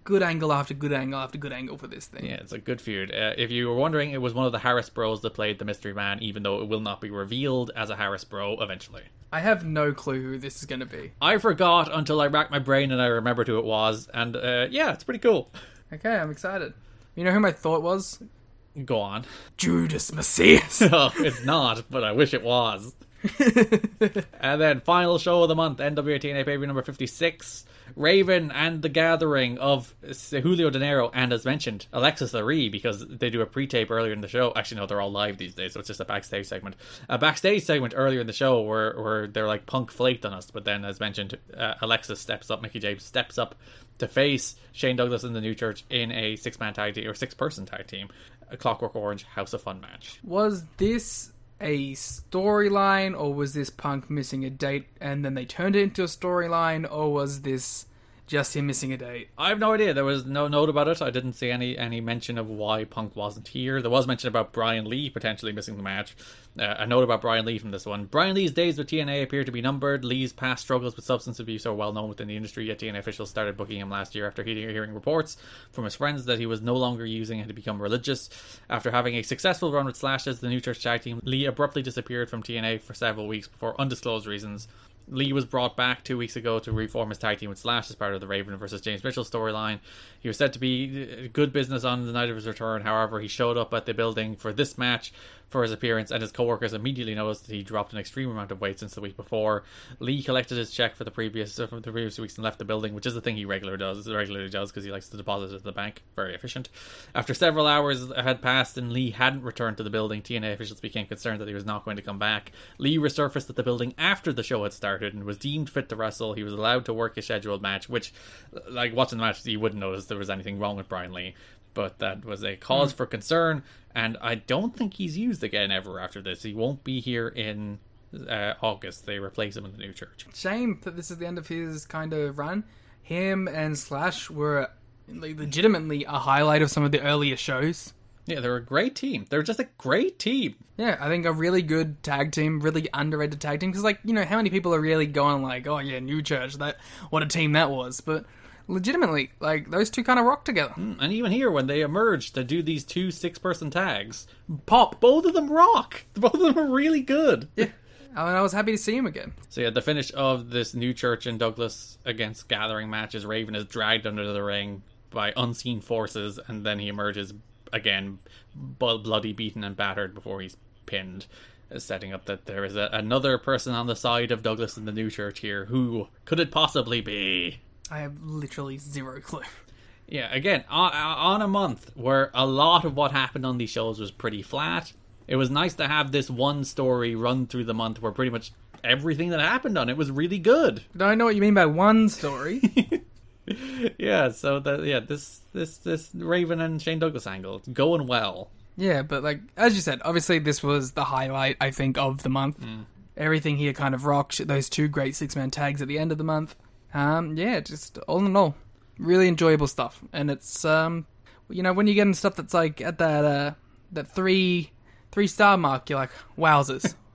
good angle after good angle after good angle for this thing. Yeah, it's a good feud. Uh, if you were wondering, it was one of the Harris Bros that played the Mystery Man, even though it will not be revealed as a Harris Bro eventually. I have no clue who this is going to be. I forgot until I racked my brain and I remembered who it was, and uh, yeah, it's pretty cool. Okay, I'm excited. You know who my thought was? Go on. Judas Mesias. oh, it's not, but I wish it was. and then final show of the month, NWA TNA pay number 56. Raven and the Gathering of Julio Dinero and, as mentioned, Alexis Laree because they do a pre-tape earlier in the show. Actually, no, they're all live these days, so it's just a backstage segment. A backstage segment earlier in the show where where they're like punk flaked on us, but then, as mentioned, uh, Alexis steps up, Mickie James steps up to face Shane Douglas in the New Church in a six-man tag team or six-person tag team, a Clockwork Orange House of Fun match. Was this a storyline, or was this Punk missing a date and then they turned it into a storyline, or was this just him missing a date? I have no idea. There was no note about it. I didn't see any any mention of why Punk wasn't here. There was mention about Brian Lee potentially missing the match. Uh, a note about Brian Lee from this one. Brian Lee's days with TNA appear to be numbered. Lee's past struggles with substance abuse are well known within the industry, yet TNA officials started booking him last year after hearing reports from his friends that he was no longer using and had become religious. After having a successful run with Slash as the New Church tag team, Lee abruptly disappeared from TNA for several weeks before undisclosed reasons. Lee was brought back two weeks ago to reform his tag team with Slash as part of the Raven versus James Mitchell storyline. He was said to be uh, good business on the night of his return. However, he showed up at the building for this match for his appearance, and his coworkers immediately noticed that he dropped an extreme amount of weight since the week before. Lee collected his check for the previous uh, for the previous weeks and left the building, which is the thing he regularly does regularly does because he likes to deposit it at the bank. Very efficient. After several hours had passed and Lee hadn't returned to the building, TNA officials became concerned that he was not going to come back. Lee resurfaced at the building after the show had started and was deemed fit to wrestle. He was allowed to work a scheduled match, which, like watching the match, you wouldn't notice there was anything wrong with Brian Lee but that was a cause mm. for concern, and I don't think he's used again ever after this. He won't be here in uh, August. They replace him in the new church. Shame that this is the end of his kind of run. Him and Slash were like, legitimately a highlight of some of the earlier shows. Yeah, they're a great team. They're just a great team. Yeah, I think a really good tag team, really underrated tag team. Because, like, you know, how many people are really going like, "Oh yeah, New Church, that what a team that was." But legitimately, like those two kind of rock together. Mm, and even here, when they emerge to do these two six-person tags, pop, both of them rock. Both of them are really good. Yeah. I mean, I was happy to see him again. So yeah, the finish of this new church in Douglas against Gathering matches, Raven is dragged under the ring by unseen forces, and then he emerges again, bloody, beaten, and battered before he's pinned setting up that there is a, another person on the side of Douglas in the new church here. Who could it possibly be? I have literally zero clue. Yeah, again, on, on a month where a lot of what happened on these shows was pretty flat, it was nice to have this one story run through the month where pretty much everything that happened on it was really good. Don't know what you mean by one story. yeah, so that yeah, this this this Raven and Shane Douglas angle it's going well. Yeah, but like as you said, obviously this was the highlight I think of the month. Mm. Everything here kind of rocked. Those two great six man tags at the end of the month. Um, yeah, just all in all, really enjoyable stuff. And it's um, you know, when you get in stuff that's like at that uh, that three three star mark, you're like, wowzers,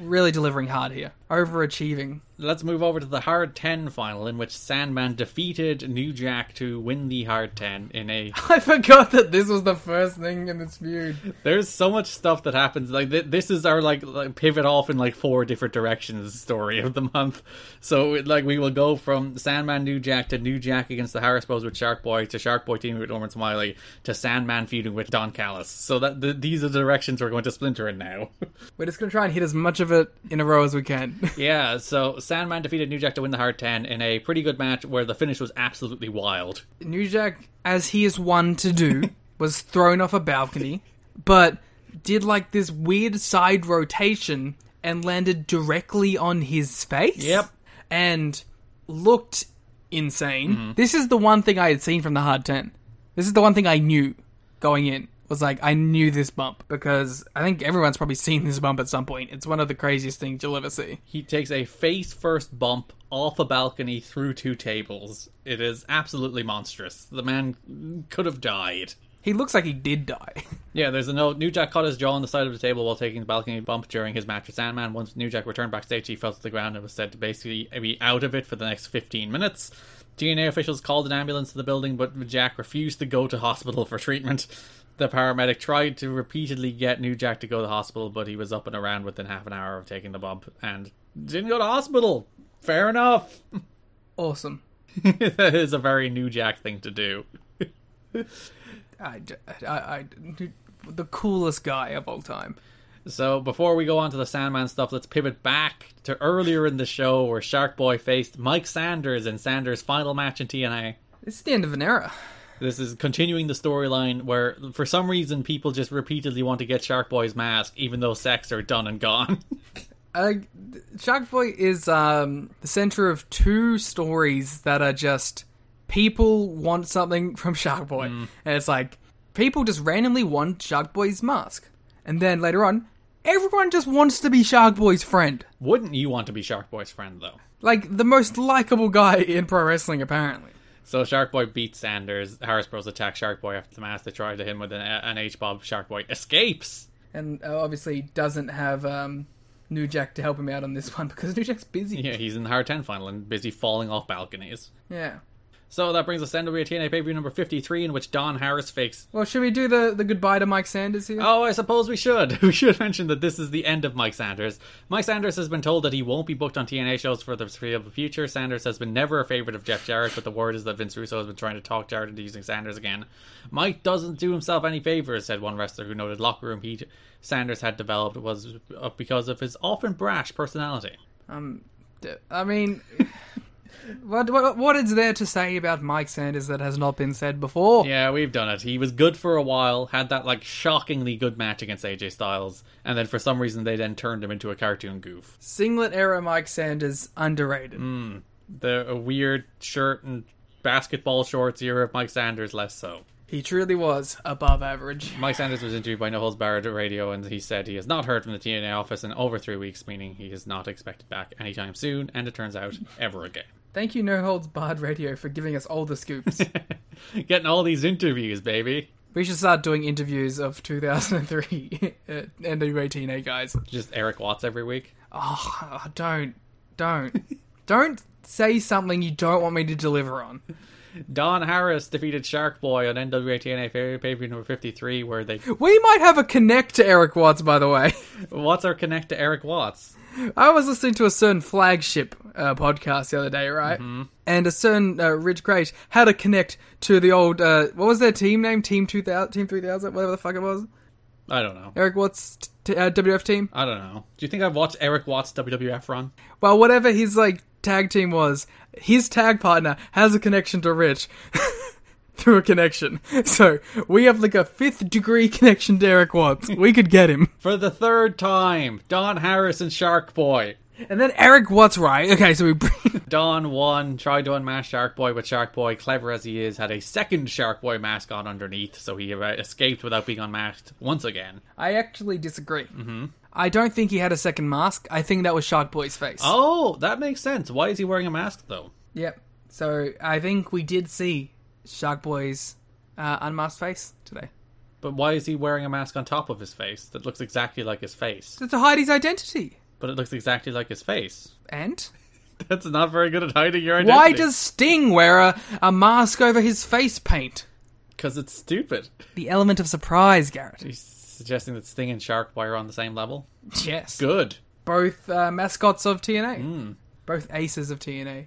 really delivering hard here, overachieving let's move over to the hard 10 final in which Sandman defeated New Jack to win the hard 10 in a I forgot that this was the first thing in this feud. There's so much stuff that happens like th- this is our like, like, pivot off in like four different directions story of the month. So like we will go from Sandman New Jack to New Jack against the Harris Bros with Shark Boy to Shark Boy teaming with Norman Smiley to Sandman feuding with Don Callis. So that the, these are the directions we're going to splinter in now. we're just going to try and hit as much of it in a row as we can. yeah, so Sandman defeated New Jack to win the hard 10 in a pretty good match where the finish was absolutely wild. New Jack, as he is one to do, was thrown off a balcony, but did like this weird side rotation and landed directly on his face. Yep. And looked insane. Mm-hmm. This is the one thing I had seen from the hard ten. This is the one thing I knew going in. Was like I knew this bump because I think everyone's probably seen this bump at some point. It's one of the craziest things you'll ever see. He takes a face first bump off a balcony through two tables. It is absolutely monstrous. The man could have died. He looks like he did die. Yeah, there's a note. New Jack caught his jaw on the side of the table while taking the balcony bump during his match with Sandman. Once New Jack returned backstage, he fell to the ground and was said to basically be out of it for the next 15 minutes. TNA officials called an ambulance to the building, but Jack refused to go to hospital for treatment. The paramedic tried to repeatedly get New Jack to go to the hospital, but he was up and around within half an hour of taking the bump and didn't go to hospital. Fair enough. awesome. that is a very New Jack thing to do. I, I, the coolest guy of all time. So before we go on to the Sandman stuff, let's pivot back to earlier in the show where Shark Boy faced Mike Sanders in Sanders' final match in TNA. This is the end of an era. This is continuing the storyline where, for some reason, people just repeatedly want to get Shark Boy's mask, even though sex are done and gone. Uh, Shark Boy is um, the center of two stories that are just people want something from Shark Boy, and it's like people just randomly want Shark Boy's mask, and then later on, everyone just wants to be Shark Boy's friend, Wouldn't you want to be Shark Boy's friend, though? like the most likable guy in pro wrestling, apparently. So Shark Boy beats Sanders. Harris Bros attack Shark Boy after the mask. They try to hit him with an, an H bomb. Shark Boy escapes. And uh, obviously doesn't have um, New Jack to help him out on this one because New Jack's busy. Yeah, he's in the Hard 10 final and busy falling off balconies. yeah. So that brings us to NWA TNA pay per view number 53, in which Don Harris fakes Well, should we do the, the goodbye to Mike Sanders here? Oh, I suppose we should. We should mention that this is the end of Mike Sanders. Mike Sanders has been told that he won't be booked on TNA shows for the foreseeable future. Sanders has been never a favorite of Jeff Jarrett, but the word is that Vince Russo has been trying to talk Jarrett into using Sanders again. Mike doesn't do himself any favors, said one wrestler who noted locker room heat Sanders had developed was uh, because of his often brash personality. Um, I mean, what, what what is there to say about Mike Sanders that has not been said before? Yeah, we've done it. He was good for a while, had that like shockingly good match against AJ Styles, and then for some reason they then turned him into a cartoon goof. Singlet era Mike Sanders underrated. Hmm. the a weird shirt and basketball shorts era of Mike Sanders, less so. He truly was above average. Mike Sanders was interviewed by No Holds Barred Radio, and he said he has not heard from the TNA office in over three weeks, meaning he is not expected back anytime soon, and it turns out ever again. Thank you, No Holds Barred Radio, for giving us all the scoops. Getting all these interviews, baby. we should start doing interviews of 2003 uh, NWA TNA guys. Just Erik Watts every week. Oh, don't, don't, don't say something you don't want me to deliver on. Don Harris defeated Shark Boy on NWA TNA pay per view number 53, where they. We might have a connect to Erik Watts, by the way. What's our connect to Erik Watts? I was listening to a certain flagship uh, podcast the other day, right? And a certain uh, Rich Great had a connect to the old uh, what was their team name? Team two thousand, Team three thousand, whatever the fuck it was. I don't know. Erik Watts t- uh, WF team. I don't know. Do you think I've watched Erik Watts WWF run? Well, whatever his like tag team was, his tag partner has a connection to Rich. Through a connection. So, we have like a fifth degree connection to Erik Watts. We could get him. For the third time, Don Harris and Shark Boy. And then Erik Watts, right? Okay, so we bring. Don won, tried to unmask Shark Boy, but Shark Boy, clever as he is, had a second Shark Boy mask on underneath, so he uh, escaped without being unmasked once again. I actually disagree. Mm-hmm. I don't think he had a second mask. I think that was Shark Boy's face. Oh, that makes sense. Why is he wearing a mask, though? Yep. So I think we did see Shark Boy's uh, unmasked face today. But why is he wearing a mask on top of his face that looks exactly like his face? So to hide his identity. But it looks exactly like his face. And That's not very good at hiding your identity. why does Sting wear a, a mask over his face paint? Because it's stupid. The element of surprise, Garrett. He's suggesting that Sting and Shark Boy are on the same level. Yes. Good. Both uh, mascots of TNA. Both aces of TNA.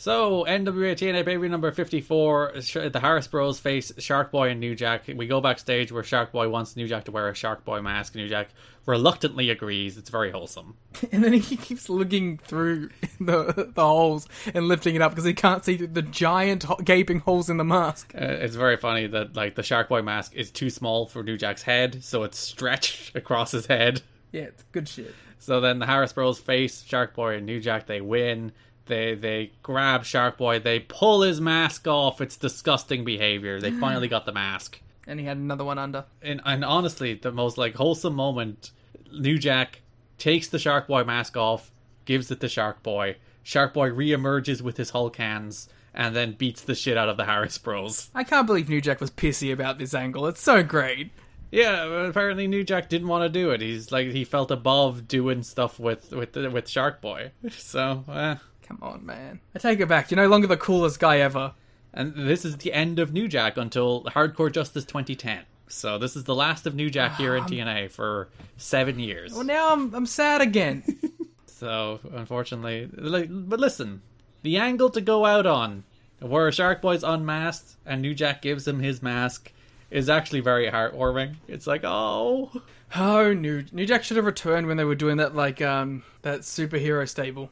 So, NWA TNA baby number 54, the Harris Bros face Shark Boy and New Jack. We go backstage where Shark Boy wants New Jack to wear a Shark Boy mask. And New Jack reluctantly agrees. It's very wholesome. And then he keeps looking through the the holes and lifting it up because he can't see the giant gaping holes in the mask. Uh, it's very funny that like the Shark Boy mask is too small for New Jack's head, so it's stretched across his head. Yeah, it's good shit. So then the Harris Bros face Shark Boy and New Jack. They win. They they grab Shark Boy, they pull his mask off. It's disgusting behavior. They finally got the mask. And he had another one under. And, and honestly, the most like wholesome moment, New Jack takes the Shark Boy mask off, gives it to Shark Boy. Shark Boy reemerges with his Hulk hands and then beats the shit out of the Harris Bros. I can't believe New Jack was pissy about this angle. It's so great. Yeah, apparently New Jack didn't want to do it. He's like he felt above doing stuff with with with Shark Boy. So, eh. Come on, man. I take it back. You're no longer the coolest guy ever. and this is the end of New Jack until Hardcore Justice 2010. So this is the last of New Jack here in TNA for seven years. Well, now I'm I'm sad again. So unfortunately, but listen, the angle to go out on, where Shark Boy's unmasked and New Jack gives him his mask, is actually very heartwarming. It's like, oh, oh, New New Jack should have returned when they were doing that like um that superhero stable.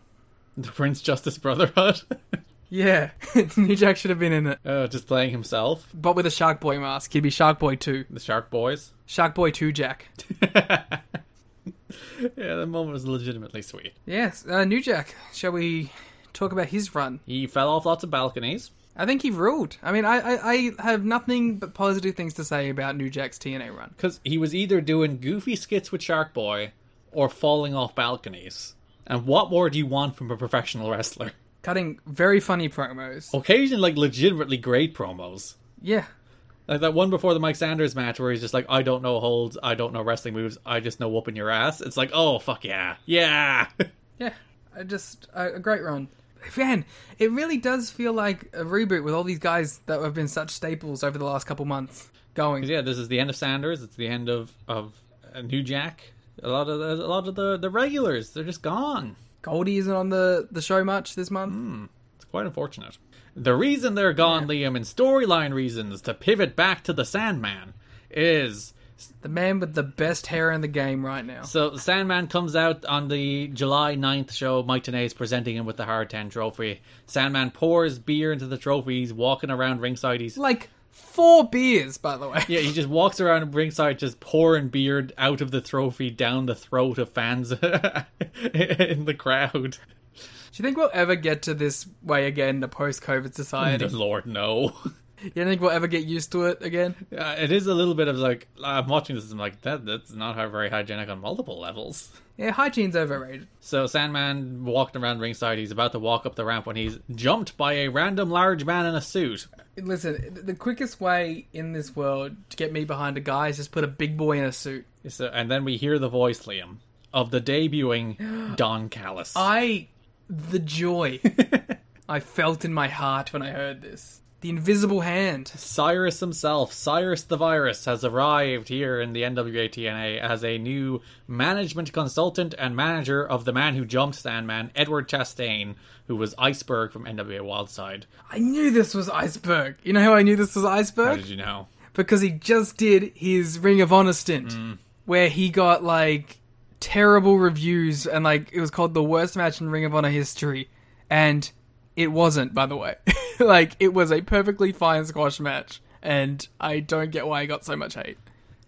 The Prince Justice Brotherhood, Yeah, New Jack should have been in it, uh, just playing himself, but with a Shark Boy mask. He'd be Shark Boy Two, the Shark Boys. Shark Boy Two Jack. Yeah, the moment was legitimately sweet. Yes, uh, New Jack. Shall we talk about his run? He fell off lots of balconies. I think he ruled. I mean, I, I, I have nothing but positive things to say about New Jack's TNA run. Because he was either doing goofy skits with Shark Boy or falling off balconies. And what more do you want from a professional wrestler? Cutting very funny promos. Occasionally, like, legitimately great promos. Yeah, Like that one before the Mike Sanders match where he's just like, I don't know holds, I don't know wrestling moves, I just know whooping your ass. It's like, oh, fuck yeah. Yeah! yeah. I just a, a great run. Man, it really does feel like a reboot with all these guys that have been such staples over the last couple months going. yeah, this is the end of Sanders, it's the end of, of uh, New Jack. A lot of the, a lot of the, the regulars, they're just gone. Goldie isn't on the, the show much this month. Hmm, it's quite unfortunate. The reason they're gone, Liam, in storyline reasons to pivot back to the Sandman is The man with the best hair in the game right now. so Sandman comes out on the July 9th show. Mike Tenay is presenting him with the Hard 10 trophy. Sandman pours beer into the trophy. He's walking around ringside. He's Like four beers, by the way. yeah, he just walks around ringside, just pouring beer out of the trophy down the throat of fans in the crowd. Do you think we'll ever get to this way again, in the post-COVID society? Good Lord, no. You don't think we'll ever get used to it again? Uh, it is a little bit of like I'm watching this. and I'm like that. That's not very hygienic on multiple levels. Yeah, hygiene's overrated. So Sandman walked around ringside. He's about to walk up the ramp when he's jumped by a random large man in a suit. Listen, the quickest way in this world to get me behind a guy is just put a big boy in a suit. So, and then we hear the voice, Liam, of the debuting Don Callis. I, the joy I felt in my heart when I heard this. The invisible hand. Cyrus himself, Cyrus the Virus, has arrived here in the NWA TNA as a new management consultant and manager of the man who jumped Sandman, Edward Chastain, who was Iceberg from NWA Wildside. I knew this was Iceberg. You know how I knew this was Iceberg? How did you know? Because he just did his Ring of Honor stint, mm. where he got like terrible reviews and like it was called the worst match in Ring of Honor history, and it wasn't, by the way. like it was a perfectly fine squash match, and I don't get why he got so much hate.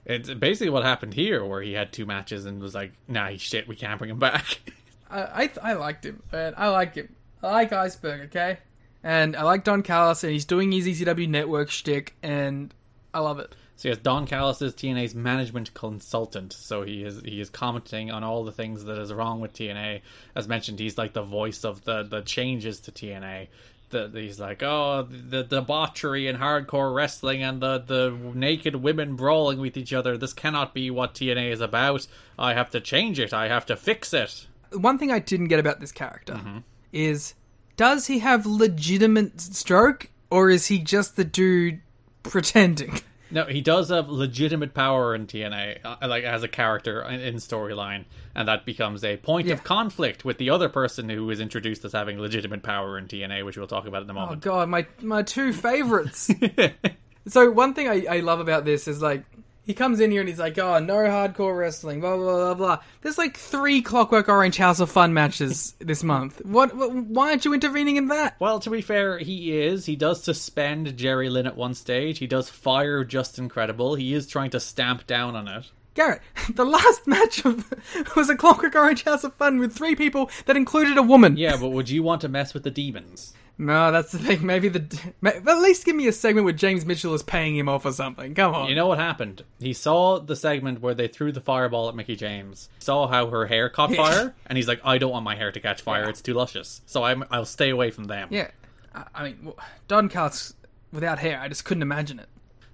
It's basically what happened here, where he had two matches and was like, "Nah, shit. We can't bring him back." I I, I liked him, man. I like him. I like Iceberg, okay? And I like Don Callis, and he's doing his ECW network shtick, and I love it. So yes, Don Callis is TNA's management consultant. So he is he is commenting on all the things that is wrong with TNA. As mentioned, he's like the voice of the the changes to TNA. The, he's like, oh, the debauchery and hardcore wrestling and the the naked women brawling with each other. This cannot be what TNA is about. I have to change it. I have to fix it. One thing I didn't get about this character mm-hmm. is does he have legitimate stroke, or is he just the dude pretending? No, he does have legitimate power in TNA, uh, like as a character in, in storyline, and that becomes a point Yeah. of conflict with the other person who is introduced as having legitimate power in TNA, which we'll talk about in a moment. Oh god, my my two favorites. so one thing I, I love about this is like he comes in here and he's like, "Oh, no hardcore wrestling." Blah blah blah blah. There's like three Clockwork Orange House of Fun matches this month. What, what? Why aren't you intervening in that? Well, to be fair, he is. He does suspend Jerry Lynn at one stage. He does fire Justin Credible. He is trying to stamp down on it. Garrett, the last match of was a Clockwork Orange House of Fun with three people that included a woman. Yeah, but would you want to mess with the demons? No, that's the thing. Maybe the at least give me a segment where James Mitchell is paying him off or something. Come on. You know what happened? He saw the segment where they threw the fireball at Mickie James. Saw how her hair caught fire, and he's like, "I don't want my hair to catch fire. It's too luscious. So I'm, I'll stay away from them." yeah, I, I mean, Don Callis without hair, I just couldn't imagine it.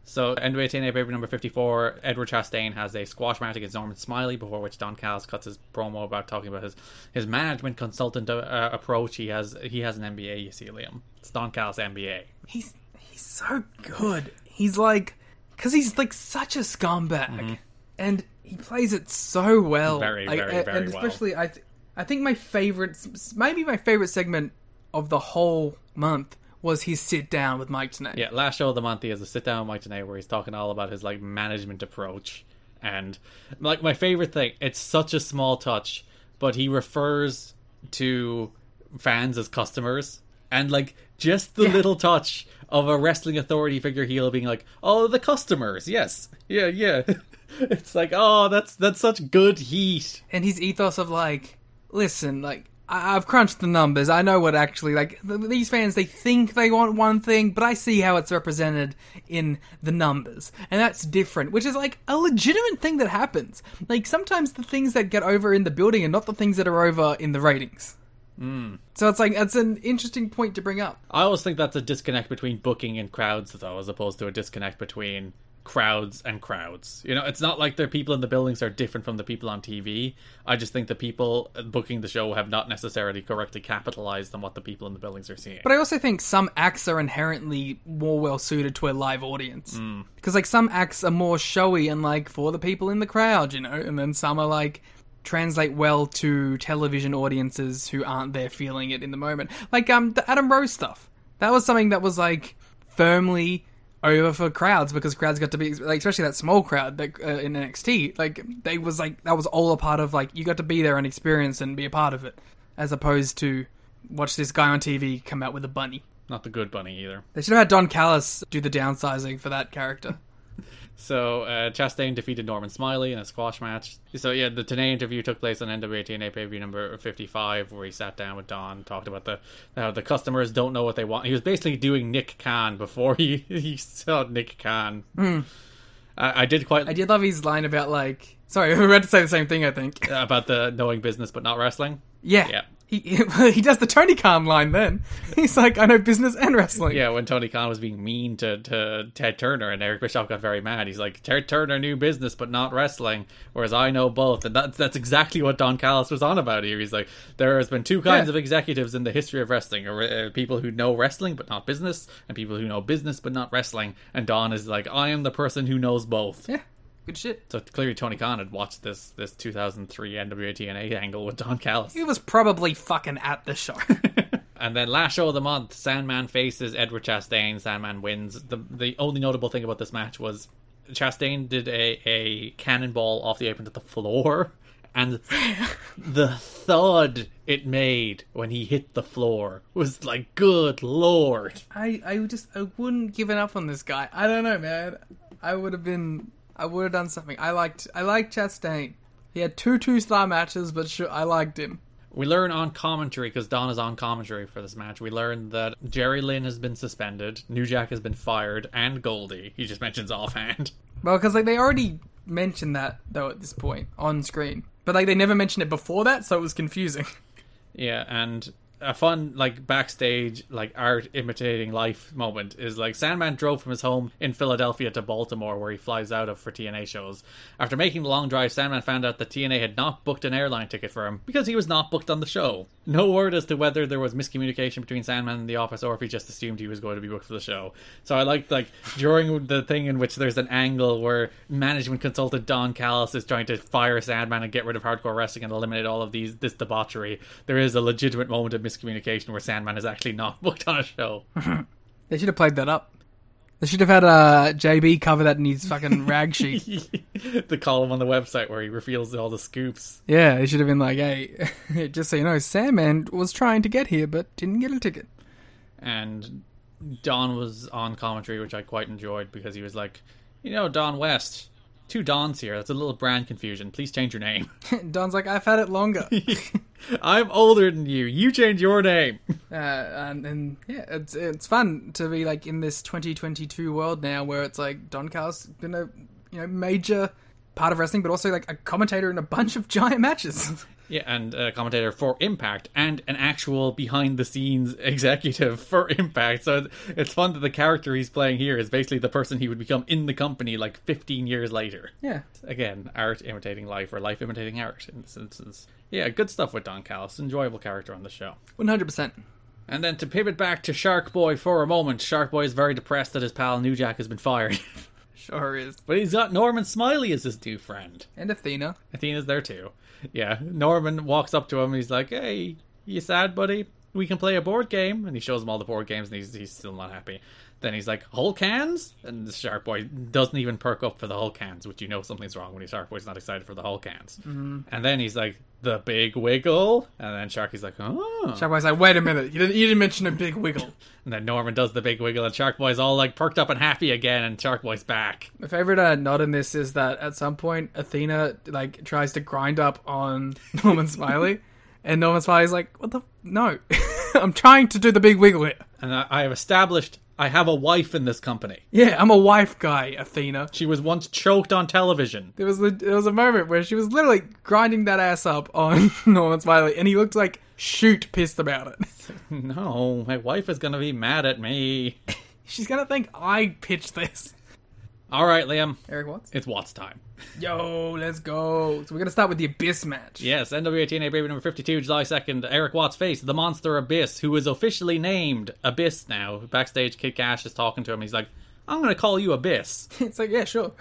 So NWA TNA paper number 54, Edward Chastain has a squash match against Norman Smiley, before which Don Callis cuts his promo about talking about his, his management consultant uh, approach. He has he has an MBA, you see, Liam. It's Don Callis MBA. He's he's so good. He's like because he's like such a scumbag, and he plays it so well. Mm-hmm. Very, Like, very, a- very and well. especially I th- I think my favorite, maybe my favorite segment of the whole month was his sit down with Mike Tenay. Yeah, last show of the month he has a sit down with Mike Tenay where he's talking all about his like management approach. And like my favorite thing, it's such a small touch, but he refers to fans as customers. And like just the Yeah. little touch of a wrestling authority figure heel being like, Oh, the customers, yes. Yeah, yeah. it's like, oh, that's that's such good heat. and his ethos of like, listen, like I've crunched the numbers. I know what actually like th- these fans. They think they want one thing, but I see how it's represented in the numbers, and that's different. Which is like a legitimate thing that happens. Like sometimes the things that get over in the building are not the things that are over in the ratings. Hmm. So it's like it's an interesting point to bring up. I always think that's a disconnect between booking and crowds, though, as opposed to a disconnect between crowds and crowds. You know, it's not like the people in the buildings are different from the people on TV. I just think the people booking the show have not necessarily correctly capitalized on what the people in the buildings are seeing. But I also think some acts are inherently more well suited to a live audience. Because, like, some acts are more showy and, like, for the people in the crowd, you know? And then some are, like, translate well to television audiences who aren't there feeling it in the moment. Like, um, the Adam Rose stuff. That was something that was, like, firmly over for crowds because crowds got to be like especially that small crowd that uh, in NXT like they was like that was all a part of like you got to be there and experience and be a part of it as opposed to watch this guy on TV come out with a bunny. not the good bunny either. They should have had Don Callis do the downsizing for that character. So uh, Chastain defeated Norman Smiley in a squash match. So yeah, the Tenay interview took place on NWA TNA pay per view number fifty five, where he sat down with Don, talked about the how the customers don't know what they want. He was basically doing Nick Khan before he he saw Nick Khan. I, I did quite I did love his line about like sorry, we had to say the same thing I think. about the knowing business but not wrestling. Yeah. Yeah. He he does the Tony Khan line then. He's like, I know business and wrestling. Yeah, when Tony Khan was being mean to, to Ted Turner and Eric Bischoff got very mad. He's like, Ted Turner knew business but not wrestling, whereas I know both. And that's, that's exactly what Don Callis was on about here. He's like, there has been two kinds Yeah. of executives in the history of wrestling or, uh, people who know wrestling but not business, and people who know business but not wrestling. And Don is like, I am the person who knows both. Yeah. Good shit. So clearly Tony Khan had watched this this 2003 NWA TNA angle with Don Callis. He was probably fucking at the show. And then last show of the month, Sandman faces Edward Chastain. Sandman wins. The the only notable thing about this match was Chastain did a, a cannonball off the apron to the floor, and the thud it made when he hit the floor was like, good lord. I, I just I wouldn't given up on this guy. I don't know, man. I would have been I would have done something. I liked I liked Chastain. He had two two star matches, but sure, I liked him. We learn on commentary because Don is on commentary for this match. We learn that Jerry Lynn has been suspended, New Jack has been fired, and Goldie. He just mentions offhand. Well, because like they already mentioned that though at this point on screen, but like they never mentioned it before that, so it was confusing. Yeah, and a fun like backstage like art imitating life moment is like Sandman drove from his home in Philadelphia to Baltimore where he flies out of for TNA shows. After making the long drive, Sandman found out that TNA had not booked an airline ticket for him because he was not booked on the show. No word as to whether there was miscommunication between Sandman and the office or if he just assumed he was going to be booked for the show. So I liked like during the thing in which there's an angle where management consultant Don Callis is trying to fire Sandman and get rid of hardcore wrestling and eliminate all of these this debauchery. There is a legitimate moment of miscommunication where Sandman is actually not booked on a show. They should have played that up. They should have had uh, JB cover that in his fucking rag sheet. the column on the website where he reveals all the scoops. Yeah, he should have been like, hey, just so you know, Sandman was trying to get here but didn't get a ticket. And Don was on commentary, which I quite enjoyed because he was like, you know, Don West, two Dons here. That's a little brand confusion. Please change your name. Don's like, I've had it longer. I'm older than you. You change your name. uh, and, and yeah, it's it's fun to be like in this 2022 world now where it's like don's been a you know major part of wrestling, but also like a commentator in a bunch of giant matches. Yeah, and a commentator for Impact, and an actual behind the scenes executive for Impact. So it's fun that the character he's playing here is basically the person he would become in the company like 15 years later. yeah, Again, art imitating life, or life imitating art in this instance. Yeah, good stuff with Don Callis. Enjoyable character on the show. 100. percent And then to pivot back to Shark Boy for a moment, Shark Boy is very depressed that his pal New Jack has been fired. Sure is. but he's got Norman Smiley as his new friend. And Athena. Athena's there too. Yeah, Norman walks up to him and he's like, "Hey, you sad, buddy? We can play a board game." And he shows him all the board games, and he's he's still not happy. Then he's like, "Hulk hands," and the Shark Boy doesn't even perk up for the Hulk hands, which you know something's wrong when the Shark Boy's not excited for the Hulk hands. Mm-hmm. And then he's like, "The big wiggle," and then Sharky's like, "Oh." Shark Boy's like, wait a minute, you didn't, you didn't mention a big wiggle. And then Norman does the big wiggle, and Shark Boy's all like perked up and happy again, and Shark Boy's back. My favorite uh, nod in this is that at some point Athena like tries to grind up on Norman Smiley, and Norman Smiley's like, "What the? No, I'm trying to do the big wiggle here." And I, I have established I have a wife in this company. Yeah, I'm a wife guy, Athena. She was once choked on television. There was a, there was a moment where she was literally grinding that ass up on Norman Smiley, and he looked like shoot pissed about it. No, my wife is gonna be mad at me. She's gonna think I pitched this. All right, Liam, Erik Watts. it's Watts time. Yo, let's go. So we're gonna start with the Abyss match. Yes, NWA TNA Baby number 52, July 2nd. Erik Watts face the monster Abyss, who is officially named Abyss now. Backstage, Kid Kash is talking to him. He's like, I'm going to call you Abyss. It's like, yeah, sure.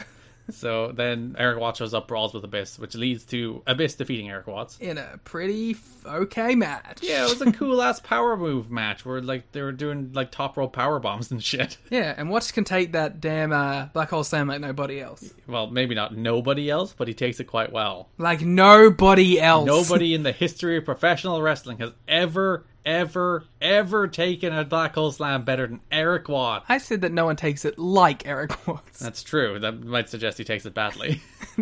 So then Erik Watts shows up, brawls with Abyss, which leads to Abyss defeating Erik Watts. In a pretty f- okay match. Yeah, it was a cool ass power move match where like they were doing like top rope power bombs and shit. Yeah, and Watts can take that damn uh, black hole slam like nobody else. Well, maybe not nobody else, but he takes it quite well. Like nobody else. Nobody in the history of professional wrestling has ever, ever, ever taken a black hole slam better than Erik Watts. I said that no one takes it like Erik Watts. That's true. That might suggest he takes it badly.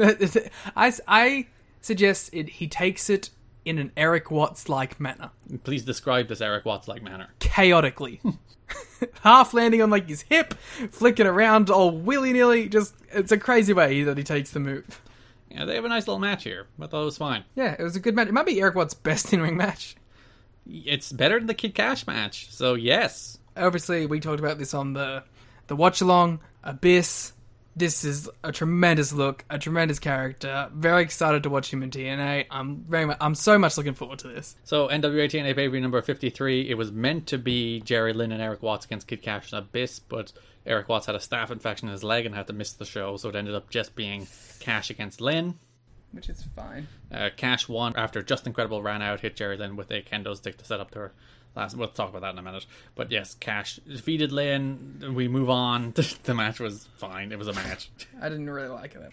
I, I suggest it, he takes it in an Erik Watts like manner. Please describe this Erik Watts like manner. Chaotically. Half landing on like his hip, flicking around all willy nilly. Just, it's a crazy way that he takes the move. Yeah, they have a nice little match here. I thought it was fine. Yeah, it was a good match. It might be Erik Watts' best in ring match. It's better than the Kid Kash match, so yes. obviously we talked about this on the the watch along abyss this is a tremendous look a tremendous character very excited to watch him in tna i'm very much i'm so much looking forward to this So NWA TNA Baby number 53, it was meant to be Jerry Lynn and Erik Watts against Kid Kash and Abyss, but Erik Watts had a staph infection in his leg and had to miss the show, so it ended up just being Kash against Lynn. Which is fine Uh, Kash won after Justin Credible ran out, hit Jerry Lynn with a kendo stick to set up her last. We'll talk about that in a minute. But yes, Kash defeated Lynn. We move on. the match was fine. It was a match. i didn't really like it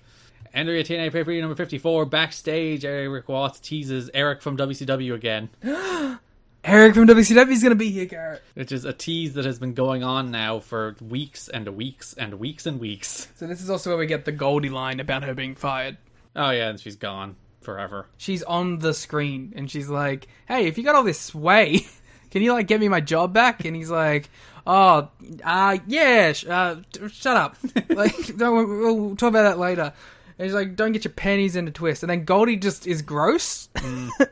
NWA TNA pay per view number 54. Backstage, Erik Watts teases Eric from WCW again, eric from wcw is gonna be here garrett which is a tease that has been going on now for weeks and weeks and weeks and weeks. so this is also where we get the goldie line about her being fired Oh, yeah, and she's gone forever. she's on the screen and she's like hey if you got all this sway can you like get me my job back? And he's like oh uh yeah sh- uh t- shut up. Like don't, we'll talk about that later. And he's like don't get your pennies in a twist and then goldie just is gross.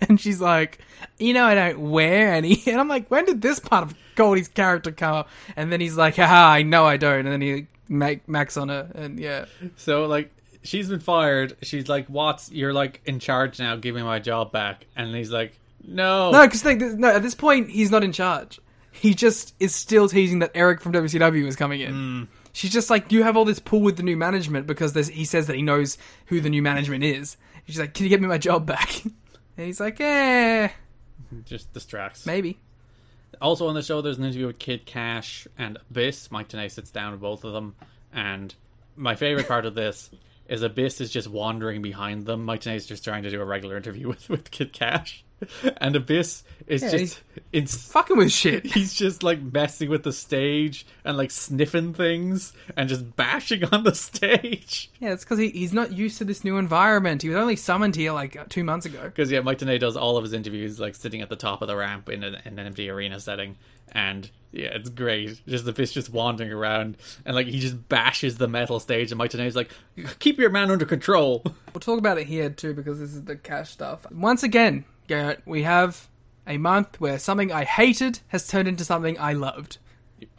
And she's like you know i don't wear any. And i'm like when did this part of goldie's character come up? And then he's like haha i know i don't. And then he make max on her and yeah. So, like, she's been fired. She's like, Watts, you're like in charge now. Give me my job back. And he's like, no. No, because like, no, at this point he's not in charge. He just is still teasing that Eric from WCW is coming in. She's just like, you have all this pull with the new management because he says that he knows who the new management is. She's like, can you get me my job back? And he's like, eh, Just distracts. maybe. Also on the show, there's an interview with Kid Kash and Abyss. Mike Tenay sits down with both of them, and my favorite part of this is Abyss is just wandering behind them. Mike Tenay is just trying to do a regular interview with, with Kid Kash. and Abyss is Yeah, just it's Fucking with shit. he's just like messing with the stage and like sniffing things and just bashing on the stage. Yeah, it's because he, he's not used to this new environment. He was only summoned here like uh, two months ago. Because yeah, Mike Tenay does all of his interviews like sitting at the top of the ramp in an, in an empty arena setting, and yeah, it's great. Just the fish just wandering around, and like he just bashes the metal stage, and Mike Tenay's like, "Keep your man under control." We'll talk about it here too because this is the cash stuff. Once again, Garrett, we have a month where something I hated has turned into something I loved.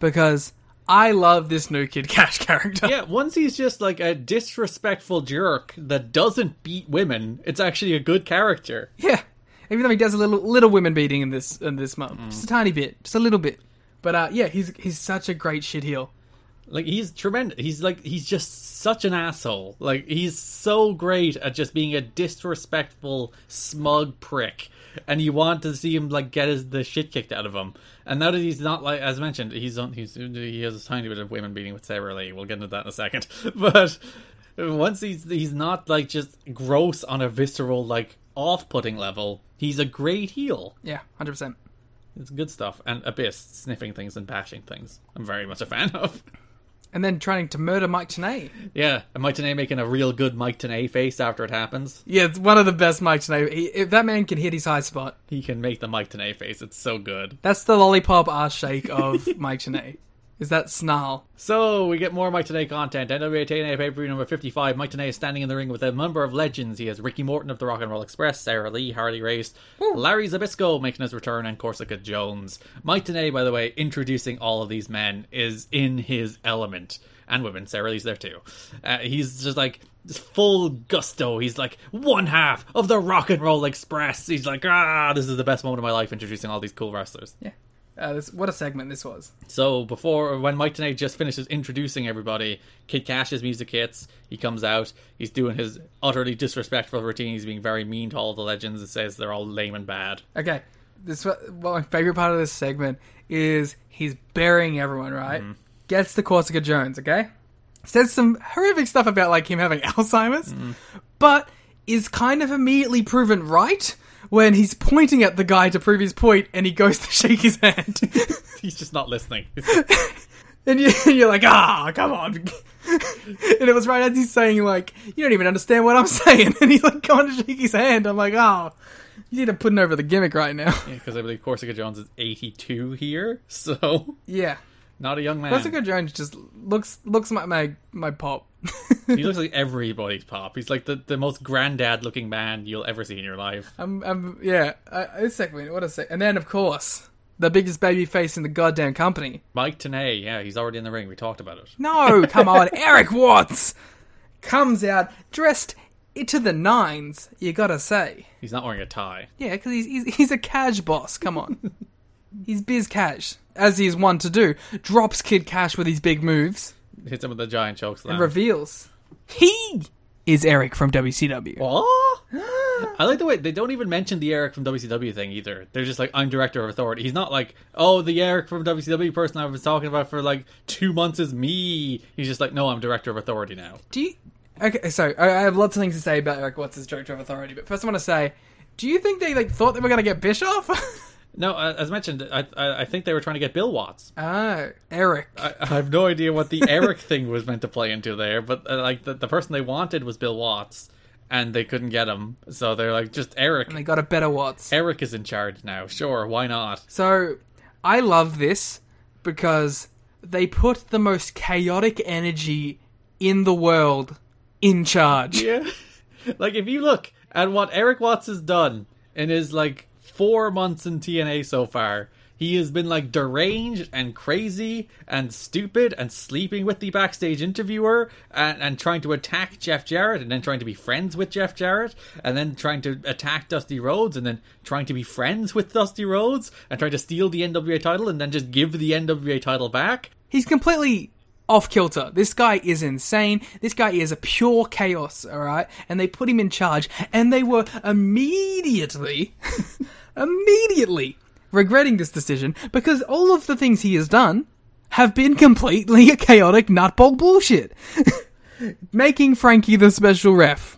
Because I love this new Kid Kash character. yeah, once he's just like a disrespectful jerk that doesn't beat women, it's actually a good character. Yeah. Even though he does a little little women beating in this in this month. Just a tiny bit. Just a little bit. But uh yeah, he's he's such a great shit heel. Like he's tremendous. He's like he's just such an asshole. Like he's so great at just being a disrespectful, smug prick, and you want to see him like get his the shit kicked out of him. And now that he's not like as mentioned, he's on he's he has a tiny bit of women beating with Sarah Lee. We'll get into that in a second. But once he's he's not like just gross on a visceral like off-putting level. He's a great heel. Yeah, hundred percent. It's good stuff. And Abyss sniffing things and bashing things. I'm very much a fan of. And then trying to murder Mike Tenay. Yeah, and Mike Tenay making a real good Mike Tenay face after it happens. Yeah, it's one of the best Mike Tenay. He, if that man can hit his high spot, He can make the Mike Tenay face. It's so good. that's the lollipop ass shake of Mike Tenay. Is that snarl? So we get more Mike Tenay content. NWA TNA pay per view number 55. Mike Tenay is standing in the ring with a number of legends. He has Ricky Morton of the Rock and Roll Express, Sarah Lee, Harley Race, Larry Zbyszko making his return, and Corsica Jones. Mike Tenay, by the way, introducing all of these men is in his element. And women. Sarah Lee's there too. Uh, he's just like full gusto. He's like one half of the Rock and Roll Express. He's like, ah, this is the best moment of my life introducing all these cool wrestlers. Yeah. Uh, this, what a segment this was. So before when Mike Tenay just finishes introducing everybody, Kid Kash's music hits. He comes out. He's doing his utterly disrespectful routine. He's being very mean to all the legends and says they're all lame and bad. Okay, this what my favorite part of this segment is he's burying everyone. Right, gets to Corsica Jones. Okay, says some horrific stuff about like him having Alzheimer's, but is kind of immediately proven right when he's pointing at the guy to prove his point, and he goes to shake his hand, He's just not listening. and you, you're like, ah, come on. and it was right as he's saying like, you don't even understand what I'm saying, and he's like going to shake his hand. I'm like, oh. You need to putting over the gimmick right now. Because I believe Corsica Jones is 82 here, so Yeah. Not a young man. Corsica Jones just looks looks like my my pop. he looks like everybody's pop. He's like the, the most granddad looking man you'll ever see in your life. I'm, I'm yeah. Uh, a second, what a sec. And then of course the biggest baby face in the goddamn company. Mike Tenay, yeah, he's already in the ring. We talked about it. No, come on, Erik Watts comes out dressed to the nines. You gotta say, He's not wearing a tie. yeah, because he's, he's he's a cash boss. Come on, he's biz cash as he's one to do. Drops Kid Kash with his big moves Hits him with a giant choke slam. and reveals he is Eric from WCW. What? I like the way they don't even mention the Eric from WCW thing either. They're just like, I'm director of authority. He's not like, oh, the Eric from WCW person I was talking about for like two months is me. He's just like, no, I'm director of authority now. Do you? Okay, so I I have lots of things to say about Erik Watts as director of authority, but first I want to say, do you think they like thought they were going to get Bischoff? No, uh, as mentioned, I, I I think they were trying to get Bill Watts. oh, Eric. I, I have no idea what the Eric thing was meant to play into there, but uh, like the, the person they wanted was Bill Watts, and they couldn't get him, so they're like, just Eric. and they got a better Watts. Eric is in charge now. Sure, why not? So I love this because they put the most chaotic energy in the world in charge. Yeah. like if you look at what Erik Watts has done in his like four months in TNA so far, he has been like deranged and crazy and stupid and sleeping with the backstage interviewer and, and trying to attack Jeff Jarrett and then trying to be friends with Jeff Jarrett and then trying to attack Dusty Rhodes and then trying to be friends with Dusty Rhodes and trying to steal the NWA title and then just give the NWA title back. He's completely off kilter. This guy is insane. This guy is a pure chaos, alright? And they put him in charge, and they were immediately, immediately regretting this decision because all of the things he has done have been completely chaotic nutball bullshit. Making Frankie the special ref.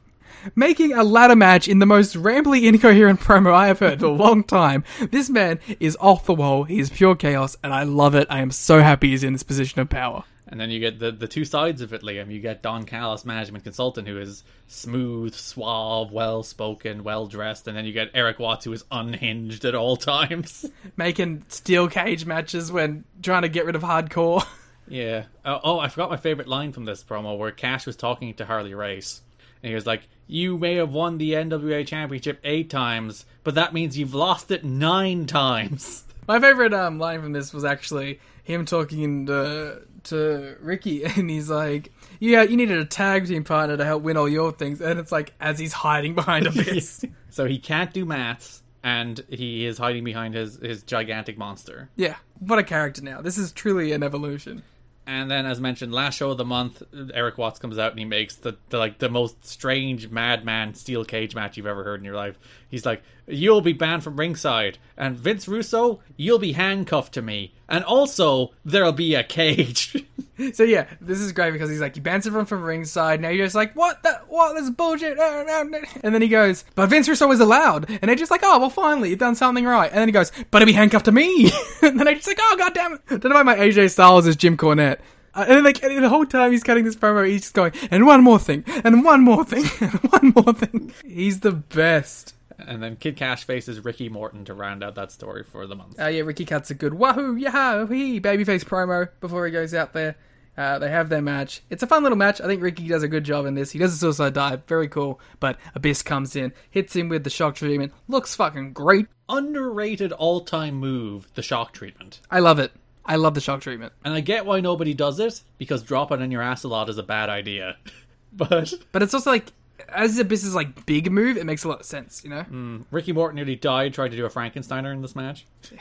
making a ladder match in the most rambly, incoherent promo I have heard in a long time. This man is off the wall. He is pure chaos, and I love it. I am so happy he's in this position of power. And then you get the, the two sides of it, Liam. You get Don Callis, management consultant, who is smooth, suave, well spoken, well dressed, and then you get Erik Watts, who is unhinged at all times. Making steel cage matches when trying to get rid of hardcore. Yeah. Uh, oh, I forgot my favorite line from this promo where Kash was talking to Harley Race. And he was like, You may have won the NWA Championship eight times, but that means you've lost it nine times. My favorite um, line from this was actually him talking to, to Ricky, and he's like, "Yeah, you needed a tag team partner to help win all your things," and it's like as he's hiding behind a base. so he can't do maths, and he is hiding behind his, his gigantic monster. yeah, what a character now! This is truly an evolution. And then, as mentioned, last show of the month, Erik Watts comes out and he makes the, the like the most strange madman steel cage match you've ever heard in your life. He's like, "You'll be banned from ringside, and Vince Russo, you'll be handcuffed to me, and also there'll be a cage." So yeah, this is great because he's like, he bans everyone from ringside. Now you're just like, what? The, what? This bullshit. And then he goes, but Vince Russo is allowed. And they're just like, oh, well, finally, you've done something right. And then he goes, but he'll be handcuffed to me. and then they're just like, oh, god damn it. Don't know why my AJ Styles is Jim Cornette. Uh, and then like and the whole time he's cutting this promo, he's just going, and one more thing, and one more thing, and one more thing. He's the best. And then Kid Kash faces Ricky Morton to round out that story for the month. Uh, yeah, Ricky cuts a good wahoo, yahoo, hee, babyface promo before he goes out there. Uh, they have their match. It's a fun little match. I think Ricky does a good job in this. He does a suicide dive, very cool. But Abyss comes in, hits him with the shock treatment, looks fucking great. Underrated all time move, the shock treatment. I love it. I love the shock treatment. And I get why nobody does it, because dropping on your ass a lot is a bad idea. but But it's also like, as Abyss's like big move, it makes a lot of sense, you know? Ricky Morton nearly died trying to do a Frankensteiner in this match.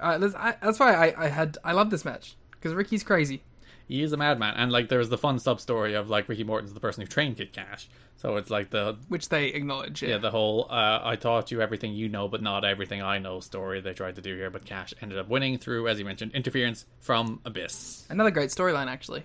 Uh, that's, I, that's why I, I had I love this match because Ricky's crazy. He is a madman, and like there's the fun sub story of like Ricky Morton's the person who trained Kid Kash. So it's like the which they acknowledge. Yeah, yeah the whole uh, I taught you everything you know, but not everything I know story they tried to do here. But Kash ended up winning through, as you mentioned, interference from Abyss. another great storyline actually.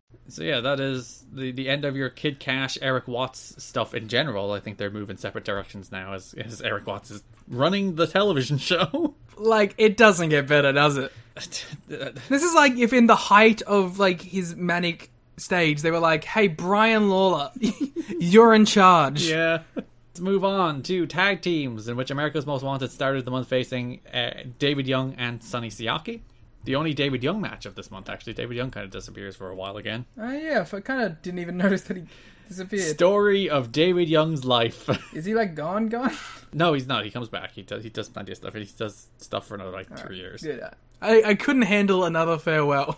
So yeah, that is the the end of your Kid Kash, Erik Watts stuff in general. I think they're moving separate directions now, as as Erik Watts is running the television show. Like it doesn't get better, does it? This is like if in the height of like his manic stage, they were like, "Hey, Brian Lawler, you're in charge." Yeah. Let's move on to tag teams, in which America's Most Wanted started the month facing uh, David Young and Sonny Siaki. The only David Young match of this month, actually. David Young kind of disappears for a while again. Oh yeah, I kind of didn't even notice that he disappeared. Story of David Young's life. Is he like gone? Gone? no, he's not. He comes back. He does. He does plenty of stuff. He does stuff for another like three years. Good. I I couldn't handle another farewell.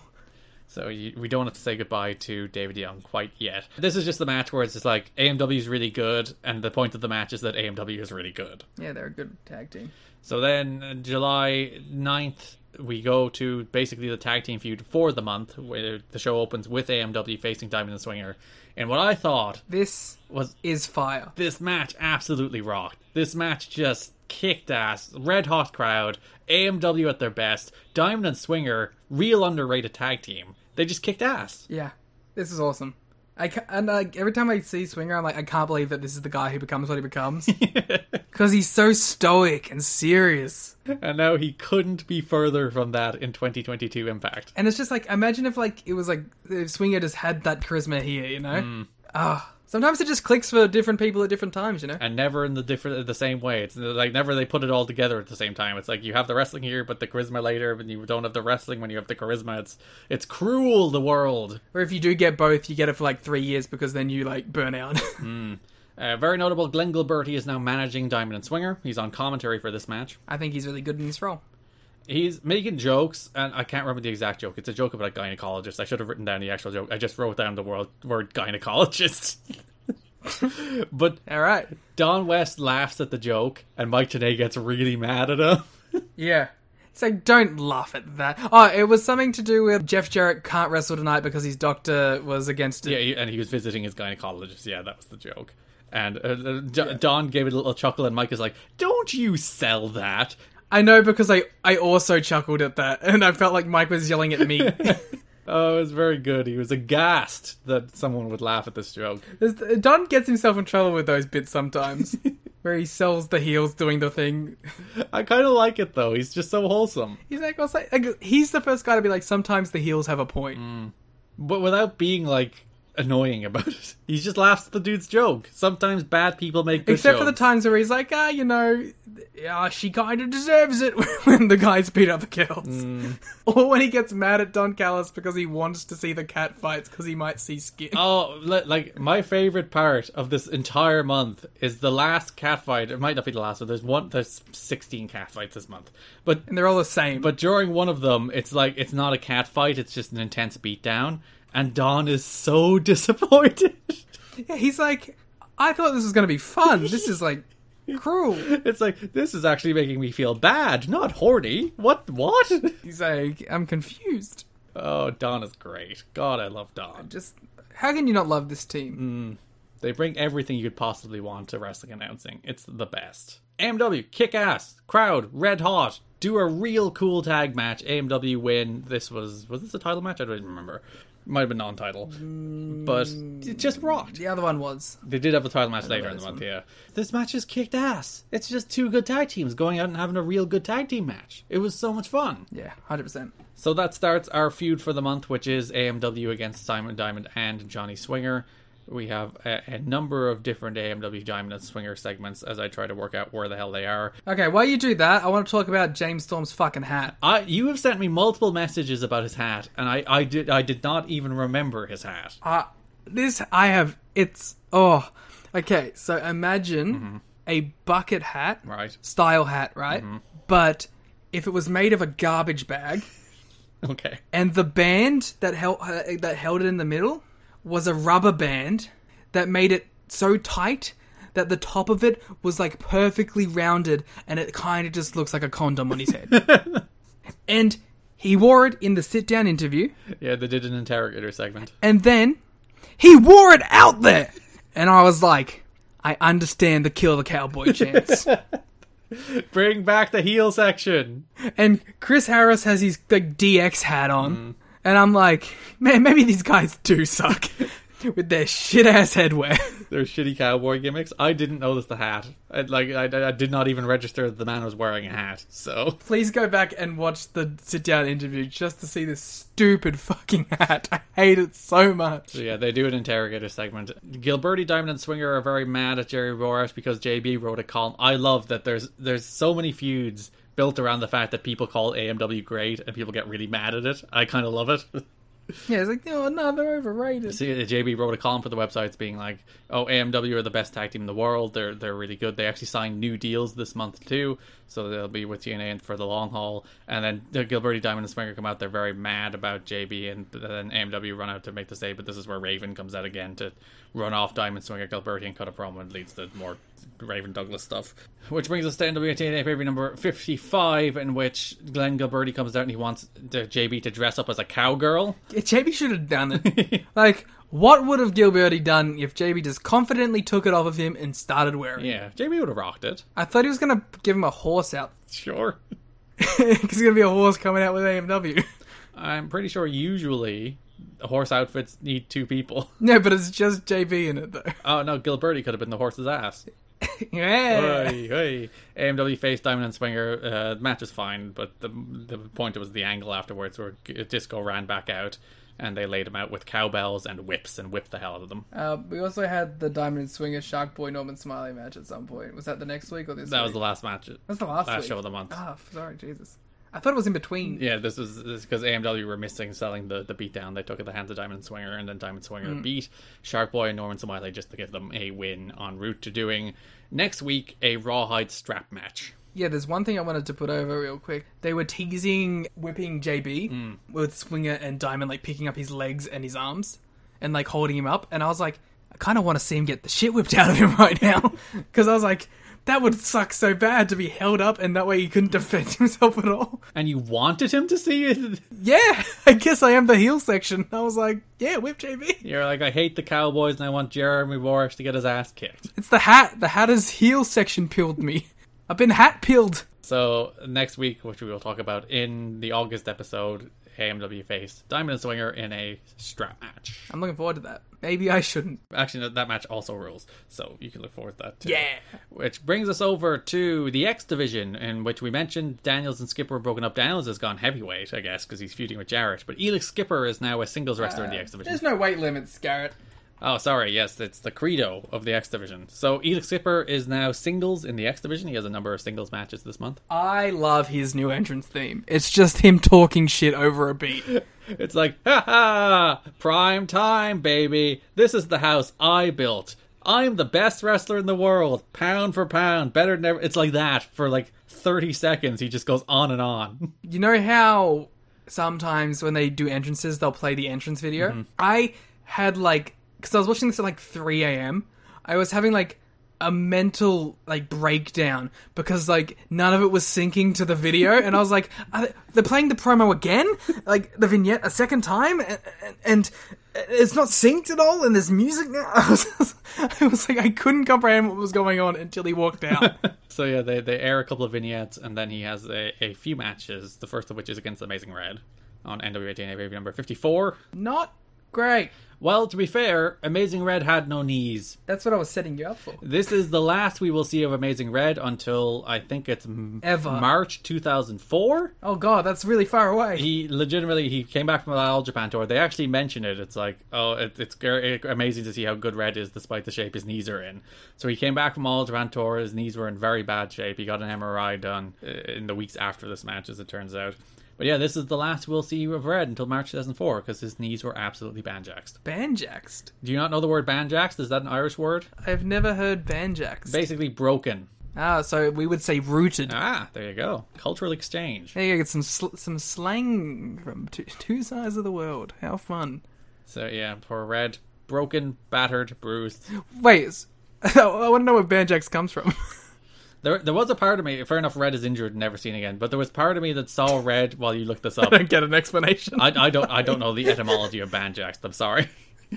So you, we don't have to say goodbye to David Young quite yet. This is just the match where it's just like AMW is really good, and the point of the match is that AMW is really good. Yeah, they're a good tag team. So then, uh, July 9th, we go to basically the tag team feud for the month, where the show opens with AMW facing Diamond and Swinger. And what I thought This was is fire. this match absolutely rocked. This match just kicked ass. Red hot crowd. AMW at their best. Diamond and Swinger, real underrated tag team. They just kicked ass. Yeah, this is awesome. I ca- and like every time I see Swinger, I'm like, I can't believe that this is the guy who becomes what he becomes because he's so stoic and serious. And now he couldn't be further from that in 2022 Impact. And it's just like, imagine if like it was like if Swinger just had that charisma here, you know? Ah, sometimes it just clicks for different people at different times, you know? and never in the different the same way. It's like never they put it all together at the same time. It's like you have the wrestling here, but the charisma later, but you don't have the wrestling when you have the charisma. It's it's cruel the world. Or if you do get both, you get it for like three years because then you like burn out. Uh, very notable. Glenn Gilberti is now managing Diamond and Swinger. He's on commentary for this match. I think he's really good in this role. He's making jokes, and I can't remember the exact joke. It's a joke about a gynecologist. I should have written down the actual joke. I just wrote down the word, word gynecologist. But All right. Don West laughs at the joke, and Mike Tenay gets really mad at him. Yeah. So don't laugh at that. Oh, it was something to do with Jeff Jarrett can't wrestle tonight because his doctor was against it. yeah, and he was visiting his gynecologist. Yeah, that was the joke. And uh, uh, D- Don gave it a little chuckle, and Mike is like, "Don't you sell that?" I know because I, I also chuckled at that, and I felt like Mike was yelling at me. Oh, it was very good. He was aghast that someone would laugh at this joke. Don gets himself in trouble with those bits sometimes, where he sells the heels doing the thing. I kind of like it though. He's just so wholesome, He's like, like, he's the first guy to be like, sometimes the heels have a point. Mm. but without being like annoying about it. He just laughs at the dude's joke. Sometimes bad people make good Except for the times where he's like, ah, you know, yeah, she kind of deserves it when the guys beat up the girls. Mm. or when he gets mad at Don Callis because he wants to see the cat fights because he might see skin. Oh, like my favorite part of this entire month is the last cat fight. It might not be the last, but there's one. There's 16 cat fights this month. But and they're all the same. but during one of them, it's like it's not a cat fight. It's just an intense beatdown, and Don is so disappointed. yeah, he's like, I thought this was going to be fun. This is like cruel. It's like this is actually making me feel bad, not horny. What? What? He's like, I'm confused. Oh, Don is great. God, I love Don. Just, how can you not love this team? Hmm. They bring everything you could possibly want to wrestling announcing. It's the best. AMW, kick ass, crowd, red hot, do a real cool tag match. AMW win. This was was this a title match? I don't even remember. Might have been non-title, but it just rocked. The other one was. They did have a title match later in the month. Yeah, this match just kicked ass. It's just two good tag teams going out and having a real good tag team match. It was so much fun. Yeah, 100%. So that starts our feud for the month, which is AMW against Simon Diamond and Johnny Swinger. We have a, a number of different AMW Diamond and Swinger segments as I try to work out where the hell they are. Okay, while you do that, I want to talk about James Storm's fucking hat. I, you have sent me multiple messages about his hat, and I, I did I did not even remember his hat. Uh, this, I have, it's, oh. Okay, so imagine a bucket hat. Right. Style hat, right? But if it was made of a garbage bag, Okay. and the band that held uh, that held it in the middle was a rubber band that made it so tight that the top of it was like perfectly rounded and it kind of just looks like a condom on his head. and he wore it in the sit down interview Yeah, they did an interrogator segment. and then he wore it out there. And I was like, I understand the kill the cowboy chance. Bring back the heel section. and Chris Harris has his like DX hat on. Mm. And I'm like, man, maybe these guys do suck with their shit ass headwear. Their shitty cowboy gimmicks. I didn't notice the hat. I, like I, I did not even register that the man was wearing a hat. So Please go back and watch the sit down interview just to see this stupid fucking hat. I hate it so much. So yeah, they do an interrogator segment. Gilberti, Diamond, and Swinger are very mad at Jerry Borash because JB wrote a column. I love that there's there's so many feuds built around the fact that people call AMW great and people get really mad at it. I kind of love it. Yeah, it's like, oh no, they're overrated. See, uh, JB wrote a column for the websites being like, "Oh, AMW are the best tag team in the world. They're they're really good. They actually signed new deals this month too, so they'll be with TNA for the long haul." And then the Gilberti, Diamond, and Swinger come out. They're very mad about JB, and then AMW run out to make the save. But this is where Raven comes out again to run off Diamond, Swinger, Gilberti, and cut a promo, and leads to more Raven Douglas stuff. Which brings us to NWA TNA pay number fifty-five, in which Glenn Gilberti comes out and he wants the JB to dress up as a cowgirl. JB should have done it. like, what would have Gilberti done if JB just confidently took it off of him and started wearing it? Yeah, JB would have rocked it. I thought he was gonna give him a horse out. Sure. Because he's gonna be a horse coming out with AMW. I'm pretty sure usually horse outfits need two people. no, but it's just JB in it though. Oh no, Gilberti could have been the horse's ass. yeah. Hey, hey. AMW face Diamond and Swinger. Uh, the match is fine, but the the point was the angle afterwards where Disco ran back out and they laid him out with cowbells and whips and whipped the hell out of them. Uh, we also had the Diamond and Swinger Shark Boy Norman Smiley match at some point. Was that the next week or this? That was the last match. That's the last, last week. show of the month. Ah, sorry, Jesus. I thought it was in between. Yeah, this was because AMW were missing selling the, the beatdown. They took at the hands of Diamond Swinger, and then Diamond Swinger Hmm. beat Shark Boy and Norman Smiley just to give them a win en route to doing next week a Rawhide strap match. Yeah, there's one thing I wanted to put over real quick. They were teasing whipping JB Hmm. with Swinger and Diamond like picking up his legs and his arms and like holding him up, and I was like, I kind of want to see him get the shit whipped out of him right now because I was like, that would suck so bad to be held up and that way he couldn't defend himself at all. And you wanted him to see it? Yeah, I guess I am the heel section. I was like, yeah, whip JB. You're like, I hate the Cowboys and I want Jeremy Borash to get his ass kicked. It's the hat. The hat is heel section peeled me. I've been hat peeled. So next week, which we will talk about in the August episode, AMW face Diamond and Swinger in a strap match. I'm looking forward to that. Maybe I shouldn't. Actually, no, that match also rules, so you can look forward to that too. Yeah. Which brings us over to the X division, in which we mentioned Daniels and Skipper were broken up. Daniels has gone heavyweight, I guess, because he's feuding with Jarrett. But Elix Skipper is now a singles wrestler in the uh, X division. There's no weight limits, Garrett. Oh, sorry. Yes, it's the credo of the X division. So Elix Skipper is now singles in the X division. He has a number of singles matches this month. I love his new entrance theme. It's just him talking shit over a beat. It's like, ha ha, prime time, baby. This is the house I built. I'm the best wrestler in the world, pound for pound, better than ever. It's like that for like 30 seconds. He just goes on and on. You know how sometimes when they do entrances, they'll play the entrance video? Mm-hmm. I had like, because I was watching this at like 3 a.m., I was having like a mental like breakdown because like none of it was syncing to the video and i was like Are they, they're playing the promo again like the vignette a second time and, and, it's not synced at all and there's music now I was, I was like i couldn't comprehend what was going on until he walked out So yeah, they, they air a couple of vignettes, and then he has a, a few matches. The first of which is against Amazing Red on NWA TNA baby number 54. not great Well, to be fair, Amazing Red had no knees. that's what i was setting you up for This is the last we will see of Amazing Red until I think it's Ever. March 2004. oh god that's really far away He legitimately he came back from the All Japan tour. They actually mention it. It's like oh, it, it's amazing to see how good Red is despite the shape his knees are in. So he came back from All Japan tour. His knees were in very bad shape. He got an MRI done uh, in the weeks after this match, as it turns out. But yeah, this is the last we'll see of Red until March 2004 because his knees were absolutely banjaxed. banjaxed Do you not know the word banjaxed? Is that an Irish word? i've never heard banjaxed Basically broken. ah so we would say rooted Ah, there you go. Cultural exchange. There you go, get some sl- some slang from two, two sides of the world. How fun! So yeah, poor Red, broken, battered, bruised. Wait, I want to know where Banjax comes from. There, there was a part of me. Fair enough, Red is injured, and never seen again. But there was part of me that saw Red while you looked this up. I don't get an explanation. I, I don't, I don't know the etymology of banjaxed. I'm sorry.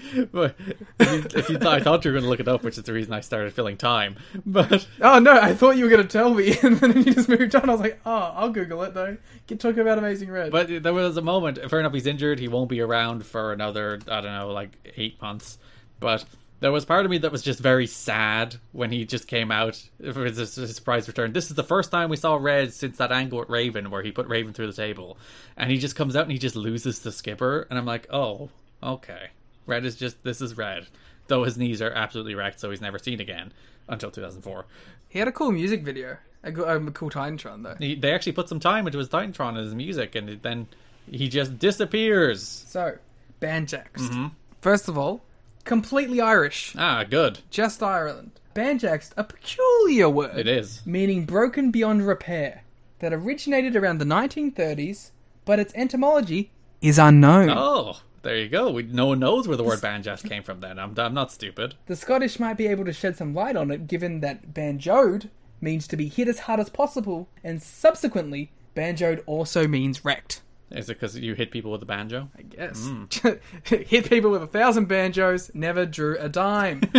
but if you, if you thought, I thought you were going to look it up, which is the reason I started filling time. But oh no, I thought you were going to tell me, and then you just moved on. I was like, oh, I'll Google it though. Get talking about Amazing Red. but there was a moment. Fair enough, he's injured. He won't be around for another, I don't know, like eight months. But there was part of me that was just very sad when he just came out for his, surprise return. This is the first time we saw Red since that angle with Raven, where he put Raven through the table, and he just comes out and he just loses the Skipper, and I'm like, oh, okay, Red is just this is Red, though his knees are absolutely wrecked, so he's never seen again until 2004. he had a cool music video, a, um, a cool Titantron though. He, they actually put some time into his Titantron and his music, and then he just disappears. So, Banjaxed. Mm-hmm. First of all, completely Irish, Ah, good. just Ireland. Banjaxed, a peculiar word. It is. meaning broken beyond repair, that originated around the 1930s, but its etymology is unknown. Oh, there you go. We, no one knows where the word banjas came from. Then I'm, I'm not stupid. The Scottish might be able to shed some light on it, given that banjoed means to be hit as hard as possible, and subsequently, banjoed also means wrecked. Is it because you hit people with a banjo? I guess. Mm. hit people with a thousand banjos, never drew a dime.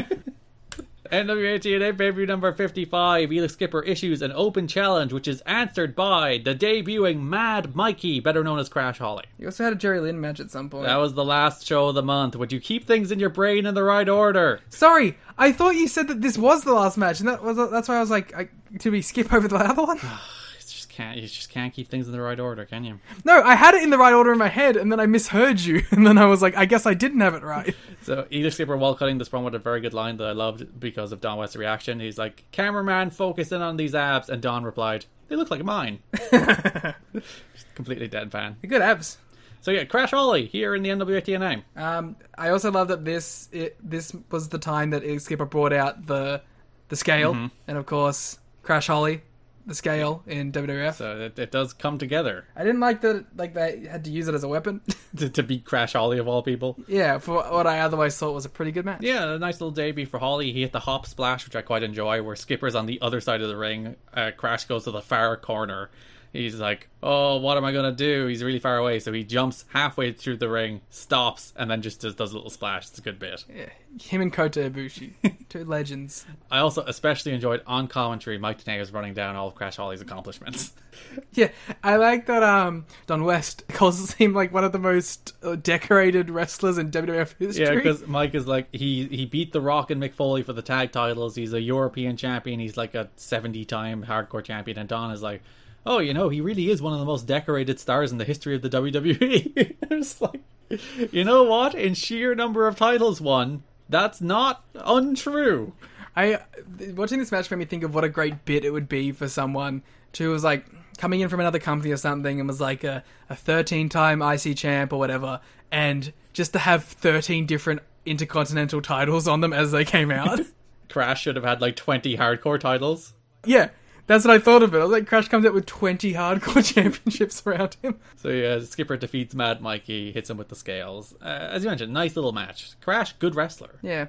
NWA TNA pay-per-view number 55, Elix Skipper issues an open challenge, which is answered by the debuting Mad Mikey, better known as Crash Holly. you also had a Jerry Lynn match at some point. That was the last show of the month. Would you keep things in your brain in the right order? Sorry, I thought you said that this was the last match, and that was that's why I was like, I, did we skip over the other one? You just can't. You just can't keep things in the right order, can you? No, I had it in the right order in my head, and then I misheard you, and then I was like, I guess I didn't have it right. So Elix Skipper while cutting this promo with a very good line that I loved because of Don West's reaction. He's like, "Cameraman, focus in on these abs," and Don replied, "They look like mine." Just completely deadpan. Good abs. So yeah, Crash Holly here in the NWA TNA. Um, I also love that this it, this was the time that Skipper brought out the the scale, and of course, Crash Holly the scale in WWF. So it, it does come together I didn't like that like they had to use it as a weapon. to, to beat Crash Holly of all people. yeah, for what I otherwise thought was a pretty good match. Yeah, a nice little debut for Holly. He hit the hop splash, which I quite enjoy, where Skipper's on the other side of the ring. Uh, Crash goes to the far corner. He's like, oh, what am I going to do? He's really far away. So he jumps halfway through the ring, stops, and then just does, does a little splash. It's a good bit. Yeah. Him and Kota Ibushi, two legends. I also especially enjoyed on commentary Mike Tenay's running down all of Crash Holly's accomplishments. Yeah, I like that. Um, Don West calls him like one of the most uh, decorated wrestlers in WWF history. Yeah, because Mike is like he he beat The Rock and Mick Foley for the tag titles. He's a European champion. He's like a seventy time hardcore champion. And Don is like, oh, you know, he really is one of the most decorated stars in the history of the WWE. it's like, you know what? In sheer number of titles won, that's not untrue. I watching this match made me think of what a great bit it would be for someone who was like coming in from another company or something and was like a, a 13 time IC champ or whatever, and just to have 13 different intercontinental titles on them as they came out. Crash should have had like twenty hardcore titles. yeah, that's what I thought of it. I was like, Crash comes out with 20 hardcore championships around him. So yeah, Skipper defeats Mad Mikey, hits him with the scales. Uh, as you mentioned, nice little match. Crash, good wrestler. Yeah.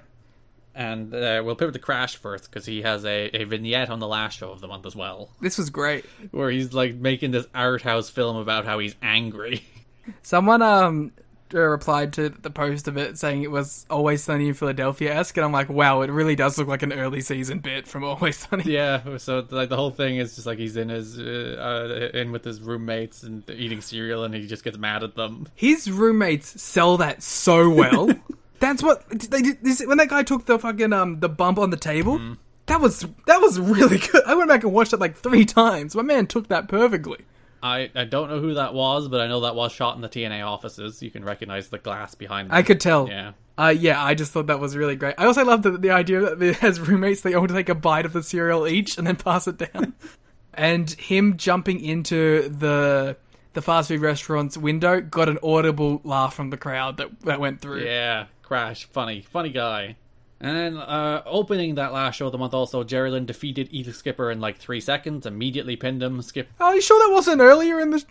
And uh, we'll pivot to Crash first because he has a, a vignette on the last show of the month as well, This was great. where he's like making this art house film about how he's angry. Someone um uh, replied to the post of it saying it was Always Sunny in Philadelphia esque, and I'm like, wow, it really does look like an early season bit from Always Sunny. yeah, so like the whole thing is just like he's in his uh, uh, in with his roommates and eating cereal, and he just gets mad at them. His roommates sell that so well. That's what they did. This, when that guy took the fucking um the bump on the table. That was that was really good. I went back and watched it like three times. My man took that perfectly. I, I don't know who that was, but I know that was shot in the TNA offices. You can recognize the glass behind. Them. I could tell. Yeah. Uh, yeah, I just thought that was really great. I also love the, the idea that they, as roommates, they all take a bite of the cereal each and then pass it down. and him jumping into the the fast food restaurant's window got an audible laugh from the crowd that that went through. Yeah, Crash, funny, funny guy. And then uh, opening that last show of the month, also Jerry Lynn defeated Ethan Skipper in like three seconds, immediately pinned him. Skip, Are you sure that wasn't earlier in the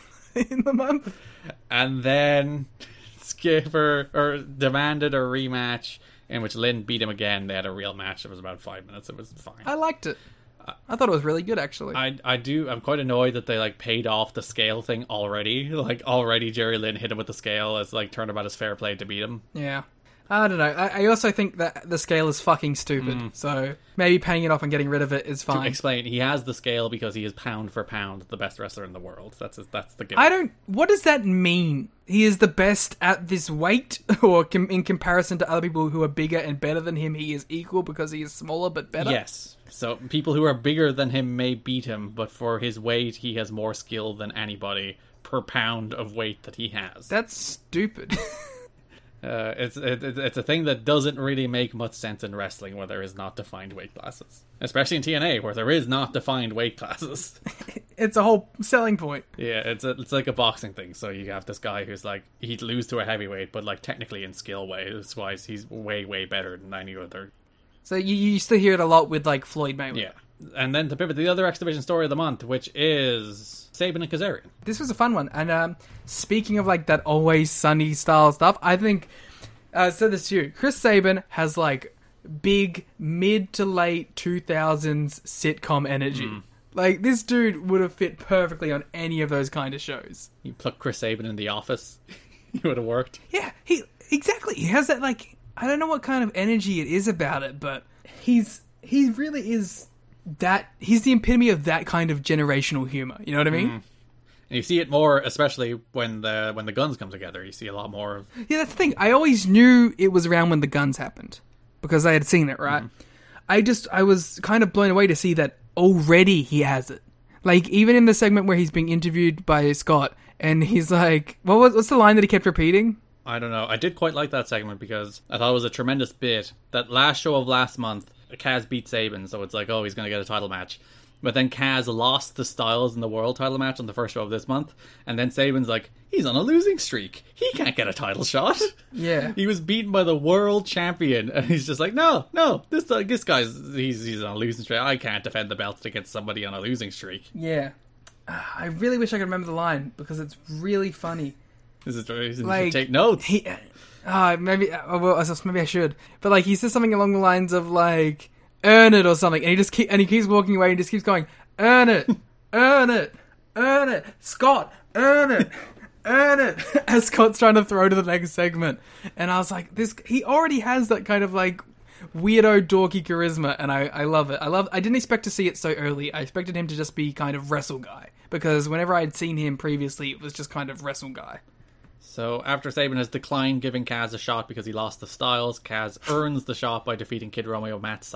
in the month? and then Skipper or demanded a rematch in which Lynn beat him again. They had a real match. It was about five minutes. It was fine. I liked it. I thought it was really good, actually. I I do. I'm quite annoyed that they like paid off the scale thing already. Like already, Jerry Lynn hit him with the scale as like turnabout as fair play to beat him. yeah. I don't know. I, I also think that the scale is fucking stupid. Mm. So maybe paying it off and getting rid of it is To fine. explain, he has the scale because he is pound for pound the best wrestler in the world. That's his, that's the. Gimmick. I don't. What does that mean? He is the best at this weight, or com- in comparison to other people who are bigger and better than him, he is equal because he is smaller but better. Yes. So people who are bigger than him may beat him, but for his weight, he has more skill than anybody per pound of weight that he has. That's stupid. Uh, it's it, it- it's a thing that doesn't really make much sense in wrestling where there is not defined weight classes, especially in TNA where there is not defined weight classes. it's a whole selling point. yeah, it's a, it's like a boxing thing. So you have this guy who's like he'd lose to a heavyweight, but like technically in skill wise, wise he's way way better than any other So you, you used to hear it a lot with like Floyd Mayweather. Yeah. And then to pivot to the other X Division story of the month, which is Sabin and Kazarian. This was a fun one. And um, speaking of like that always sunny style stuff, I think uh, I said this to you. Chris Sabin has like big mid to late 2000s sitcom energy. Like this dude would have fit perfectly on any of those kind of shows. You pluck Chris Sabin in the office, he would have worked. Yeah, he exactly. He has that like I don't know what kind of energy it is about it, but he's he really is that he's the epitome of that kind of generational humor. You know what I mean? Mm-hmm. And you see it more, especially when the when the guns come together. You see a lot more of Yeah, that's the thing. I always knew it was around when the guns happened because I had seen it, right? Mm-hmm. I just I was kind of blown away to see that already he has it. Like even in the segment where he's being interviewed by Scott and he's like, "What was what's the line that he kept repeating?" I don't know. I did quite like that segment because I thought it was a tremendous bit. That last show of last month, Kaz beat Sabin, so it's like, oh, he's going to get a title match. But then Kaz lost the Styles in the world title match on the first show of this month, and then Sabin's like, he's on a losing streak. He can't get a title shot. Yeah. he was beaten by the world champion, and he's just like, no, no, this uh, this guy's he's he's on a losing streak. I can't defend the belt against somebody on a losing streak. Yeah. Ah, I really wish I could remember the line because it's really funny. This is you should Like take notes. He, maybe, uh, well, I maybe I should. But like, he says something along the lines of like, "Earn it" or something, and he just keep, and he keeps walking away and just keeps going, "Earn it, earn it, earn it, Scott, earn it." Earn it as Scott's trying to throw to the next segment, and I was like, "This he already has that kind of like weirdo dorky charisma, and I, I love it. I love. I didn't expect to see it so early. I expected him to just be kind of wrestle guy because whenever I had seen him previously, it was just kind of wrestle guy. So after Sabin has declined giving Kaz a shot because he lost the Styles, Kaz earns the shot by defeating Kid Romeo, Matt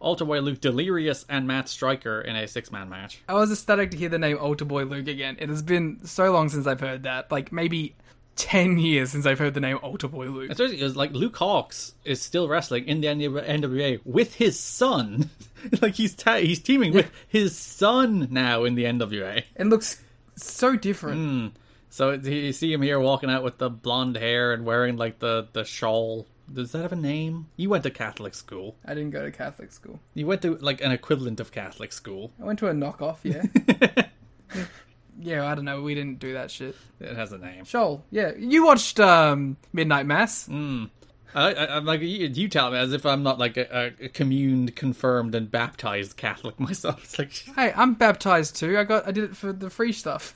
Altar Boy Luke Delirious, and Matt Striker in a six-man match. I was ecstatic to hear the name Altar Boy Luke again. It has been so long since I've heard that. Like maybe ten years since I've heard the name Altar Boy Luke. Especially because like Luke Hawx is still wrestling in the NWA with his son. like he's ta- he's teaming with his son now in the NWA. It looks so different. Mm. So you see him here walking out with the blonde hair and wearing like the the shawl. Does that have a name? You went to Catholic school. I didn't go to Catholic school. You went to like an equivalent of Catholic school. I went to a knockoff. Yeah. yeah, I don't know. We didn't do that shit. It has a name. Shoal. Yeah, you watched um, Midnight Mass. I, I, I'm like you, you tell me as if I'm not like a, a communed, confirmed, and baptized Catholic myself. It's like Hey, I'm baptized too. I got. I did it for the free stuff.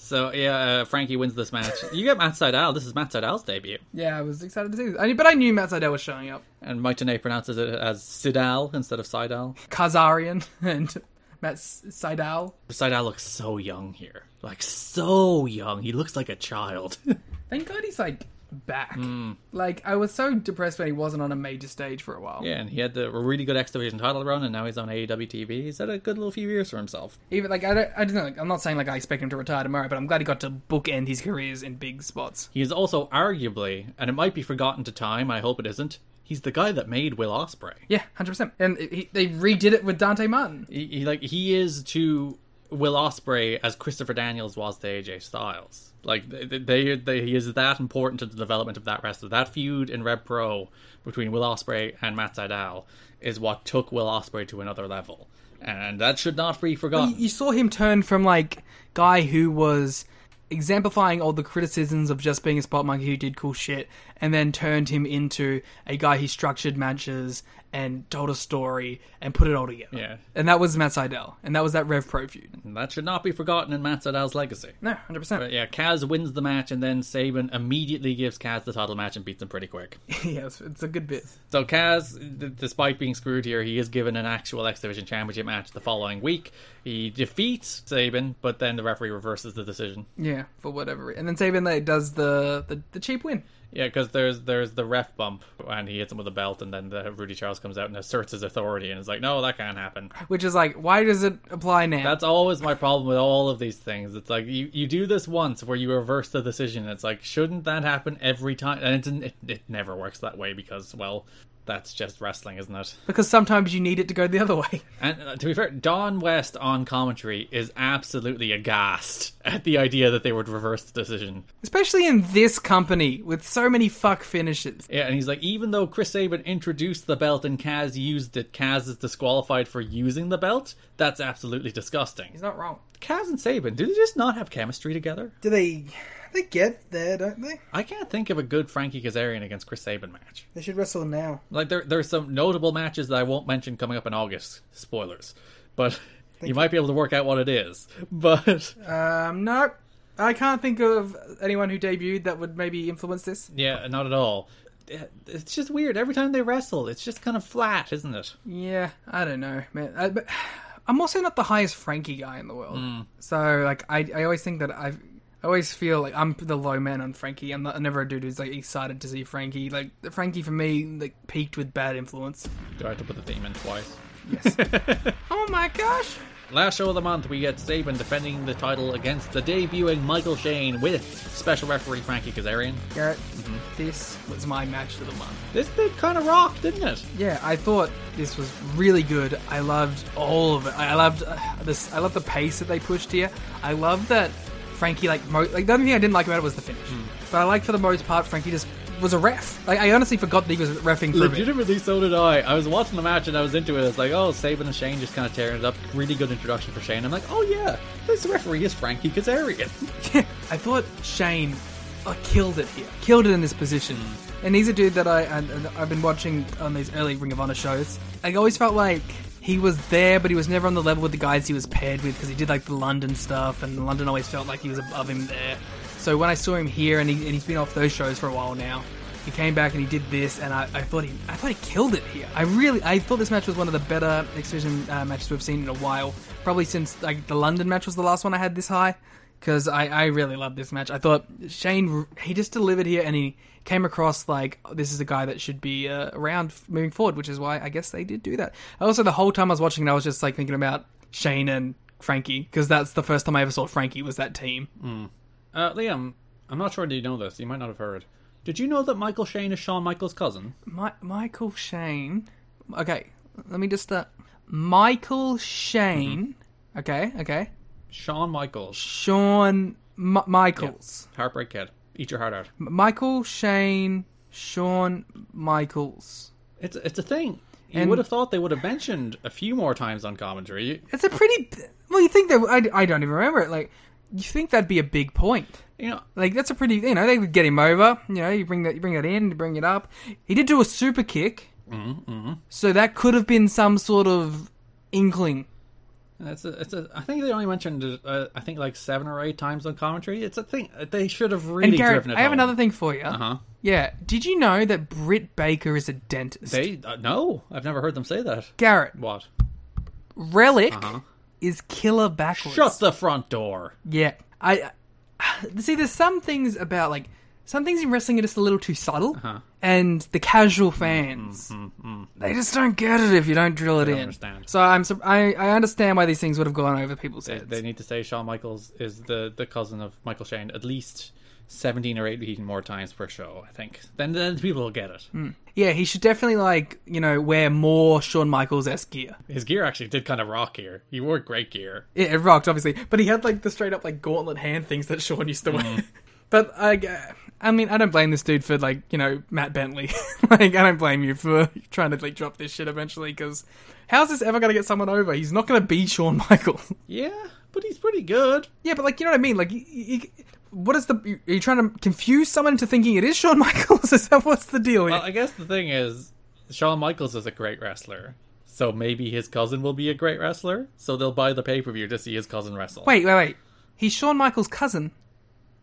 So. Yeah, uh, Frankie wins this match. You get Matt Sydal. This is Matt Sydal's debut, Yeah, I was excited to see this. I, but I knew Matt Sydal was showing up. and Mike Tenay pronounces it as Sidal instead of Sydal. Kazarian and Matt S- Sydal. Sydal looks so young here, like so young. He looks like a child. Thank God he's like back. Mm. Like I was so depressed when he wasn't on a major stage for a while. yeah, and he had the really good X Division title run, and now he's on AEW TV. He's had a good little few years for himself. Even like I don't, I don't know. Like, I'm not saying like I expect him to retire tomorrow, but I'm glad he got to bookend his careers in big spots. He is also arguably, and it might be forgotten to time. I hope it isn't. He's the guy that made Will Ospreay. Yeah, hundred percent. And he, they redid it with Dante Martin. He, he like he is to Will Ospreay as Christopher Daniels was to AJ Styles. Like they, they, they, he is that important to the development of that wrestler. That feud in Rev Pro between Will Ospreay and Matt Sydal is what took Will Ospreay to another level, and that should not be forgotten. You saw him turn from like guy who was exemplifying all the criticisms of just being a spot monkey who did cool shit, and then turned him into a guy who structured matches and told a story and put it all together. Yeah. and that was Matt Sydal, and that was that Rev Pro feud. And that should not be forgotten in Matt Sydal's legacy. No, hundred percent. But yeah, Kaz wins the match, and then Sabin immediately gives Kaz the title match and beats him pretty quick. Yeah, it's, it's a good bit. So Kaz, d- despite being screwed here, he is given an actual X Division Championship match the following week. He defeats Sabin, but then the referee reverses the decision. Yeah, for whatever. reason. And then Sabin like, does the, the the cheap win. Yeah, because there's there's the ref bump, and he hits him with a belt, and then the Rudy Charles comes out and asserts his authority, and is like, "No, that can't happen." Which is like, why does it apply now? That's always my problem with all of these things. It's like you, you do this once where you reverse the decision. It's like shouldn't that happen every time? And it, it it never works that way because well, that's just wrestling, isn't it? because sometimes you need it to go the other way. And uh, to be fair, Don West on commentary is absolutely aghast at the idea that they would reverse the decision. Especially in this company with so many fuck finishes. Yeah, and he's like, even though Chris Sabin introduced the belt and Kaz used it, Kaz is disqualified for using the belt. That's absolutely disgusting. He's not wrong. Kaz and Sabin, do they just not have chemistry together? Do they they get there, don't they? I can't think of a good Frankie Kazarian against Chris Sabin match. They should wrestle now. Like there, there's some notable matches that I won't mention coming up in August. Spoilers, but you might be able to work out what it is. But Um, no. I can't think of anyone who debuted that would maybe influence this. yeah, not at all. It's just weird. Every time they wrestle, it's just kind of flat, isn't it? Yeah, I don't know, man. I, but I'm also not the highest Frankie guy in the world. So, like, I, I always think that I've. I always feel like I'm the low man on Frankie. I'm, not, I'm never a dude who's like excited to see Frankie. Like Frankie for me, like peaked with bad influence. Do I have to put the theme in twice? Yes. oh my gosh! last show of the month, we get Sabin defending the title against the debuting Michael Shane with special referee Frankie Kazarian. Garrett, this was my match of the month. This bit kind of rocked, didn't it? Yeah, I thought this was really good. I loved all of it. I loved uh, this. I love the pace that they pushed here. I love that Frankie like mo- like the only thing I didn't like about it was the finish. But I like for the most part Frankie just was a ref. Like I honestly forgot that he was refing for a bit. Legitimately, so did I. I was watching the match and I was into it. It's like, oh, Sabin and Shane just kind of tearing it up. Really good introduction for Shane. I'm like, oh yeah, this referee is Frankie Kazarian. I thought Shane uh, killed it here, killed it in this position. And he's a dude that I and, and I've been watching on these early Ring of Honor shows. I always felt like he was there, but he was never on the level with the guys he was paired with because he did like the London stuff, and London always felt like he was above him there. So when I saw him here, and, he, and he's been off those shows for a while now, he came back and he did this, and I, I thought he, I thought he killed it here. I really, I thought this match was one of the better X Division uh, matches we've seen in a while. Probably since like the London match was the last one I had this high, because I, I really loved this match. I thought Shane, he just delivered here, and he came across like this is a guy that should be uh, around moving forward, which is why I guess they did do that. Also, the whole time I was watching, it, I was just like thinking about Shane and Frankie because that's the first time I ever saw Frankie was that team. Uh, Liam, I'm not sure do you know this. You might not have heard. Did you know that Michael Shane is Shawn Michaels' cousin? My, Michael Shane. Okay, let me just uh, Michael Shane. Okay, okay. Shawn Michaels. Shawn M- Michaels. Heartbreak Kid. Eat your heart out. M- Michael Shane. Shawn Michaels. It's it's a thing. You And- would have thought they would have mentioned a few more times on commentary. It's a pretty. Well, you think that I, I don't even remember it. Like you think that'd be a big point. You know, Like that's a pretty. You know, they would get him over. You know, you bring that, you bring that in, you bring it up. He did do a super kick. Mm-hmm. So that could have been some sort of inkling. It's a, it's a. I think they only mentioned it, uh, I think like seven or eight times on commentary. It's a thing. They should have really And Garrett, driven it. I have home. another thing for you. Uh huh. Yeah. Did you know that Britt Baker is a dentist? They uh, no, I've never heard them say that. Garrett, What? Relic Uh-huh. is killer backwards. Shut the front door. Yeah. I see. There's some things about like some things in wrestling are just a little too subtle, Uh-huh. and the casual mm, fans mm, mm, they just don't get it if you don't drill it in. understand. So I'm I I understand why these things would have gone over people's They, heads. they need to say Shawn Michaels is the, the cousin of Michael Shane at least seventeen or eighteen more times per show. I think. Then then people will get it. Hmm. yeah, he should definitely like you know wear more Shawn Michaels esque gear. His gear actually did kind of rock here. He wore great gear. It, it rocked, obviously, but he had like the straight up like gauntlet hand things that Shawn used to hmm. wear. Mm-hmm. but I, uh, I mean, I don't blame this dude for like you know Matt Bentley. like I don't blame you for trying to like drop this shit eventually because how's this ever gonna get someone over? He's not gonna be Shawn Michaels. Yeah, but he's pretty good. yeah, but like you know what I mean? Like, you, you, what is the? Are you trying to confuse someone into thinking it is Shawn Michaels? Is that what's the deal? Here? Well, I guess the thing is, Shawn Michaels is a great wrestler. So maybe his cousin will be a great wrestler. So they'll buy the pay per view to see his cousin wrestle. wait, wait, wait. He's Shawn Michaels' cousin.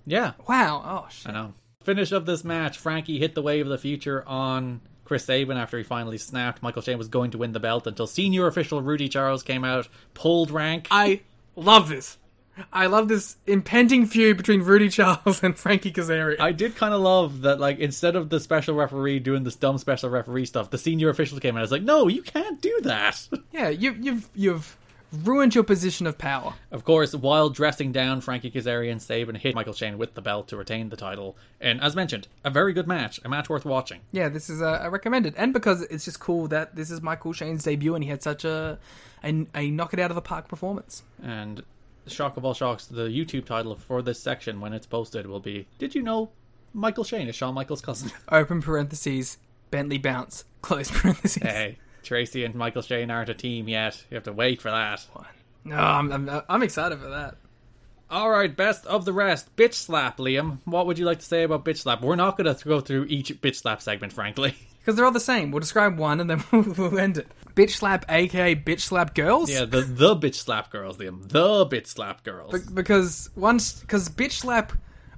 Yeah, Wow. Oh shit. I know. Finish of this match, Frankie hit the wave of the future on Chris Sabin after he finally snapped. Michael Shane was going to win the belt until senior official Rudy Charles came out, pulled rank. I love this. I love this impending feud between Rudy Charles and Frankie Kazarian. I did kind of love that, like, instead of the special referee doing this dumb special referee stuff, the senior official came out. I was like, no, you can't do that. yeah, you, you've you've ruined your position of power. Of course, while dressing down, Frankie Kazarian Sabin hit Michael Shane with the belt to retain the title. And as mentioned, a very good match, a match worth watching. Yeah, this is uh, recommended, and because it's just cool that this is Michael Shane's debut, and he had such a a, a knock it out of the park performance. And shock of all shocks, the YouTube title for this section when it's posted will be Did you know Michael Shane is Shawn Michaels' cousin? Open parentheses, Bentley bounce, close parentheses. hey, Traci and Michael Shane aren't a team yet. You have to wait for that. No, I'm, I'm I'm excited for that. All right, best of the rest. Bitch slap, Liam. What would you like to say about bitch slap? We're not going to go through each bitch slap segment, frankly. Because they're all the same. We'll describe one and then we'll end it. Bitch slap, aka bitch slap girls. Yeah, the the bitch slap girls, Liam. The bitch slap girls. Be- because once because bitch slap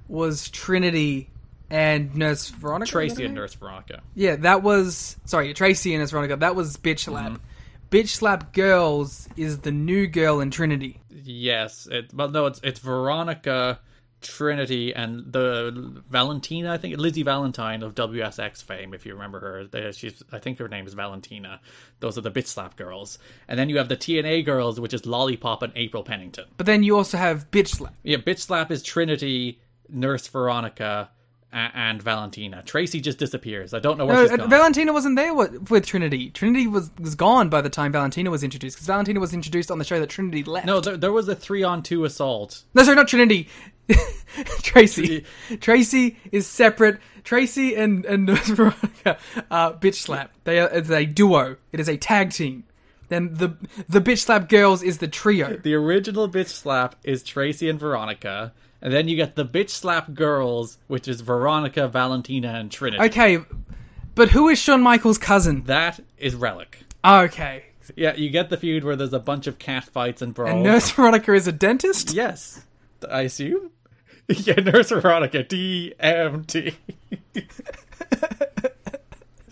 was Trinity and Nurse Veronica. Traci and? Nurse Veronica. Yeah, that was sorry, Traci and Nurse Veronica. That was bitch slap. Mm-hmm. Bitch slap girls is the new girl in Trinity. Yes, it. Well, no, it's it's Veronica, Trinity and the Valentina, I think Lizzie Valentine of WSX fame, if you remember her. She's, I think her name is Valentina. Those are the bitch slap girls. And then you have the TNA girls, which is Lollipop and April Pennington. But then you also have bitch slap. Yeah, bitch slap is Trinity, Nurse Veronica, and Valentina. Traci just disappears. I don't know where No, she's uh, gone. Valentina wasn't there wa- with Trinity. Trinity was was gone by the time Valentina was introduced because Valentina was introduced on the show that Trinity left. no, there, there was a three on two assault. No, sorry, not Trinity. Traci. Traci is separate. Traci and and Veronica are bitch slap. They are it's a duo. It is a tag team. Then the the bitch slap girls is the trio. The original bitch slap is Traci and Veronica. And then you get the bitch slap girls, which is Veronica, Valentina, and Trinity. Okay, but who is Shawn Michaels' cousin? That is Relic. Okay, Yeah, you get the feud where there's a bunch of cat fights and brawls. and Nurse Veronica is a dentist. Yes, I assume. Yeah, Nurse Veronica, DMT.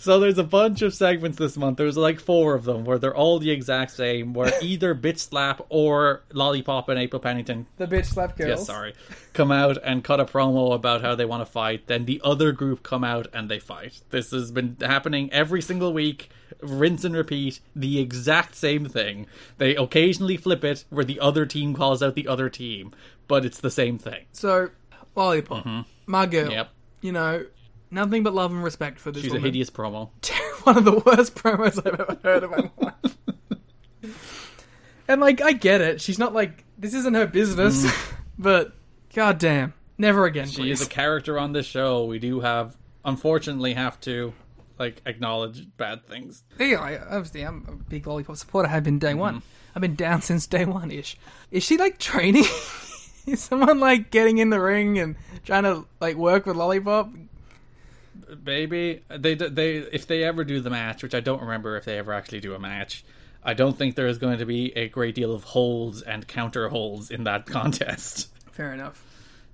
so there's a bunch of segments this month. There's like four of them where they're all the exact same, where either Bitch Slap or Lollipop and April Pennington The bitch slap girls. Yes, sorry. Come out and cut a promo about how they want to fight. Then the other group come out and they fight. This has been happening every single week. Rinse and repeat. The exact same thing. They occasionally flip it where the other team calls out the other team, but it's the same thing. So, Lollipop, my girl. Mm-hmm. Yep. You know, nothing but love and respect for this She's a hideous promo. One of the worst promos I've ever heard of in my life. and like, I get it. She's not like this isn't her business, but goddamn, never again, Mm. She please. is a character on this show. We do have, unfortunately, have to like acknowledge bad things. Yeah, I, obviously, I'm a big lollipop supporter. I've been day Mm-hmm. one. I've been down since day one ish. Is she like training? is someone like getting in the ring and trying to like work with lollipop? Maybe they they if they ever do the match, which I don't remember if they ever actually do a match. I don't think there is going to be a great deal of holds and counter holds in that contest. Fair enough.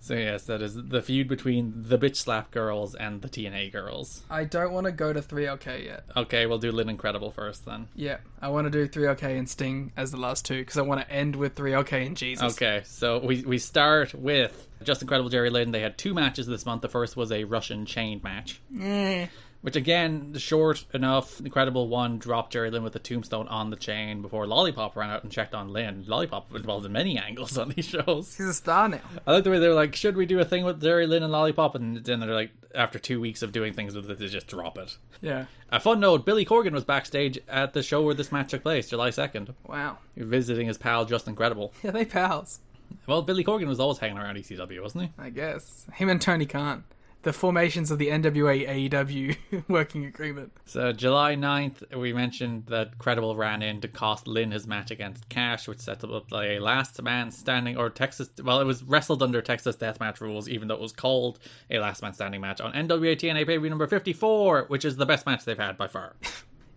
So yes, that is the feud between the bitch slap girls and the TNA girls. I don't want to go to 3LK yet. Okay, we'll do Lynn Incredible first then. Yeah, I want to do 3LK and Sting as the last two because I want to end with 3LK and Jesus. Okay, so we we start with Justin Credible Jerry Lynn. They had two matches this month. The first was a Russian chain match. Eh. Which again, short enough. Incredible one dropped Jerry Lynn with a tombstone on the chain before Lollipop ran out and checked on Lynn. Lollipop involved in many angles on these shows. He's a star now. I like the way they were like, "Should we do a thing with Jerry Lynn and Lollipop?" And then they're like, after two weeks of doing things with it, they just drop it. Yeah. A fun note: Billy Corgan was backstage at the show where this match took place, July second, Wow. visiting his pal Justin Credible. Yeah, they pals. Well, Billy Corgan was always hanging around ECW, wasn't he? I guess him and Tony Khan, the formations of the NWA AEW working agreement. So July 9th, we mentioned that Credible ran in to cost Lynn his match against Kash, which set up a last man standing or Texas. Well, it was wrestled under Texas Deathmatch rules, even though it was called a last man standing match on NWA TNA pay number 54, which is the best match they've had by far.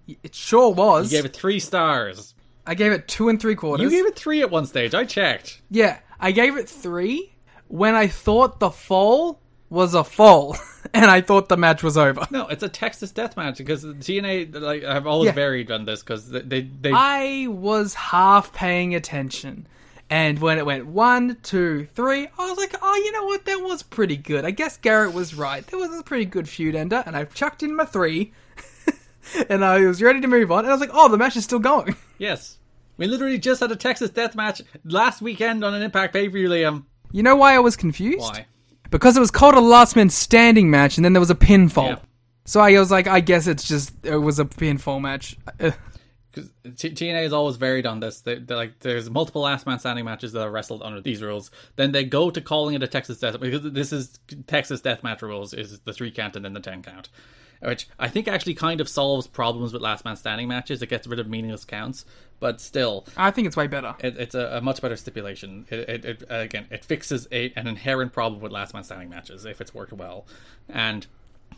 It sure was. You gave it three stars. I gave it two and three quarters. You gave it three at one stage. I checked. Yeah, I gave it three when I thought the fall was a fall, and I thought the match was over. No, it's a Texas death match because the TNA like have always Yeah. varied on this because they they, they I was half paying attention. And when it went one, two, three, I was like, oh, you know what? That was pretty good. I guess Garrett was right. That was a pretty good feud ender. And I chucked in my three. and I was ready to move on. And I was like, oh, the match is still going. yes. We literally just had a Texas death match last weekend on an Impact pay per view, Liam. You know why I was confused? Why? Because it was called a last man standing match, and then there was a pinfall. Yeah. So I was like, I guess it's just it was a pinfall match. Because TNA is always varied on this. They, like there's multiple last man standing matches that are wrestled under these rules. Then they go to calling it a Texas Death because this is Texas Death Match rules is the three count and then the ten count, which I think actually kind of solves problems with last man standing matches. It gets rid of meaningless counts, but still. I think it's way better. It, it's a, a much better stipulation. It, it, it again, it fixes a, an inherent problem with last man standing matches if it's worked well, and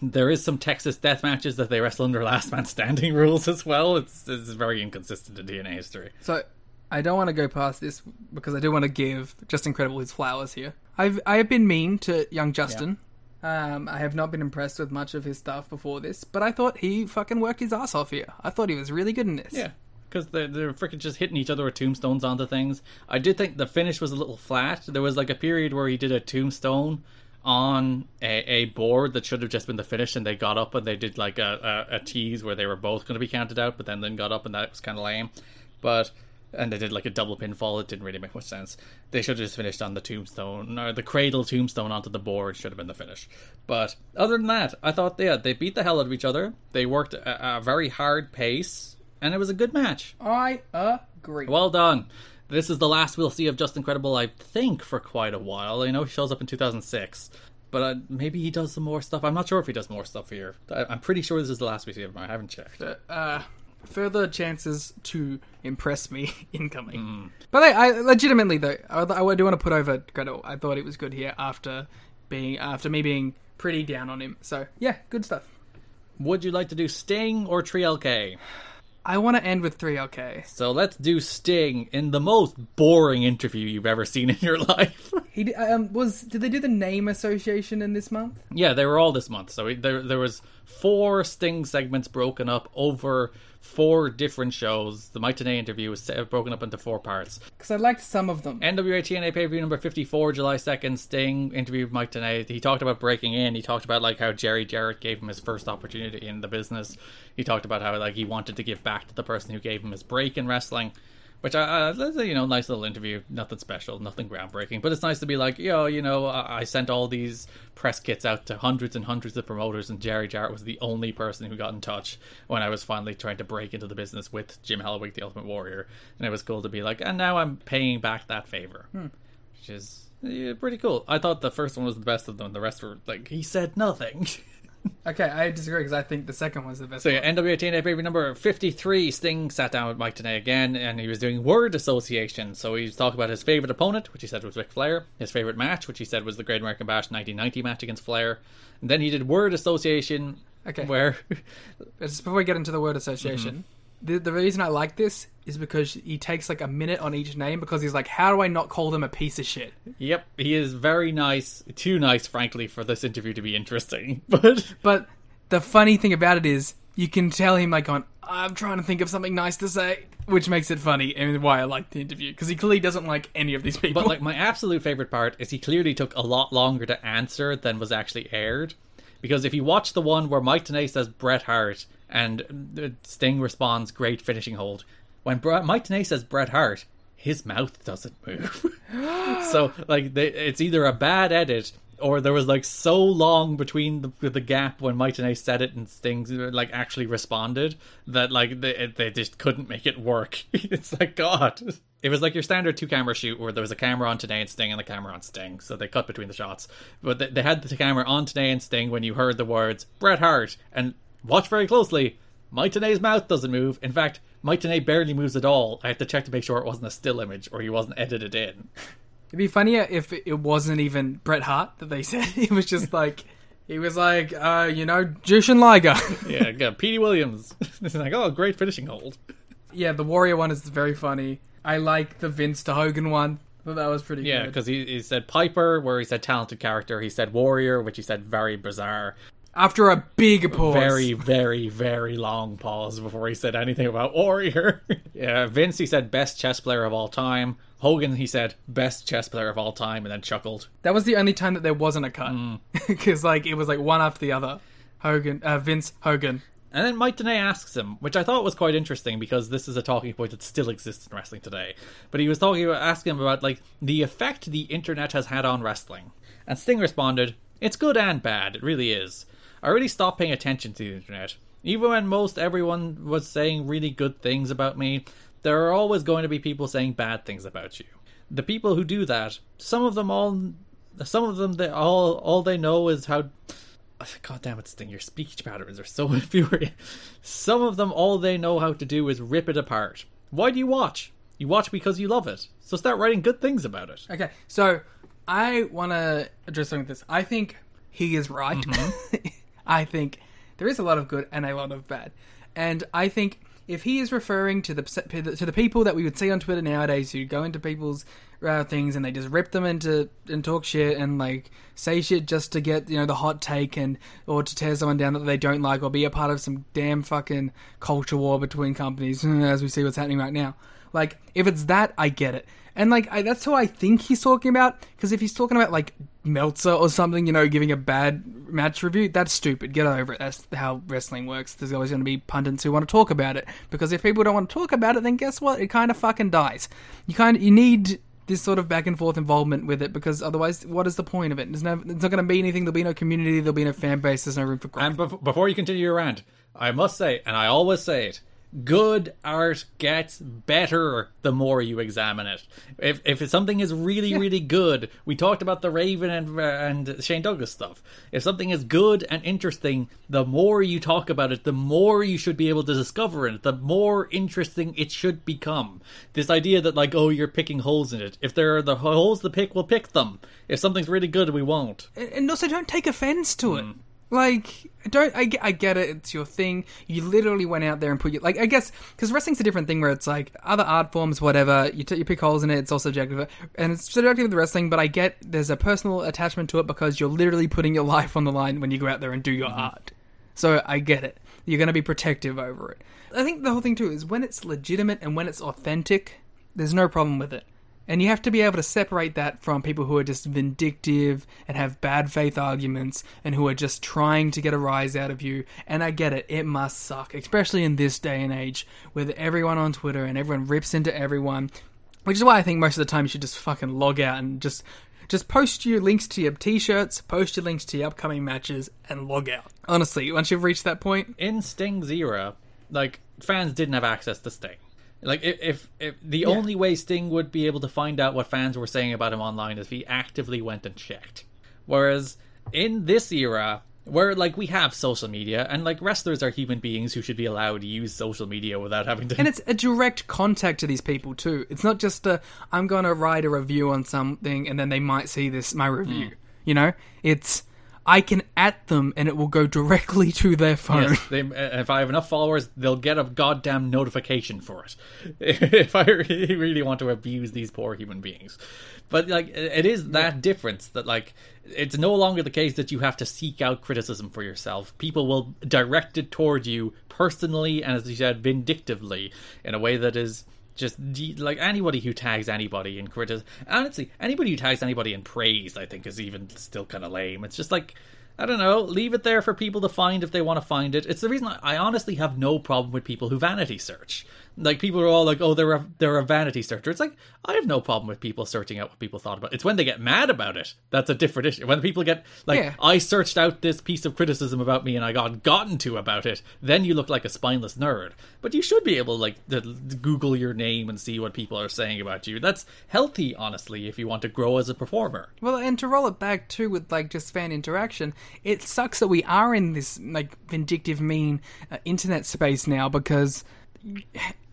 there is some Texas death matches that they wrestle under last man standing rules as well. It's, it's very inconsistent in TNA history. So I don't want to go past this because I do want to give Justin Credible his flowers here. I've I have been mean to young Justin. Um, I have not been impressed with much of his stuff before this, but I thought he fucking worked his ass off here. I thought he was really good in this. Yeah. because they're, they're freaking just hitting each other with tombstones onto things. I did think the finish was a little flat. There was like a period where he did a tombstone on a, a board that should have just been the finish, and they got up and they did like a, a, a tease where they were both going to be counted out, but then then got up and that was kind of lame. But and they did like a double pinfall. It didn't really make much sense. They should have just finished on the tombstone or the cradle tombstone onto the board should have been the finish. But other than that, I thought yeah they beat the hell out of each other. They worked a, a very hard pace, and it was a good match. I agree. Well done. This is the last we'll see of Justin Credible, I think, for quite a while. I know he shows up in 2006, but uh, maybe he does some more stuff. I'm not sure if he does more stuff here. I, I'm pretty sure this is the last we see of him. I haven't checked. uh, further chances to impress me incoming. But I, I legitimately though, I, I do want to put over Gretel. I thought it was good here after being after me being pretty down on him. So yeah, good stuff. Would you like to do Sting or 3LK? I want to end with three LK. So let's do Sting in the most boring interview you've ever seen in your life. He um was did they do the name association in this month? yeah, they were all this month. So there, there was four Sting segments broken up over four different shows. The Mike Tenay interview was broken up into four parts. Because I liked some of them. NWA TNA pay per view number 54, July 2nd. Sting interviewed Mike Tenay. He talked about breaking in. He talked about like how Jerry Jarrett gave him his first opportunity in the business. He talked about how like he wanted to give back to the person who gave him his break in wrestling. Which I, uh, you know, nice little interview. Nothing special, nothing groundbreaking, but it's nice to be like, yo, you know, I I sent all these press kits out to hundreds and hundreds of promoters, and Jerry Jarrett was the only person who got in touch when I was finally trying to break into the business with Jim Hellwig, the Ultimate Warrior, and it was cool to be like, and now I'm paying back that favor, which is yeah, pretty cool. I thought the first one was the best of them. The rest were like, he said nothing. Okay, I disagree because I think the second was the best. So yeah, one. NWA TNA baby number 53, Sting sat down with Mike Tenay again, and he was doing word association. So he was talking about his favorite opponent, which he said was Ric Flair, his favorite match, which he said was the Great American Bash 1990 match against Flair. And then he did word association, Okay. where Just before we get into the word association, mm-hmm. The, the reason I like this is because he takes like a minute on each name because he's like, how do I not call them a piece of shit? yep, he is very nice, too nice, frankly, for this interview to be interesting. But But the funny thing about it is, you can tell him like on, I'm trying to think of something nice to say, which makes it funny and why I like the interview because he clearly doesn't like any of these people. But like my absolute favorite part is he clearly took a lot longer to answer than was actually aired. Because if you watch the one where Mike Tenay says Bret Hart and Sting responds great finishing hold, when Mike Tenay says Bret Hart, his mouth doesn't move. so like they, it's either a bad edit or there was like so long between the, the gap when Mike Tenay said it and Sting like actually responded that like they they just couldn't make it work. it's like God. It was like your standard two camera shoot where there was a camera on Tenay and Sting and the camera on Sting, so they cut between the shots. But they, they had the camera on Tenay and Sting when you heard the words Bret Hart and watch very closely. Tenay's mouth doesn't move. In fact, Tenay barely moves at all. I had to check to make sure it wasn't a still image or he wasn't edited in. It'd be funnier if it wasn't even Bret Hart that they said. It was just like, he was like, uh, you know, Jushin Liger. Yeah, yeah Petey Williams. it's like, oh, great finishing hold. yeah, the Warrior one is very funny. I like the Vince to Hogan one. Thought that was pretty Yeah, because he, he said Piper, where he said talented character. He said Warrior, which he said very bizarre. After a big pause. Very, very, very long pause before he said anything about Warrior. yeah, Vince, he said best chess player of all time. Hogan, he said best chess player of all time, and then chuckled. That was the only time that there wasn't a cut. Mm. Because, like, it was like one after the other. Hogan, uh, Vince, Hogan. And then Mike Tenay asks him, which I thought was quite interesting because this is a talking point that still exists in wrestling today. But he was talking about asking him about like the effect the internet has had on wrestling. And Sting responded, It's good and bad, it really is. I really stopped paying attention to the internet. Even when most everyone was saying really good things about me, there are always going to be people saying bad things about you. The people who do that, some of them all some of them they all all they know is how God damn it, Sting, your speech patterns are so infuriating. Some of them, all they know how to do is rip it apart. Why do you watch? You watch because you love it. So start writing good things about it. Okay, so I want to address something with this. I think he is right. Mm-hmm. I think there is a lot of good and a lot of bad. And I think if he is referring to the to the people that we would see on Twitter nowadays who go into people's uh, things and they just rip them into and talk shit and like say shit just to get you know the hot take and or to tear someone down that they don't like or be a part of some damn fucking culture war between companies as we see what's happening right now. Like if it's that, I get it. And like I, that's who I think he's talking about. Because if he's talking about like Meltzer or something, you know, giving a bad match review, that's stupid. Get over it. That's how wrestling works. There's always going to be pundits who want to talk about it. Because if people don't want to talk about it, then guess what? It kind of fucking dies. You kind of you need this sort of back and forth involvement with it because otherwise, what is the point of it? There's no, it's not going to be anything. There'll be no community. There'll be no fan base. There's no room for growth. And bef- before you continue your rant, I must say, and I always say it, good art gets better the more you examine it. If if something is really yeah. really good, we talked about the Raven and uh, and Shane Douglas stuff. If something is good and interesting, the more you talk about it, the more you should be able to discover it. The more interesting it should become. This idea that like oh you're picking holes in it. If there are the holes to pick, we'll pick them. If something's really good, we won't. And also, don't take offense to it. Like, don't I, I get it? It's your thing. You literally went out there and put your like. I guess because wrestling's a different thing where it's like other art forms, whatever. You t- you pick holes in it. It's all subjective, and it's subjective with wrestling. But I get there's a personal attachment to it because you're literally putting your life on the line when you go out there and do your mm-hmm. art. So I get it. You're going to be protective over it. I think the whole thing too is when it's legitimate and when it's authentic. There's no problem with it. And you have to be able to separate that from people who are just vindictive and have bad faith arguments and who are just trying to get a rise out of you. And I get it, it must suck, especially in this day and age with everyone on Twitter and everyone rips into everyone. Which is why I think most of the time you should just fucking log out and just just post your links to your t-shirts, post your links to your upcoming matches, and log out. Honestly, once you've reached that point, in Sting's era, like fans didn't have access to Sting. Like if if, if the yeah. only way Sting would be able to find out what fans were saying about him online is if he actively went and checked. Whereas in this era, where like we have social media and like wrestlers are human beings who should be allowed to use social media without having to and it's a direct contact to these people too it's not just a i'm gonna write a review on something and then they might see this my review mm. you know it's I can at them and it will go directly to their phone. Yes, they, uh, if I have enough followers, they'll get a goddamn notification for it. if I really want to abuse these poor human beings, but like it is that yeah. difference that like it's no longer the case that you have to seek out criticism for yourself. People will direct it toward you personally and, as you said, vindictively in a way that is just like anybody who tags anybody in criticism. Honestly, anybody who tags anybody in praise, I think, is even still kind of lame. It's just like I don't know, leave it there for people to find if they want to find it. It's the reason I honestly have no problem with people who vanity search. Like people are all like, "Oh, they're a, they're a vanity searcher." It's like I have no problem with people searching out what people thought about. It. It's when they get mad about it that's a different issue. When people get like, yeah. "I searched out this piece of criticism about me and I got gotten to about it," then you look like a spineless nerd. But you should be able like to Google your name and see what people are saying about you. That's healthy, honestly, if you want to grow as a performer. Well, and to roll it back too with like just fan interaction, it sucks that we are in this like vindictive, mean uh, internet space now because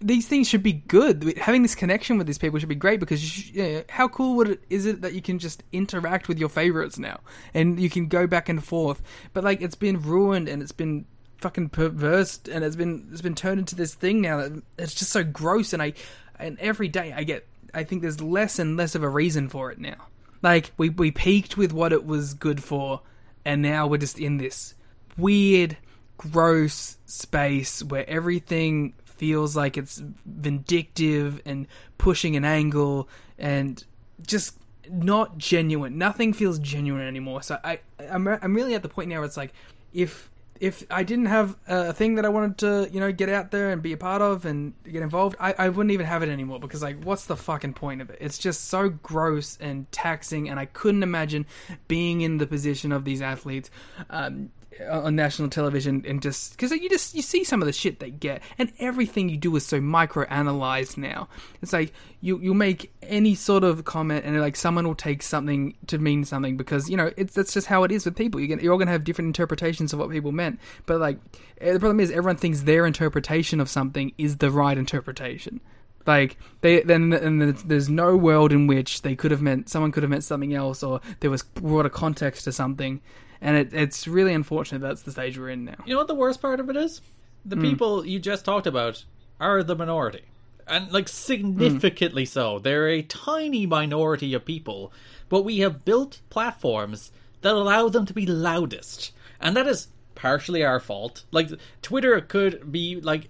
these things should be good. Having this connection with these people should be great because you know, how cool would it is it that you can just interact with your favorites now and you can go back and forth. But like it's been ruined and it's been fucking perverse and it's been it's been turned into this thing now that it's just so gross and I and every day I get I think there's less and less of a reason for it now. Like we we peaked with what it was good for and now we're just in this weird gross space where everything feels like it's vindictive and pushing an angle and just not genuine. Nothing feels genuine anymore. So I, I'm, I'm really at the point now where it's like, if if I didn't have a thing that I wanted to, you know, get out there and be a part of and get involved, I, I wouldn't even have it anymore because, like, what's the fucking point of it? It's just so gross and taxing, and I couldn't imagine being in the position of these athletes, um, on national television and just because you just you see some of the shit they get and everything you do is so micro analyzed now. It's like you you make any sort of comment and like someone will take something to mean something because you know it's that's just how it is with people. You're gonna, you're all gonna have different interpretations of what people meant. But like eh, the problem is everyone thinks their interpretation of something is the right interpretation. Like they then and there's no world in which they could have meant someone could have meant something else or there was broader context to something and it, it's really unfortunate that's the stage we're in now. You know what the worst part of it is? The mm. people you just talked about are the minority. And like significantly so. They're a tiny minority of people, but we have built platforms that allow them to be loudest. And that is partially our fault. Like Twitter could be like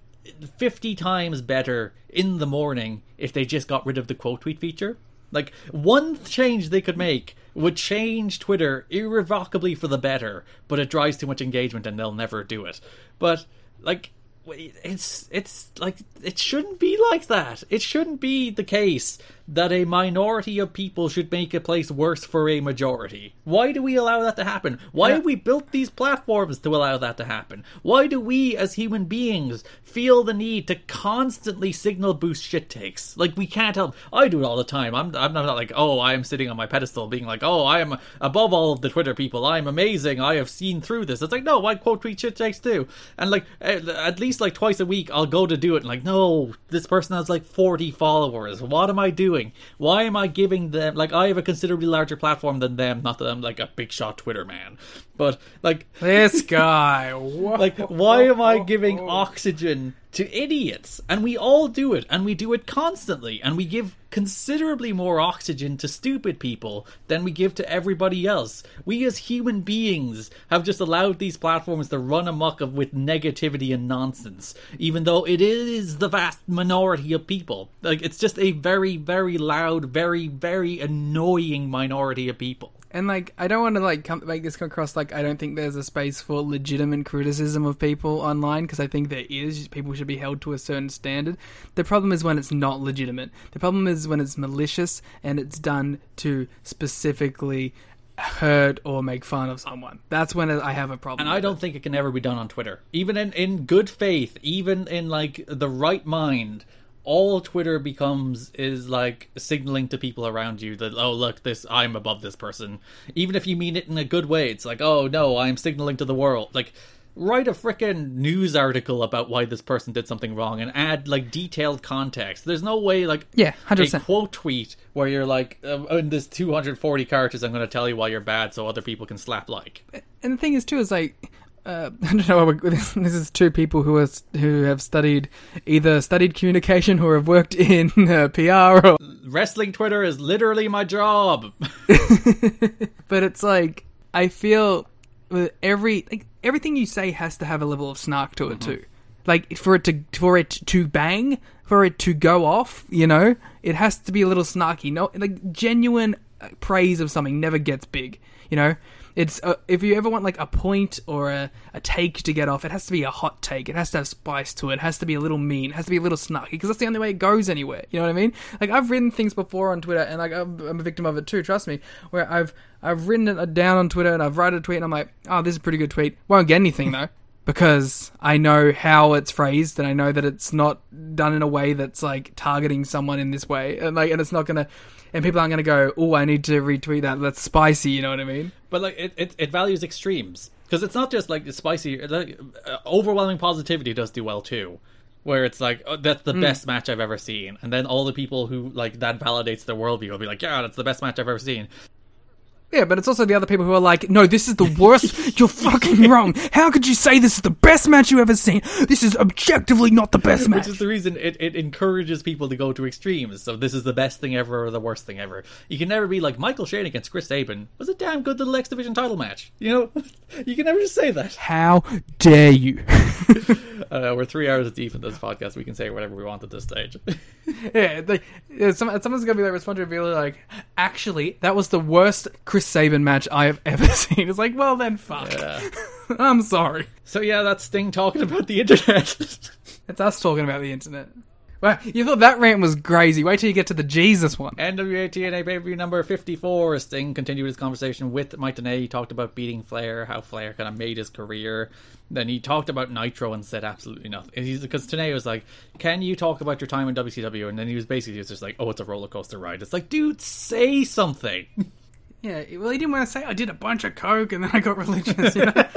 50 times better in the morning if they just got rid of the quote tweet feature. Like one change they could make would change Twitter irrevocably for the better, but it drives too much engagement and they'll never do it. But like it's it's like it shouldn't be like that. It shouldn't be the case that a minority of people should make a place worse for a majority. Why do we allow that to happen? Why Yeah. have we built these platforms to allow that to happen? Why do we as human beings feel the need to constantly signal boost shit takes? Like we can't help I do it all the time. I'm I'm not like, "Oh, I am sitting on my pedestal being like, "Oh, I am above all of the Twitter people. I'm amazing. I have seen through this." It's like, "No, I quote tweet shit takes too." And like at at least like twice a week I'll go to do it and like, "No, this person has like 40 followers. What am I doing? Why am I giving them like I have a considerably larger platform than them, not that I'm like a big shot Twitter man." But like This guy. Whoa. like why am i giving oxygen to idiots. And we all do it and we do it constantly. And we give considerably more oxygen to stupid people than we give to everybody else. We as human beings have just allowed these platforms to run amok of with negativity and nonsense even though it is the vast minority of people. Like it's just a very very loud very very annoying minority of people And like, I don't want to like come, make this come across like I don't think there's a space for legitimate criticism of people online because I think there is. People should be held to a certain standard. The problem is when it's not legitimate. The problem is when it's malicious and it's done to specifically hurt or make fun of someone. That's when I have a problem. And I don't it. think it can ever be done on Twitter. Even in, in good faith, even in like the right mind, all Twitter becomes is like signaling to people around you that oh look this I'm above this person. Even if you mean it in a good way, it's like oh no I'm signaling to the world. Like write a frickin' news article about why this person did something wrong and add like detailed context. There's no way like Yeah, 100%. quote tweet where you're like uh, in this 240 characters I'm going to tell you why you're bad so other people can slap like. and the thing is too is like uh, I don't know. This this is two people who are who have studied either studied communication or have worked in uh, PR. Or, Wrestling Twitter is literally my job. but it's like I feel with every like everything you say has to have a level of snark to it too. Like for it to for it to bang, for it to go off, you know, it has to be a little snarky. No, like genuine praise of something never gets big. You know, it's uh, if you ever want like a point or a, a take to get off, it has to be a hot take. It has to have spice to it. It has to be a little mean. It has to be a little snarky because that's the only way it goes anywhere. You know what I mean? Like I've written things before on Twitter, and like I'm, I'm a victim of it too. Trust me. Where I've I've written it down on Twitter, and I've written a tweet, and I'm like, oh, this is a pretty good tweet. Won't get anything though. Because I know how it's phrased, and I know that it's not done in a way that's like targeting someone in this way, and like, and it's not gonna, and people aren't gonna go, "Oh, I need to retweet that. That's spicy." You know what I mean? but like it, it, it values extremes because it's not just like spicy. Like, uh, overwhelming positivity does do well too. Where it's like oh, that's the best match I've ever seen, and then all the people who like that validates their worldview will be like, yeah, that's the best match I've ever seen. Yeah, but it's also the other people who are like, no, this is the worst. You're fucking wrong. How could you say this is the best match you ever seen? This is objectively not the best match. Which is the reason it, it encourages people to go to extremes. So this is the best thing ever or the worst thing ever. You can never be like Michael Shane against Chris Sabin was a damn good little X Division title match. You know, you can never just say that. How dare you? Uh, we're three hours deep in this podcast. We can say whatever we want at this stage. yeah, like, yeah, some, someone's gonna be like responding to be like, actually, that was the worst Chris Sabin match I have ever seen. It's like, well then, fuck. I'm sorry. so yeah, that's Sting talking about the internet. It's us talking about the internet. Well, you thought that rant was crazy. Wait till you get to the Jesus one. NWA TNA pay per view number 54. Sting continued his conversation with Mike Tenay. He talked about beating Flair, how Flair kind of made his career. Then he talked about Nitro and said absolutely nothing. He's, because Tenay was like, Can you talk about your time in WCW? And then he was basically just like, Oh, it's a roller coaster ride. It's like, dude, say something. Yeah, well, he didn't want to say I did a bunch of coke and then I got religious. You know?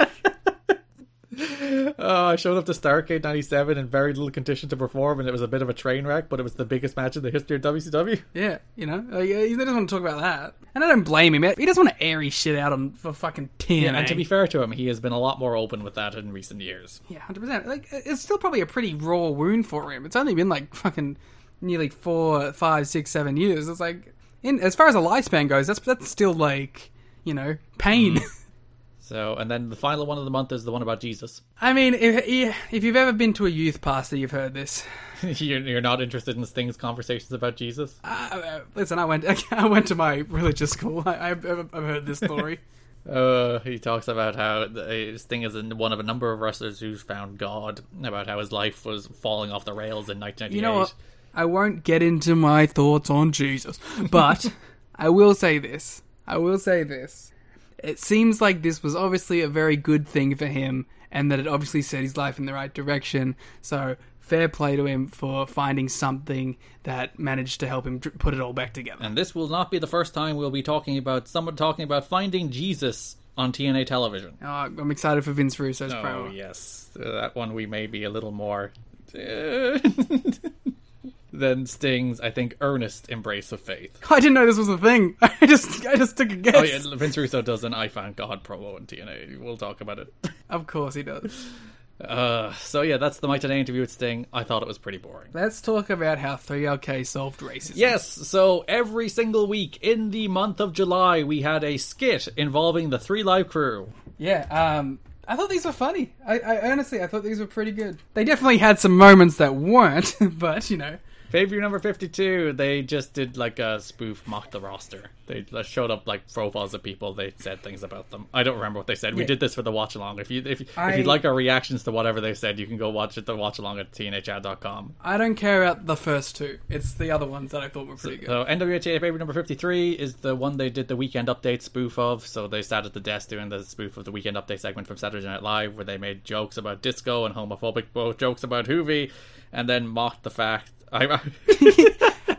Oh, I showed up to Starcade 97 in very little condition to perform, and it was a bit of a train wreck, but it was the biggest match in the history of WCW. Yeah, you know, uh, like, he doesn't want to talk about that, and I don't blame him. He doesn't want to air his shit out on for fucking TNA. And to be fair to him, he has been a lot more open with that in recent years. yeah, hundred percent. Like, uh, it's still probably a pretty raw wound for him. It's only been like fucking nearly four, five, six, seven years. It's like, in as far as a lifespan goes, that's that's still like, you know, pain. So, and then the final one of the month is the one about Jesus. I mean, if if you've ever been to a youth pastor, you've heard this. you're, you're not interested in things, conversations about Jesus? Uh, listen, I went I went to my religious school. I, I've, I've heard this story. Uh, he talks about how the- thing is one of a number of wrestlers who's found God, about how his life was falling off the rails in 1998. You know what? I won't get into my thoughts on Jesus, but I will say this. I will say this. It seems like this was obviously a very good thing for him, and that it obviously set his life in the right direction. So fair play to him for finding something that managed to help him put it all back together. And this will not be the first time we'll be talking about someone talking about finding Jesus on TNA television. Oh, I'm excited for Vince Russo's Oh, promo. yes. That one we may be a little more. than Sting's, I think, earnest embrace of faith. I didn't know this was a thing. I just I just took a guess. Oh, yeah, Vince Russo does an I Found God promo in TNA. We'll talk about it. Of course he does. Uh, so, yeah, that's the Mike Tenay interview with Sting. I thought it was pretty boring. Let's talk about how 3LK solved racism. Yes, so every single week in the month of July, we had a skit involving the Three Live Kru. Yeah, um, I thought these were funny. I, I honestly, I thought these were pretty good. They definitely had some moments that weren't, but you know, Pay-per-view number 52, they just did like a spoof mock the roster. They uh, showed up like profiles of people, they said things about them. I don't remember what they said. We Yeah. did this for the watch along. If you if, I- if you'd like our reactions to whatever they said, you can go watch it the watch along at tnhad.com. I don't care about the first two. It's the other ones that I thought were pretty good. So NWA pay-per-view number 53 is the one they did the weekend update spoof of. So they sat at the desk doing the spoof of the weekend update segment from Saturday Night Live where they made jokes about disco and homophobic jokes about Hoovy and then mocked the fact I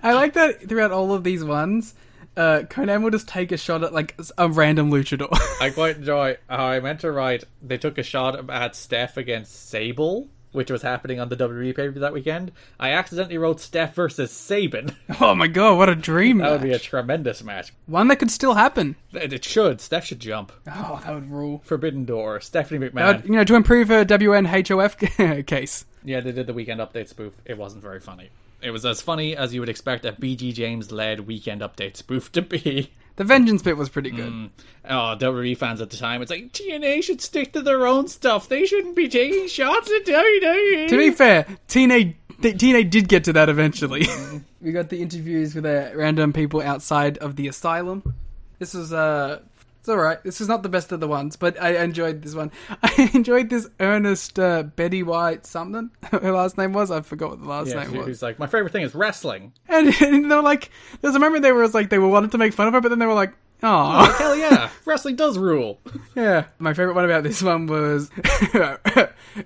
I like that throughout all of these ones, uh, Konnan will just take a shot at like a random luchador. I quite enjoy how I meant to write. They took a shot at Steph against Sable, which was happening on the WWE pay per view that weekend. I accidentally wrote Steph versus Sabin. oh my god, what a dream! That would be a tremendous match. One that could still happen. It it should. Steph should jump. Oh, that would rule. Forbidden Door. Stephanie That McMahon. would, you know, to improve her WNHOF case. Yeah, they did the weekend update spoof. It wasn't very funny. It was as funny as you would expect a BG James led weekend update spoof to be. The vengeance bit was pretty good. Oh, WWE fans at the time, it's like TNA should stick to their own stuff. They shouldn't be taking shots at WWE. To be fair, TNA, th- TNA did get to that eventually. we got the interviews with uh, random people outside of the asylum. This was, uh, it's alright. This is not the best of the ones, but I enjoyed this one. I enjoyed this earnest uh, Betty White something. Her last name was? I forgot what the last yeah, name she- was. who's like, my favorite thing is wrestling. And, and they were like, there's a moment they were like, they were wanted to make fun of her, but then they were like, oh. Hell yeah, wrestling does rule. Yeah. My favorite one about this one was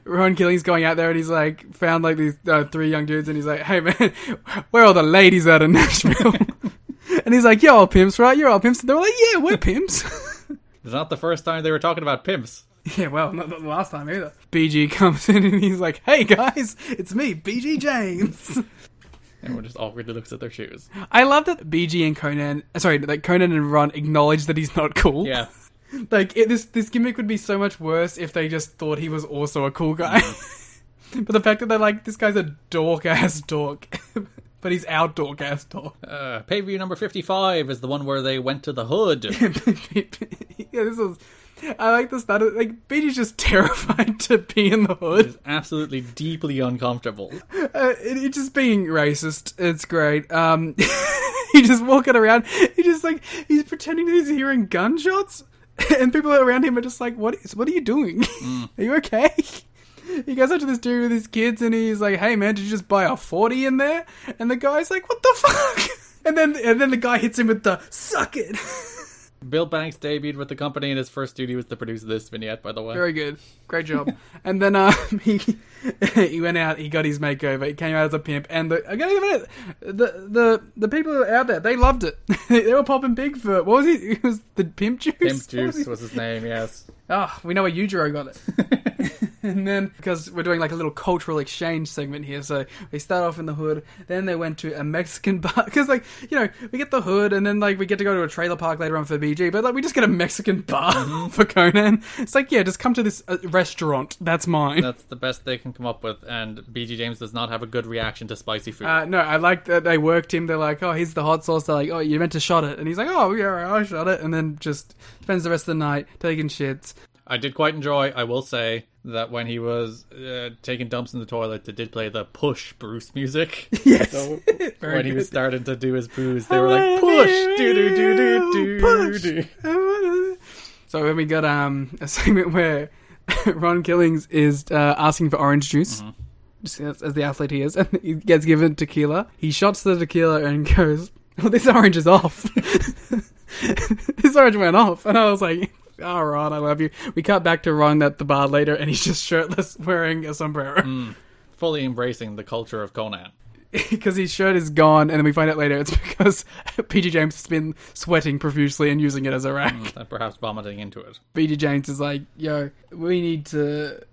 Ron Killings going out there and he's like, found like these uh, three young dudes and he's like, hey man, where are all the ladies out of Nashville? and he's like, you're all pimps, right? You're all pimps. And they were like, yeah, we're pimps. It's not the first time they were talking about pimps. yeah, well, not the last time either. BG comes in and he's like, hey guys, it's me, BG James. Everyone just awkwardly looks at their shoes. I love that BG and Konnan, sorry, like Konnan and Ron acknowledge that he's not cool. Yeah. Like it, this this gimmick would be so much worse if they just thought he was also a cool guy. Mm. but the fact that they're like, this guy's a dork ass dork, but he's outdoor dork. Uh, pay per view number 55 is the one where they went to the hood. yeah, this was. I like the start. Of, like BG's just terrified to be in the hood. It's Absolutely deeply uncomfortable. Uh, it, it just being racist. It's great. Um, he just walking around. He just like he's pretending that he's hearing gunshots, and people around him are just like, "What is? What are you doing? are you okay?" He goes up to this dude with his kids, and he's like, "Hey man, did you just buy a forty in there?" And the guy's like, "What the fuck?" And then and then the guy hits him with the "suck it." Bill Banks debuted with the company, and his first duty was to produce this vignette, by the way. Very good, great job. and then um, he he went out. He got his makeover. He came out as a pimp, and the I gotta give it the the the people out there they loved it. they were popping big for what was he? It was the pimp juice. Pimp What was Juice was his name, yes. Oh, we know where Yujiro got it. And then, because we're doing like a little cultural exchange segment here, so we start off in the hood, then they went to a Mexican bar. Because, like, you know, we get the hood, and then, like, we get to go to a trailer park later on for BG, but, like, we just get a Mexican bar for Konnan. It's like, yeah, just come to this uh, restaurant. That's mine. That's the best they can come up with, and BG James does not have a good reaction to spicy food. Uh, no, I like that they worked him. They're like, oh, here's the hot sauce. They're like, oh, you meant to shot it. And he's like, oh, yeah, I shot it. And then just spends the rest of the night taking shits. I did quite enjoy, I will say, that when he was uh, taking dumps in the toilet, they did play the push Bruce music. Yes. So when he was starting to do his boos, they were like, push! Do do do do do do. So then we got um, a segment where Ron Killings is uh, asking for orange juice. Just as, as the athlete he is, and he gets given tequila. He shots the tequila and goes, "Oh, this orange is off. this orange went off." And I was like, "Oh, Ron, I love you." We cut back to Ron at the bar later, and he's just shirtless, wearing a sombrero Fully embracing the culture of Konnan. because his shirt is gone. And then we find out later it's because BG James has been sweating profusely and using it as a rack. And perhaps vomiting into it. BG James is like, yo, we need to.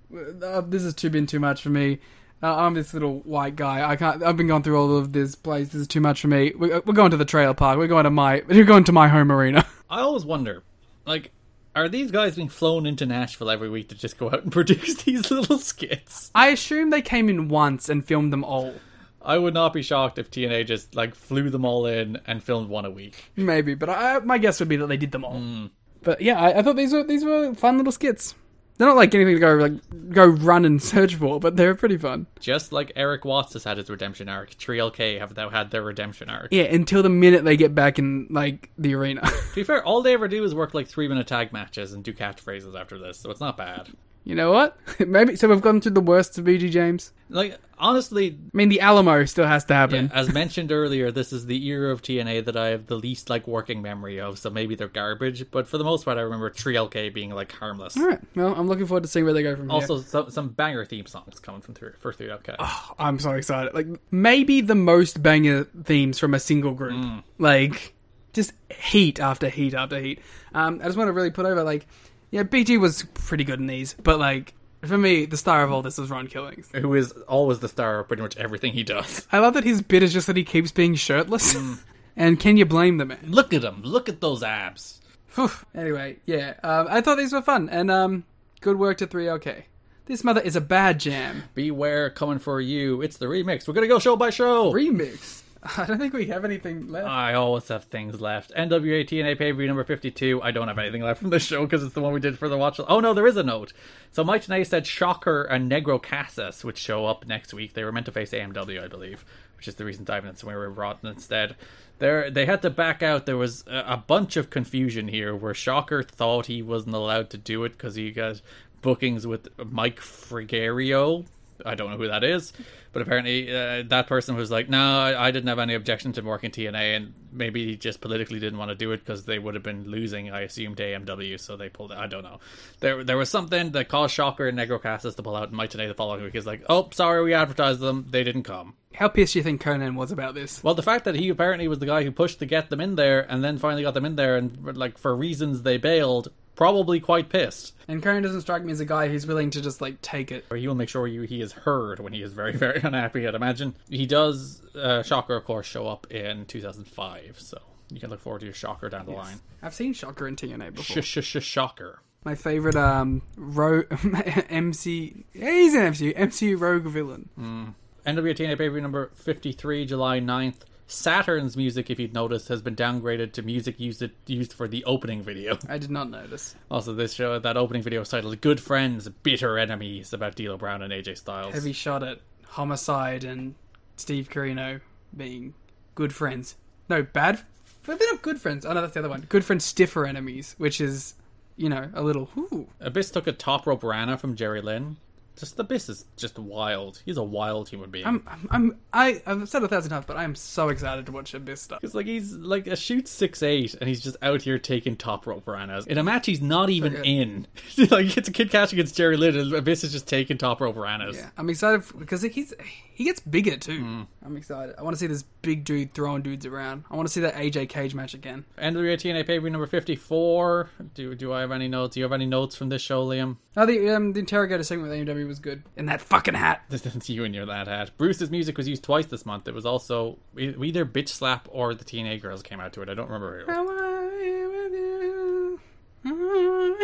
Uh, this has too been too much for me. Uh, I'm this little white guy. I can't. I've been going through all of this place. This is too much for me. We, we're going to the trailer park. We're going to my. We're going to my home arena. I always wonder, like, are these guys being flown into Nashville every week to just go out and produce these little skits? I assume they came in once and filmed them all. I would not be shocked if TNA just like flew them all in and filmed one a week. Maybe, but I, my guess would be that they did them all. Hmm. But yeah, I, I thought these were these were fun little skits. They're not like anything to go like go run and search for, but they're pretty fun. Just like Erik Watts has had his redemption arc, 3LK have now had their redemption arc. Yeah, until the minute they get back in like the arena. To be fair, all they ever do is work like three minute tag matches and do catchphrases after this, so it's not bad. You know what? Maybe so. We've gone through the worst of BG James. Like honestly, I mean, the Alamo still has to yeah, happen. as mentioned earlier, this is the era of TNA that I have the least like working memory of, so maybe they're garbage. But for the most part, I remember 3LK being like harmless. All right. Well, I'm looking forward to seeing where they go from Also, here. some, some banger theme songs coming from through for 3LK. I'm so excited. Like maybe the most banger themes from a single group. Mm. Like just heat after heat after heat. Um, I just want to really put over like, yeah, BG was pretty good in these, but like for me, the star of all this was Ron Killings. Who is always the star of pretty much everything he does. I love that his bit is just that he keeps being shirtless. Mm. and can you blame the man? Look at him! Look at those abs! Phew. Anyway, yeah, um, I thought these were fun, and um, good work to 3LK. This mother is a bad jam. Beware coming for you. It's the remix. We're gonna go show by show. Remix. I don't think we have anything left. I always have things left. NWA TNA pay per view number 52. I don't have anything left from the show because it's the one we did for the watch. Oh, no, there is a note. So Mike Tenay said Shocker and Negro Casas would show up next week. They were meant to face AMW, I believe, which is the reason Diamond and Samir were brought in instead. There, they had to back out. There was a, a bunch of confusion here where Shocker thought he wasn't allowed to do it because he got bookings with Mike Frigario. I don't know who that is, but apparently uh, that person was like, "No, I, I didn't have any objection to working TNA, and maybe he just politically didn't want to do it because they would have been losing, I assume, to AMW, so they pulled it. I don't know. There, there was something that caused Shocker and Negro Casas to pull out, and Mike Tenay the following week is like, "Oh, sorry, we advertised them, they didn't come." How pissed do you think Conan was about this? Well, the fact that he apparently was the guy who pushed to get them in there, and then finally got them in there, and like for reasons they bailed, probably quite pissed. And Konnan doesn't strike me as a guy who's willing to just like take it. Or he will make sure you he is heard when he is very very unhappy. I'd imagine he does. Uh, Shocker, of course, show up in 2005, so you can look forward to your Shocker down the line. I've seen Shocker in TNA before. Sh sh sh Shocker. My favorite um ro- MC yeah, he's an MCU MCU rogue villain. NWA TNA pay per view number 53, July 9th. Saturn's music, if you'd noticed, has been downgraded to music used used for the opening video. I did not notice. Also, this show that opening video was titled "Good Friends, Bitter Enemies" about D'Lo Brown and AJ Styles. Heavy shot at Homicide and Steve Corino being good friends. No, bad. But they're not good friends. Oh no, that's the other one. Good friends, stiffer enemies, which is, you know, a little. Ooh. Abyss took a top rope Rana from Jerry Lynn. Just the Abyss is just wild. He's a wild human being. I'm, I'm, I'm, I, I've said a thousand times, but I am so excited to watch Abyss stuff. It's like he's like a shoot six eight, and he's just out here taking top rope Ranas in a match he's not even good. in. like it's a kid Kash against Jerry Lynn, and Abyss is just taking top rope Ranas. Yeah, I'm excited because he's he gets bigger too. Hmm. I'm excited. I want to see this big dude throwing dudes around. I want to see that AJ Cage match again. NWA TNA pay per view number fifty four. Do do I have any notes? Do you have any notes from this show, Liam? Oh, the um, the interrogator segment with AMW was good. And that fucking hat. This isn't you and your that hat. Bruce's music was used twice this month. It was also either Bitch Slap or the TNA girls came out to it. I don't remember who.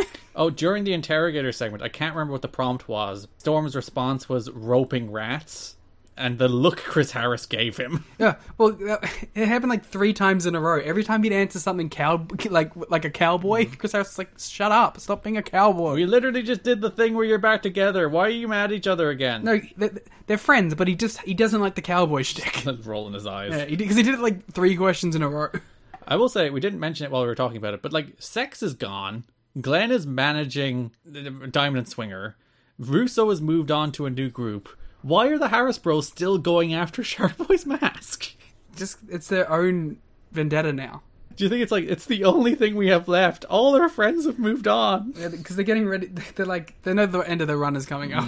Oh, during the interrogator segment, I can't remember what the prompt was. Storm's response was roping rats, and the look Chris Harris gave him. Yeah, well, it happened like three times in a row. Every time he'd answer something cow like like a cowboy, mm-hmm. Chris Harris was like, "Shut up! Stop being a cowboy." We literally just did the thing where you're back together. Why are you mad at each other again? no, they're, they're friends, but he just he doesn't like the cowboy shtick. rolling his eyes. Yeah, because he did it like three questions in a row. I will say we didn't mention it while we were talking about it, but like sex is gone. Glenn is managing Diamond and Swinger. Russo has moved on to a new group. Why are the Harris Bros still going after Shark Boy's mask? Just it's their own vendetta now. Do you think it's like it's the only thing we have left? All their friends have moved on. Because they're getting ready. They're like they know the end of the run is coming up.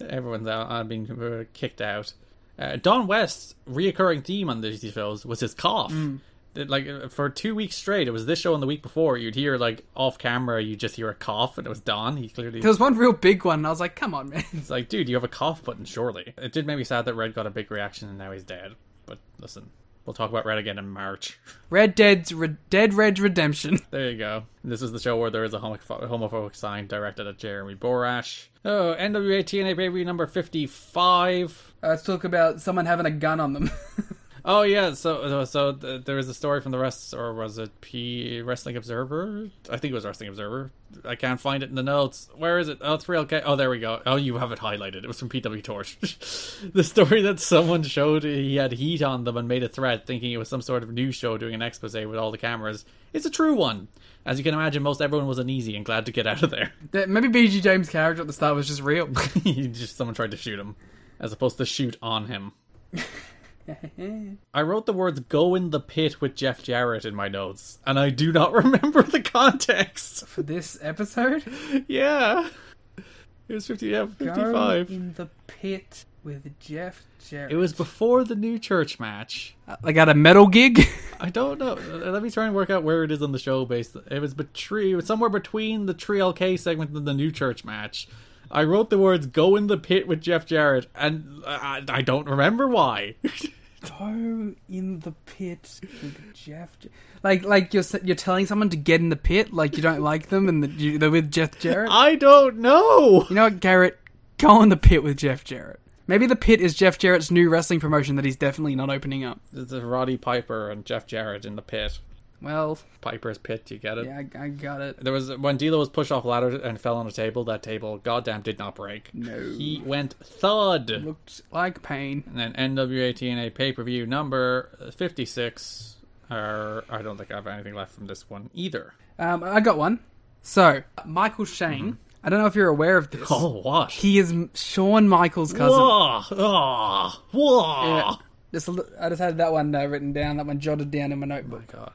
Everyone's out uh, being uh, kicked out. Uh, Don West's reoccurring theme on these shows was his cough. It- Like for two weeks straight, it was this show and the week before. You'd hear like off camera, you just hear a cough, and it was Don. He clearly There was one real big one. And I was like, "Come on, man!" It's like, dude, you have a cough button, surely. It did make me sad that Red got a big reaction and now he's dead. But listen, we'll talk about Red again in March. Red Dead's Re- Dead Red Redemption. There you go. This is the show where there is a homopho- homophobic sign directed at Jeremy Borash. Oh, NWA TNA Baby number 55. Uh, let's talk about someone having a gun on them. Oh, yeah, so so there was a story from the rest, or was it P Wrestling Observer? I think it was Wrestling Observer. I can't find it in the notes. Where is it? Oh, it's real. Okay. Oh, there we go. Oh, you have it highlighted. It was from PW Torch. the story that someone showed he had heat on them and made a threat, thinking it was some sort of news show doing an expose with all the cameras. It's a true one. As you can imagine, most everyone was uneasy and glad to get out of there. Maybe BG James' character at the start was just real. Just someone tried to shoot him, as opposed to shoot on him. I wrote the words "go in the pit" with Jeff Jarrett in my notes, and I do not remember the context. For this episode, yeah, it was fifty. Yeah, Go fifty-five. in the pit with Jeff Jarrett. It was before the new church match. like at a metal gig. I don't know. Let me try and work out where it is on the show. Based, it was between it was somewhere between the 3LK segment and the new church match. I wrote the words "go in the pit" with Jeff Jarrett, and I, I don't remember why. Go in the pit with Jeff. Jar- Like, like you're you're telling someone to get in the pit, like you don't like them, and that you, they're with Jeff Jarrett. I don't know. You know what, Garrett? Go in the pit with Jeff Jarrett. Maybe the pit is Jeff Jarrett's new wrestling promotion that he's definitely not opening up. It's a Roddy Piper and Jeff Jarrett in the pit. Well, Piper's pit. You get it. yeah, I, I got it. There was when D'Lo was pushed off ladder and fell on a table. That table, goddamn, did not break. No. he went thud. Looked like pain. And then NWA TNA pay per view number fifty six. Or I don't think I have anything left from this one either. Um, I got one. So, Michael Shane. I don't know if you're aware of this. Oh, what? He is Shawn Michaels' cousin. Whoa, oh, whoa. Yeah. Just, I just had that one uh, written down, that one jotted down in my notebook. God.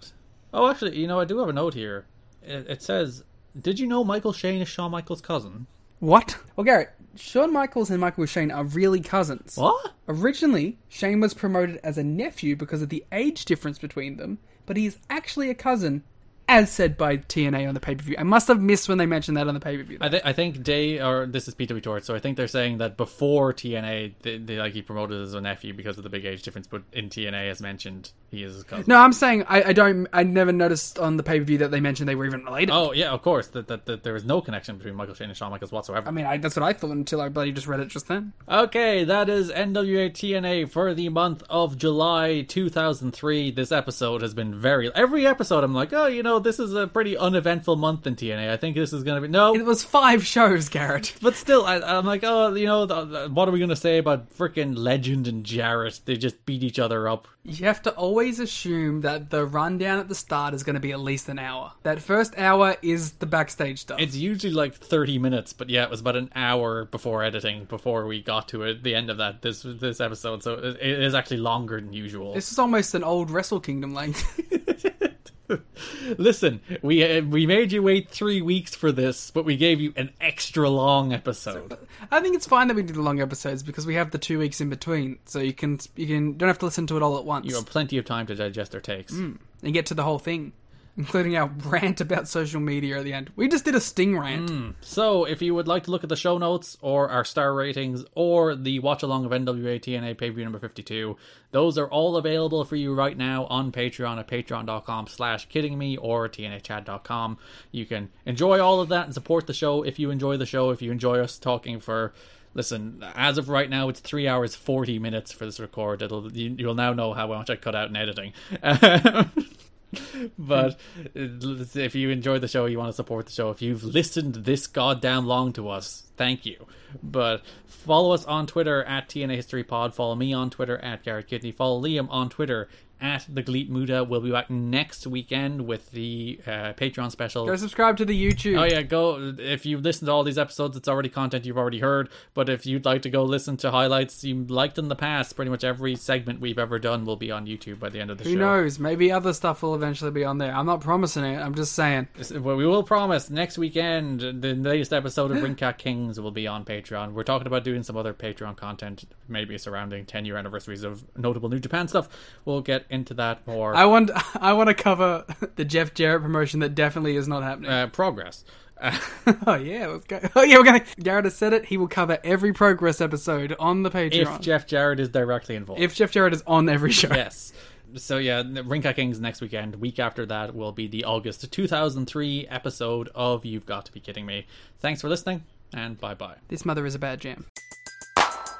Oh, actually, you know, I do have a note here. It, it says, "Did you know Michael Shane is Shawn Michaels' cousin?" What? Well, Garrett, Shawn Michaels and Michael Shane are really cousins. What? Originally, Shane was promoted as a nephew because of the age difference between them, but he is actually a cousin, as said by TNA on the pay per view. I must have missed when they mentioned that on the pay per view. I, th- I think they or this is PW Torch, so I think they're saying that before TNA, they, they like he promoted as a nephew because of the big age difference, but in TNA, as mentioned, he is his cousin. No, I'm saying I, I don't. I never noticed on the pay per view that they mentioned they were even related. Oh yeah, of course. That, that that there is no connection between Michael Shane and Shawn Michaels whatsoever. I mean, I, that's what I thought until I bloody just read it just then. Okay, that is NWA TNA for the month of July 2003. This episode has been very. Every episode, I'm like, oh, you know, this is a pretty uneventful month in TNA. I think this is going to be. No. It was five shows, Garrett. But still, I, I'm like, oh, you know, the, the- what are we going to say about freaking Legend and Jarrett? They just beat each other up. You have to always assume that the rundown at the start is going to be at least an hour. That first hour is the backstage stuff. It's usually like 30 minutes, but yeah, it was about an hour before editing before we got to it, the end of that this this episode. So it, it is actually longer than usual. this is almost an old Wrestle Kingdom length. Listen, we uh, we made you wait three weeks for this, but we gave you an extra long episode. I think it's fine that we do the long episodes because we have the two weeks in between, so you can you can don't have to listen to it all at once You have plenty of time to digest our takes. and get to the whole thing, including our rant about social media at the end. We just did a sting rant. Hmm. So, if you would like to look at the show notes or our star ratings or the watch along of NWA TNA pay per view number 52, those are all available for you right now on Patreon at patreon.com slash kidding or tnachad.com. You can enjoy all of that and support the show if you enjoy the show, if you enjoy us talking for. Listen, as of right now, it's three hours forty minutes for this record. It'll you, you'll now know how much I cut out in editing. but uh, if you enjoy the show, you want to support the show. If you've listened this goddamn long to us, thank you. But follow us on Twitter at TNA History Pod. Follow me on Twitter at Garrett Kidney. Follow Liam on Twitter at the Gleet Muda. We'll be back next weekend with the uh, Patreon special. Go subscribe to the YouTube. Oh yeah, go if you've listened to all these episodes, it's already content you've already heard. But if you'd like to go listen to highlights you liked in the past, pretty much every segment we've ever done will be on YouTube by the end of the Who show. Who knows? Maybe other stuff will eventually be on there. I'm not promising it. I'm just saying. Well, we will promise next weekend the latest episode of Ring Cat Kings will be on Patreon. We're talking about doing some other Patreon content, maybe surrounding 10 year anniversaries of notable New Japan stuff. We'll get into that more. I want I want to cover the Jeff Jarrett promotion that definitely is not happening. uh, progress. Uh, oh yeah, let's go. Oh yeah, we're gonna. Garrett has said it. He will cover every progress episode on the Patreon. if Jeff Jarrett is directly involved. If Jeff Jarrett is on every show. yes. So yeah, Ring Cat Kings next weekend. Week after that will be the August 2003 episode of You've Got to Be Kidding Me. Thanks for listening, and bye bye. This mother is a bad jam.